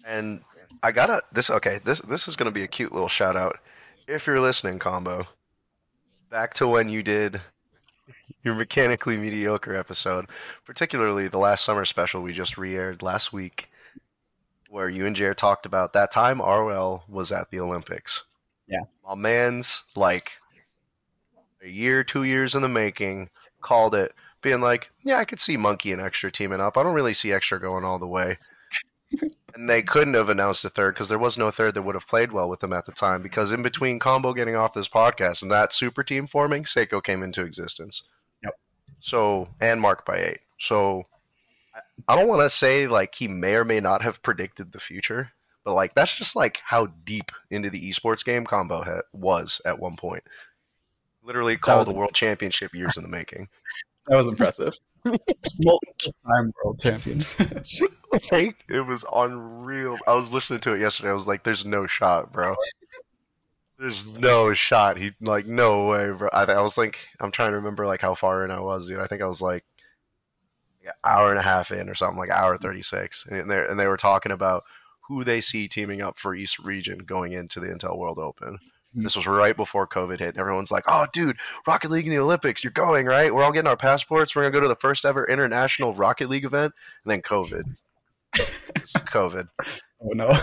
And I gotta this. Okay, this this is gonna be a cute little shout out. If you're listening, combo, back to when you did your mechanically mediocre episode, particularly the last summer special we just re-aired last week, where you and Jared talked about that time ROL was at the Olympics. Yeah. my man's like a year, two years in the making, called it, being like, "Yeah, I could see Monkey and Extra teaming up. I don't really see Extra going all the way." And they couldn't have announced a third because there was no third that would have played well with them at the time. Because in between Combo getting off this podcast and that super team forming, Seikoo came into existence. Yep. So and Mark by eight. So I- don't want to say like he may or may not have predicted the future, but like that's just like how deep into the esports game Combo ha- was at one point. Literally called the world championship years in the making. [laughs] That was impressive. Multiple time world champions. [laughs] It was unreal. I was listening to it yesterday. I was like, "There's no shot, bro. There's no shot." He like, "No way, bro." I, I was like, I'm trying to remember like how far in I was, dude. I think I was like an hour and a half in or something, like hour thirty six, and they and they were talking about who they see teaming up for East Region going into the Intel World Open. Mm-hmm. This was right before COVID hit. Everyone's like, "Oh, dude, Rocket League in the Olympics, you're going right? We're all getting our passports. We're gonna go to the first ever international Rocket League event." And then COVID. It's [laughs] COVID. Oh no. [laughs]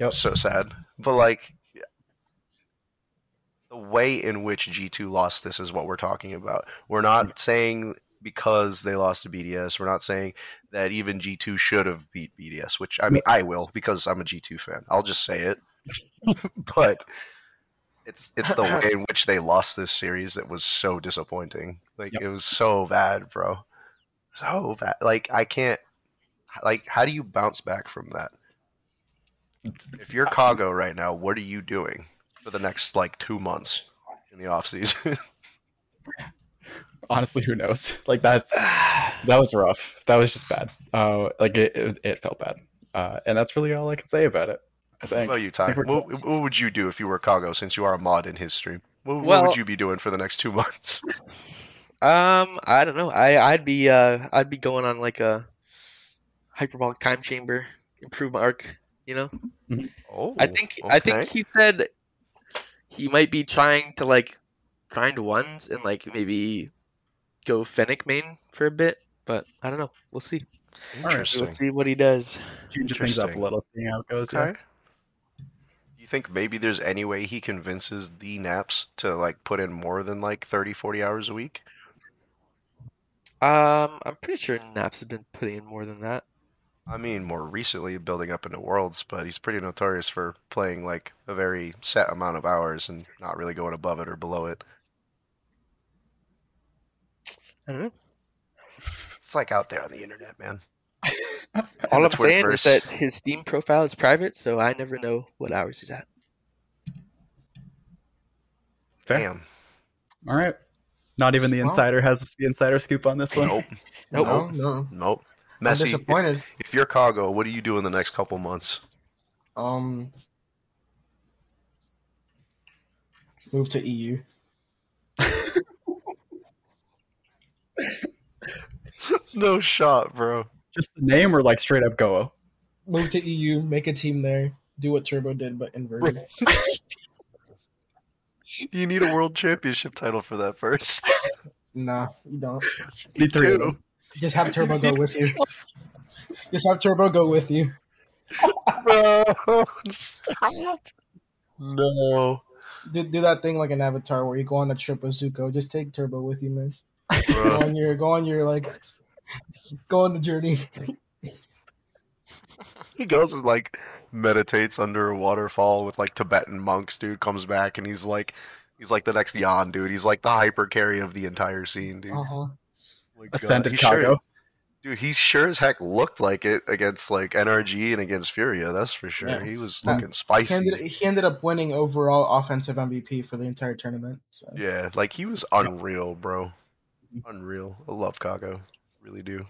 Yep. So sad. But like, the way in which G2 lost this is what we're talking about. We're not mm-hmm. saying because they lost to BDS. We're not saying that even G2 should have beat BDS, which I mean, I will because I'm a G2 fan. I'll just say it. [laughs] but it's it's the way in which they lost this series that was so disappointing. Like Yep. it was so bad, bro. So bad. Like I can't like how do you bounce back from that? If you're Kago right now, what are you doing for the next like 2 months in the off season? [laughs] Honestly, who knows? Like that's that was rough. That was just bad. Uh, like it, it, it felt bad. Uh, and that's really all I can say about it. I What think. about you, Ty? think we're What, what would you do if you were Kago since you are a mod in his stream? What, what would you be doing for the next 2 [laughs] months? Um, I don't know. I I'd be uh I'd be going on like a hyperbolic time chamber improvement arc. You know, Oh. I think I think he said he might be trying to like grind ones and like maybe go Fennec main for a bit, but I don't know. We'll see. interesting. We'll see what he does. Change things up a little, seeing how it goes. Okay. Think maybe there's any way he convinces the Naps to like put in more than like 30, 40 hours a week? Um, I'm pretty sure Naps have been putting in more than that. I mean, more recently building up into Worlds, but he's pretty notorious for playing like a very set amount of hours and not really going above it or below it. I don't know. It's like out there on the internet, man. All I'm saying is that his Steam profile is private, so I never know what hours he's at. Fair. Damn. All right. Not even the insider has the insider scoop on this one. Nope. [laughs] Nope. No, no. Nope. I'm disappointed. if you're Kago, what do you do in the next couple months? Um, move to EU. [laughs] no shot, bro. Just the name or like straight up Goa? Move to EU. Make a team there. Do what Turbo did, but inverted. [laughs] You need a world championship title for that first. [laughs] nah, you don't. Need three Two. Just have Turbo go with you. Just have Turbo go with you. Bro, stop. No. Do, do that thing like an avatar where you go on a trip with Zuko. Just take Turbo with you, man. Go Bro. on your go on your like go on the journey. [laughs] He goes and like meditates under a waterfall with like Tibetan monks, dude. Comes back and he's like, he's like the next Yan, dude. He's like the hyper carry of the entire scene, dude. Uh huh. My Ascended He sure- dude, he sure as heck looked like it against like NRG and against Furia. That's for sure. Yeah. He was Yeah. looking He spicy. ended, he ended up winning overall offensive MVP for the entire tournament. So Yeah, like he was unreal, bro. Unreal. I love Kago. Really do.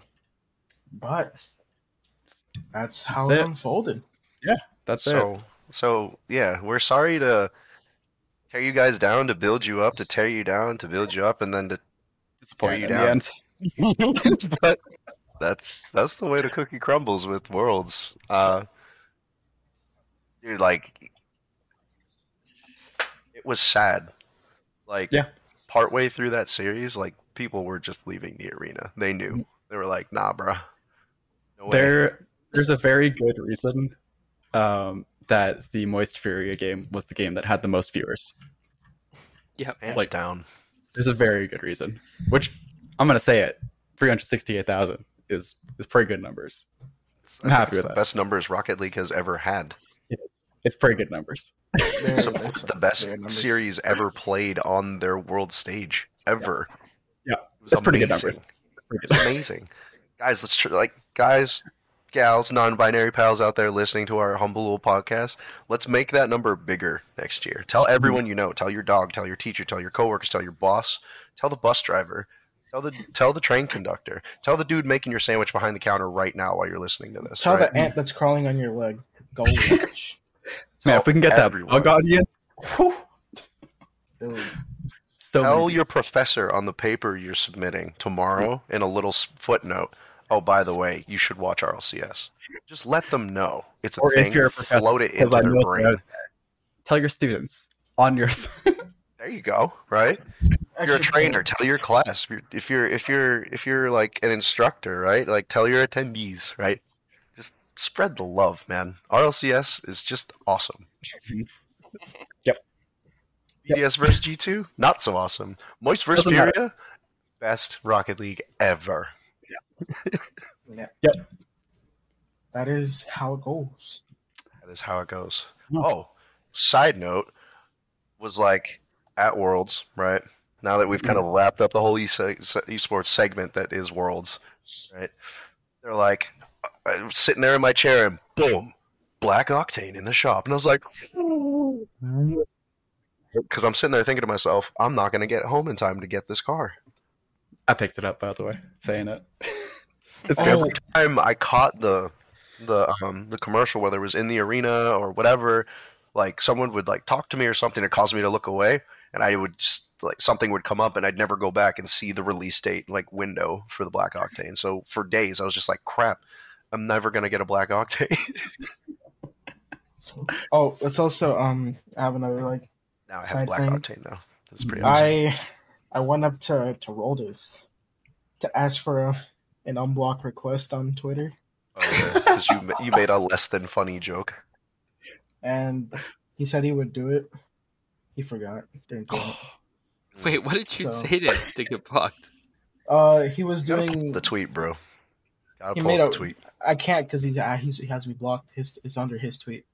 but that's how That's it it. unfolded. Yeah, that's it. So, so yeah, we're sorry to tear you guys down, to build you up, to tear you down, to build you up, and then to. Disappointing you in down. the end. [laughs] but that's that's the way the cookie crumbles with worlds. Uh, dude, like it was sad. Like Yeah. partway through that series, like people were just leaving the arena. They knew. They were like, "Nah, bruh. No. There, there's a very good reason um, that the Moist Furia game was the game that had the most viewers. Hands like- down. There's a very good reason, which I'm gonna say it. 368,000 is is pretty good numbers. I'm I happy with the that. best numbers Rocket League has ever had. It's it's pretty good numbers. Very- So it's the best series ever played on their world stage ever. Yeah. It was It's pretty good amazing. numbers. It's pretty good. amazing. [laughs] guys, let's tr- like guys, gals, non-binary pals out there listening to our humble little podcast. Let's make that number bigger next year. Tell Mm-hmm. everyone you know. Tell your dog. Tell your teacher. Tell your coworkers. Tell your boss. Tell the bus driver. Tell the tell the train conductor. Tell the dude making your sandwich behind the counter right now while you're listening to this. Tell right? the ant that's crawling on your leg to go watch. Man, if we can get that Everyone. bug audience, whew, Dude, so Tell your professor on the paper you're submitting tomorrow in a little footnote. Oh, by the way, you should watch RLCS. Just let them know it's a Or if thing. you're a professor, float it into their brain. they're out there. tell your students. on your [laughs] There you go. Right. If you're a trainer, tell your class. If you're if you're if you're if you're like an instructor, right? Like tell your attendees, right? Just spread the love, man. RLCS is just awesome. [laughs] Yep. Yep. BDS versus G2, not so awesome. Moist versus Doesn't matter. Furia, best Rocket League ever. Yeah. [laughs] Yep. That is how it goes. That is how it goes. Yeah. Oh, side note was like at Worlds, right? Now that we've kind of wrapped up the whole e- esports segment that is Worlds, right? They're like, I was sitting there in my chair and boom, Black Octane in the shop. And I was like, [laughs] because I'm sitting there thinking to myself, I'm not going to get home in time to get this car. I picked it up by the way, saying it. [laughs] it's Oh, every time I caught the the um the commercial, whether it was in the arena or whatever, like someone would like talk to me or something that caused me to look away, and I would just like something would come up, and I'd never go back and see the release date like window for the Black Octane. So for days, I was just like, crap, I'm never gonna get a Black Octane. [laughs] Oh, it's also um. I have another like. Now I have Side Black thing. Octane though. That's pretty awesome. I I went up to to Roldis to ask for a, an unblock request on Twitter, Because you you made a less than funny joke. and he said he would do it. He forgot. Didn't do it. [gasps] Wait, what did you So- say to, to get blocked? Uh, he was doing. the tweet, bro. Gotta He made a- tweet. I can't because he's, uh, he's he has me blocked. His it's under his tweet,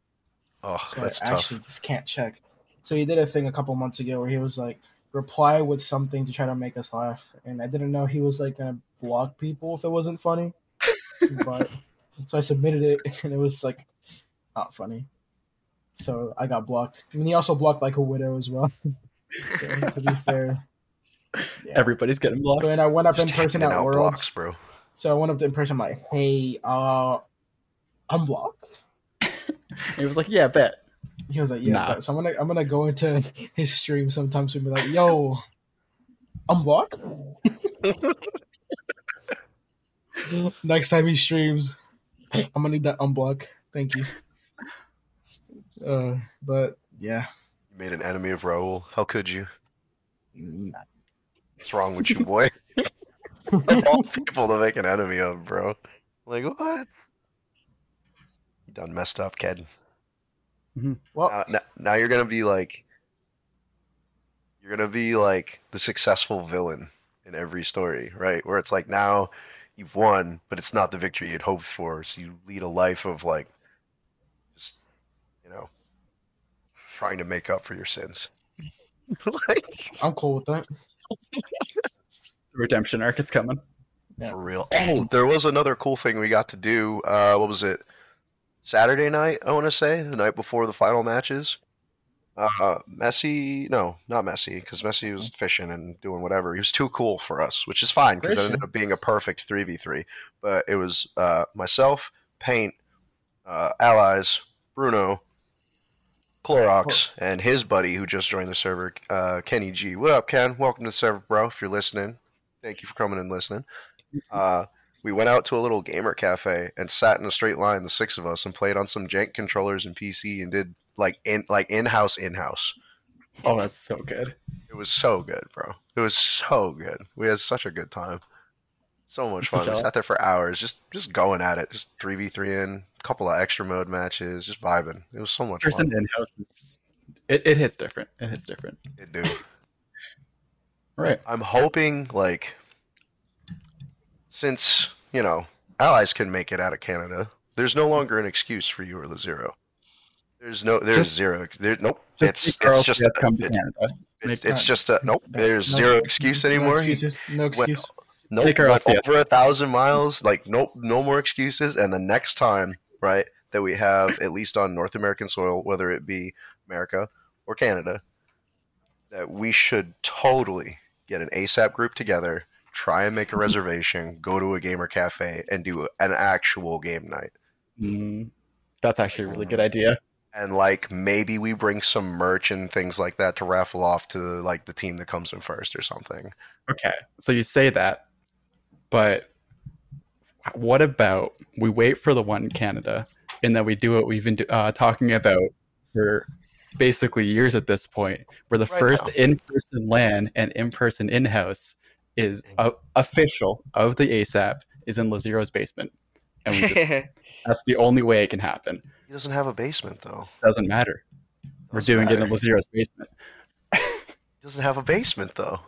Oh, so that's I tough. actually just can't check. So he did a thing a couple months ago where he was like reply with something to try to make us laugh, and I didn't know he was like gonna block people if it wasn't funny. [laughs] but so I submitted it, [laughs] and it was like not funny. So I got blocked. I mean, he also blocked like a widow as well. [laughs] so to be fair, yeah. Everybody's getting blocked. So, and I went up Just in person handing at Worlds. blocks, bro. So I went up in person, I'm like, hey, uh, unblock. He was like, "Yeah, bet." He was like, yeah. Nah. So I'm gonna I'm gonna go into [laughs] his stream sometimes and be like, yo, unblock. [laughs] Next time he streams, I'm gonna need that unblock. Thank you. Uh, but yeah, You made an enemy of Raul. How could you? What's wrong with you, boy? [laughs] all people to make an enemy of, bro. Like what? You done messed up, kid. Well, Now, now, now you're gonna be like, you're gonna be like the successful villain in every story, right? Where it's like now you've won, but it's not the victory you'd hoped for. So you lead a life of like, just you know, trying to make up for your sins. [laughs] like I'm cool with that. Redemption arc it's coming. Yeah. For real. Oh, there was another cool thing we got to do. Uh, what was it? Saturday night, I want to say, the night before the final matches. Uh, Messi, no, not Messi, because Messi was fishing and doing whatever. He was too cool for us, which is fine because it ended up being a perfect three v three. But it was uh, myself, Paint, uh, Allies, Bruno, Clorox, and his buddy who just joined the server, uh, Kenny G. What up, Ken? Welcome to the server, bro. If you're listening, thank you for coming and listening. Uh, we went out to a little gamer cafe and sat in a straight line, the six of us, and played on some jank controllers and PC and did like in like in house in house. Oh, that's so good. It was so good, bro. It was so good. We had such a good time. So much fun. We sat there for hours, just just going at it, just three v three in, a couple of extra mode matches, just vibing. It was so much Person fun. in house is it, it hits different. It hits different. It do. [laughs] Right. I'm hoping like since you know allies can make it out of Canada, there's no longer an excuse for you or the zero. There's no there's Just- zero. There, nope. Just it's it's just a, come to it- Canada. it's, it's just a nope. There's No- zero excuse anymore. He- excuses. No excuse. Nope, went off the- over a thousand miles. Like nope, no more excuses. And the next time, right, that we have at least on North American soil, whether it be America or Canada, that we should totally get an ASAP group together, try and make a reservation, go to a gamer cafe, and do an actual game night. Mm, that's actually a really good idea. And like maybe we bring some merch and things like that to raffle off to like the team that comes in first or something. Okay, so you say that, but what about we wait for the one in Canada and then we do what we've been uh, talking about for basically years at this point, where the Right first now. in-person LAN and in-person in-house is uh, official of the ASAP is in Lazero's basement, and we just [laughs] that's the only way it can happen. He doesn't have a basement though. Doesn't matter. We're Doesn't doing it in. Lazero's basement. He doesn't have a basement though.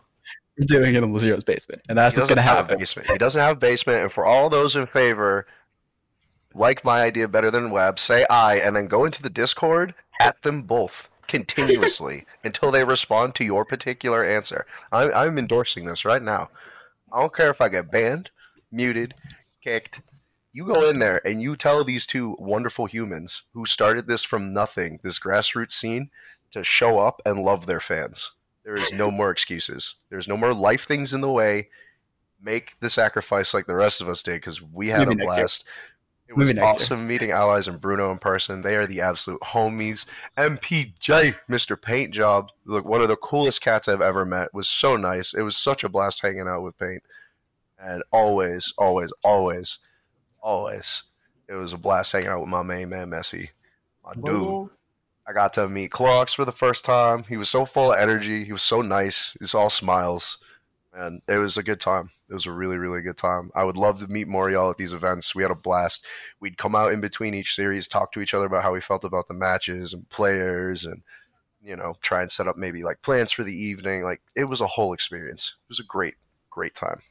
We're doing it in Lazero's basement, and that's he just gonna have happen. a basement. He doesn't have a basement. And for all those in favor, like my idea better than Web, say I, and then go into the Discord at them both continuously until they respond to your particular answer. I, I'm endorsing this right now. I don't care if I get banned, muted, kicked. You go in there and you tell these two wonderful humans who started this from nothing, this grassroots scene, to show up and love their fans. There is no more excuses. There's no more life things in the way. Make the sacrifice like the rest of us did because we had Maybe a blast. year. It was Maybe awesome meeting allies and Bruno in person. They are the absolute homies. MPJ, Mr. Paint Job, look, one of the coolest cats I've ever met. Was so nice. It was such a blast hanging out with Paint. And always, always, always, always, it was a blast hanging out with my main man Messi, my dude. I got to meet Clorox for the first time. He was so full of energy. He was so nice. He's all smiles. And it was a good time. It was a really, really good time. I would love to meet more y'all at these events. We had a blast. We'd come out in between each series, talk to each other about how we felt about the matches and players and, you know, try and set up maybe like plans for the evening. Like, it was a whole experience. It was a great, great time.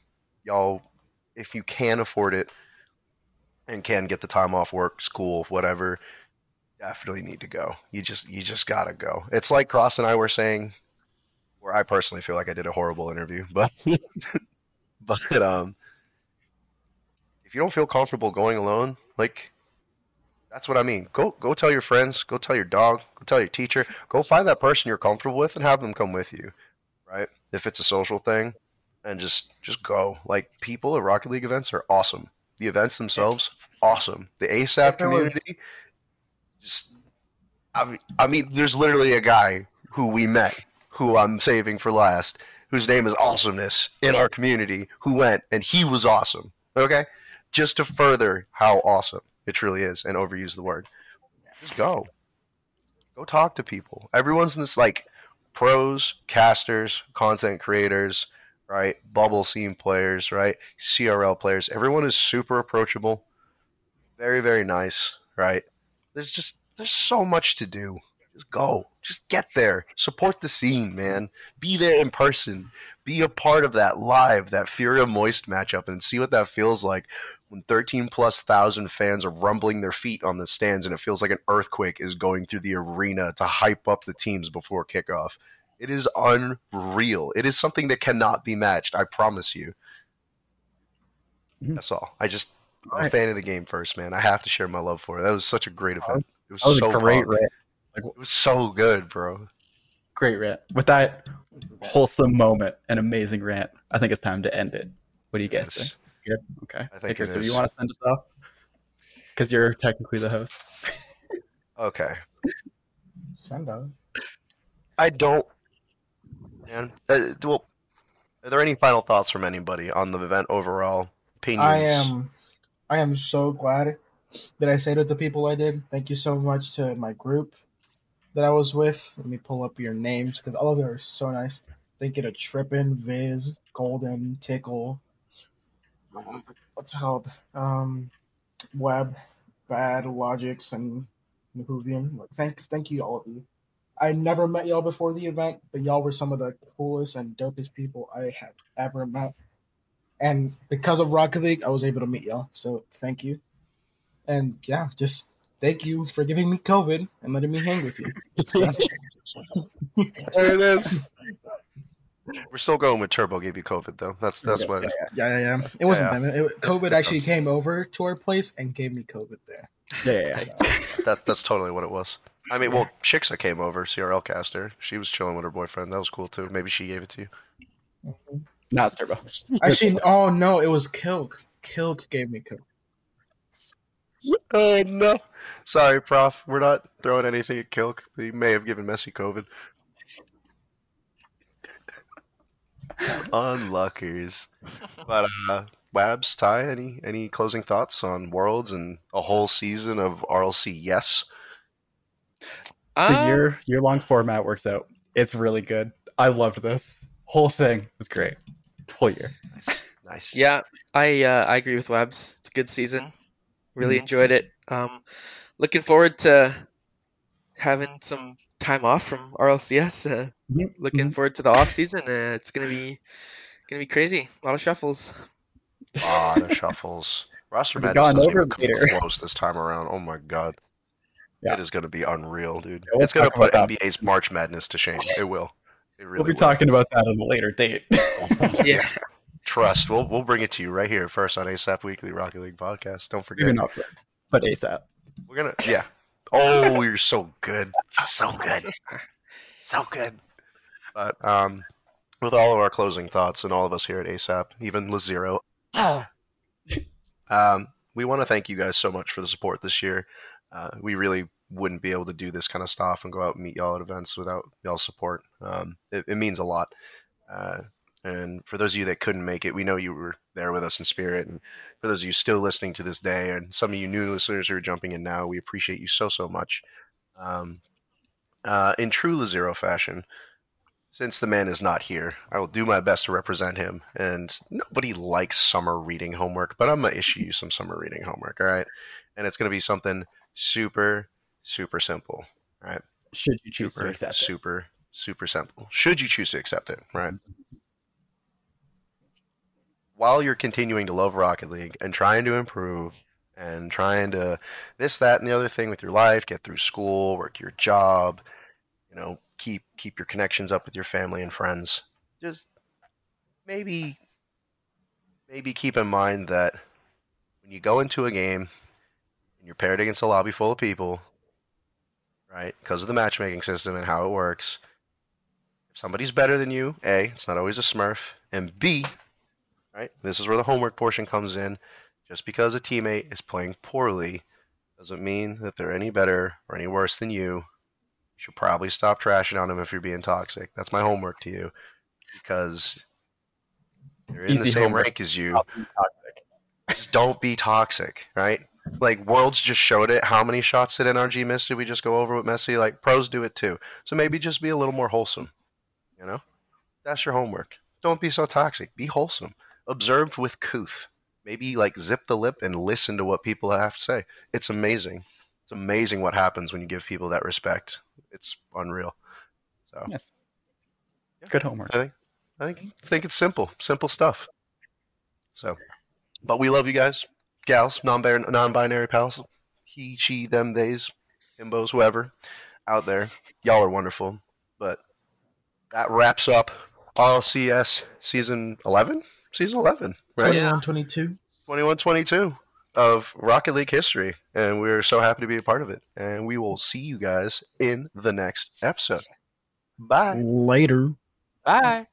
Y'all, if you can afford it and can get the time off work, school, whatever, definitely need to go. You just you just gotta go. It's like Cross and I were saying, where I personally feel like I did a horrible interview, but [laughs] but um, if you don't feel comfortable going alone, like that's what I mean. Go go tell your friends, go tell your dog, go tell your teacher, go find that person you're comfortable with and have them come with you, right? If it's a social thing, and just just go. Like people at Rocket League events are awesome. The events themselves, awesome. The ASAP was- community, just I mean, I mean, there's literally a guy who we met, who I'm saving for last, whose name is Awesomeness in our community, who went and he was awesome. Okay, just to further how awesome it truly is, and overuse the word. Just go, go talk to people. Everyone's in this like pros, casters, content creators, right? Bubble scene players, right? CRL players. Everyone is super approachable, very very nice, right? There's just there's so much to do. Just go. Just get there. Support the scene, man. Be there in person. Be a part of that live, that Furia Moist matchup, and see what that feels like when 13 plus thousand fans are rumbling their feet on the stands and it feels like an earthquake is going through the arena to hype up the teams before kickoff. It is unreal. It is something that cannot be matched. I promise you. Mhm. That's all. I just I'm a fan of the game first, man. I have to share my love for it. That was such a great event. It was, was so great. Rant. It was so good, bro. Great rant. With that wholesome moment an amazing rant, I think it's time to end it. What do you guys Yes. think? Good. Okay. I think Hey, it Chris, you want to send us off? Because you're technically the host. [laughs] Okay. Send out. I don't. Man, uh, well, are there any final thoughts from anybody on the event overall? Opinions? I am I am so glad that I said it to the people I did. Thank you so much to my group that I was with. Let me pull up your names because all of you are so nice. You to Trippin, Viz, Golden, Tickle. What's called? Um, Web, Bad, Logics, and Mahovian. Thanks, thank you all of you. I never met y'all before the event, but y'all were some of the coolest and dopest people I have ever met. And because of Rocket League, I was able to meet y'all. So thank you. And yeah, just thank you for giving me COVID and letting me hang with you. [laughs] There it is. We're still going with Turbo gave you COVID though. That's that's what. Yeah, yeah, yeah. It wasn't Yeah, them. It, COVID actually came over to our place and gave me COVID there. Yeah, yeah, yeah. That that's totally what it was. I mean, well, Chixa came over, CRL caster. She was chilling with her boyfriend. That was cool too. Maybe she gave it to you. Mm-hmm. Now it's Turbo. [laughs] Actually, oh no, it was Kilk. Kilk gave me COVID. Oh no. Sorry, Prof. We're not throwing anything at Kilk. He may have given Messi COVID. Unluckers. But uh Wabs, Ty, any any closing thoughts on Worlds and a whole season of RLC? Yes. the Uh, year year long format works out. It's really good. I loved this whole thing. It was great. Whole year. Nice. nice. Yeah, I uh, I agree with Webbs. It's a good season. Really Mhm. enjoyed it. Um, looking forward to having some time off from RLCS. Uh, Mhm. looking forward to the off season. Uh, it's gonna be gonna be crazy. A lot of shuffles. A lot of shuffles. [laughs] Roster We've madness gone doesn't over even come later. close this time around. Oh my god. Yeah. It is going to be unreal, dude. Yeah, we'll it's going to talk about put that. NBA's March Madness to shame. It will. It really We'll be will. talking about that on a later date. [laughs] Yeah. Trust. We'll we'll bring it to you right here first on ASAP Weekly Rocket League podcast. Don't forget. Maybe not first, but ASAP. We're gonna yeah. Oh, you're so good. So good. So good. But um with all of our closing thoughts and all of us here at ASAP, even Lazero, um, we want to thank you guys so much for the support this year. Uh, we really wouldn't be able to do this kind of stuff and go out and meet y'all at events without y'all's support. Um, it, it means a lot. Uh, and for those of you that couldn't make it, we know you were there with us in spirit. And for those of you still listening to this day, and some of you new listeners who are jumping in now, we appreciate you so, so much. Um, uh, in true Lazero fashion, since the man is not here, I will do my best to represent him. And nobody likes summer reading homework, but I'm going to issue you some summer reading homework, all right? And it's going to be something super, super simple, right? Should you choose super, to accept it. super, super simple. Should you choose to accept it, right? While you're continuing to love Rocket League and trying to improve and trying to this, that, and the other thing with your life, get through school, work your job, you know, keep keep your connections up with your family and friends. Just maybe maybe keep in mind that when you go into a game and you're paired against a lobby full of people, right? Because of the matchmaking system and how it works. If somebody's better than you, A, it's not always a smurf, and B, right? This is where the homework portion comes in. Just because a teammate is playing poorly doesn't mean that they're any better or any worse than you. You should probably stop trashing on them if you're being toxic. That's my homework to you. Because they're in the same homework. rank as you just don't be toxic, right? Like Worlds just showed it. How many shots did NRG miss? Did we just go over with Messi? Like pros do it too. So maybe just be a little more wholesome. You know, that's your homework. Don't be so toxic. Be wholesome. Observe with couth. Maybe like zip the lip and listen to what people have to say. It's amazing. It's amazing what happens when you give people that respect. It's unreal. So Yes. Yeah. Good homework. I think I think I think it's simple, simple stuff. So, but we love you guys, gals, non-binary, non-binary pals, he, she, them, theys, himbos, whoever out there. Y'all are wonderful. But that wraps up RLCS season eleven, season eleven, right? 21, 22. 21-22 of Rocket League history, and we're so happy to be a part of it. And we will see you guys in the next episode. Bye. Later. Bye.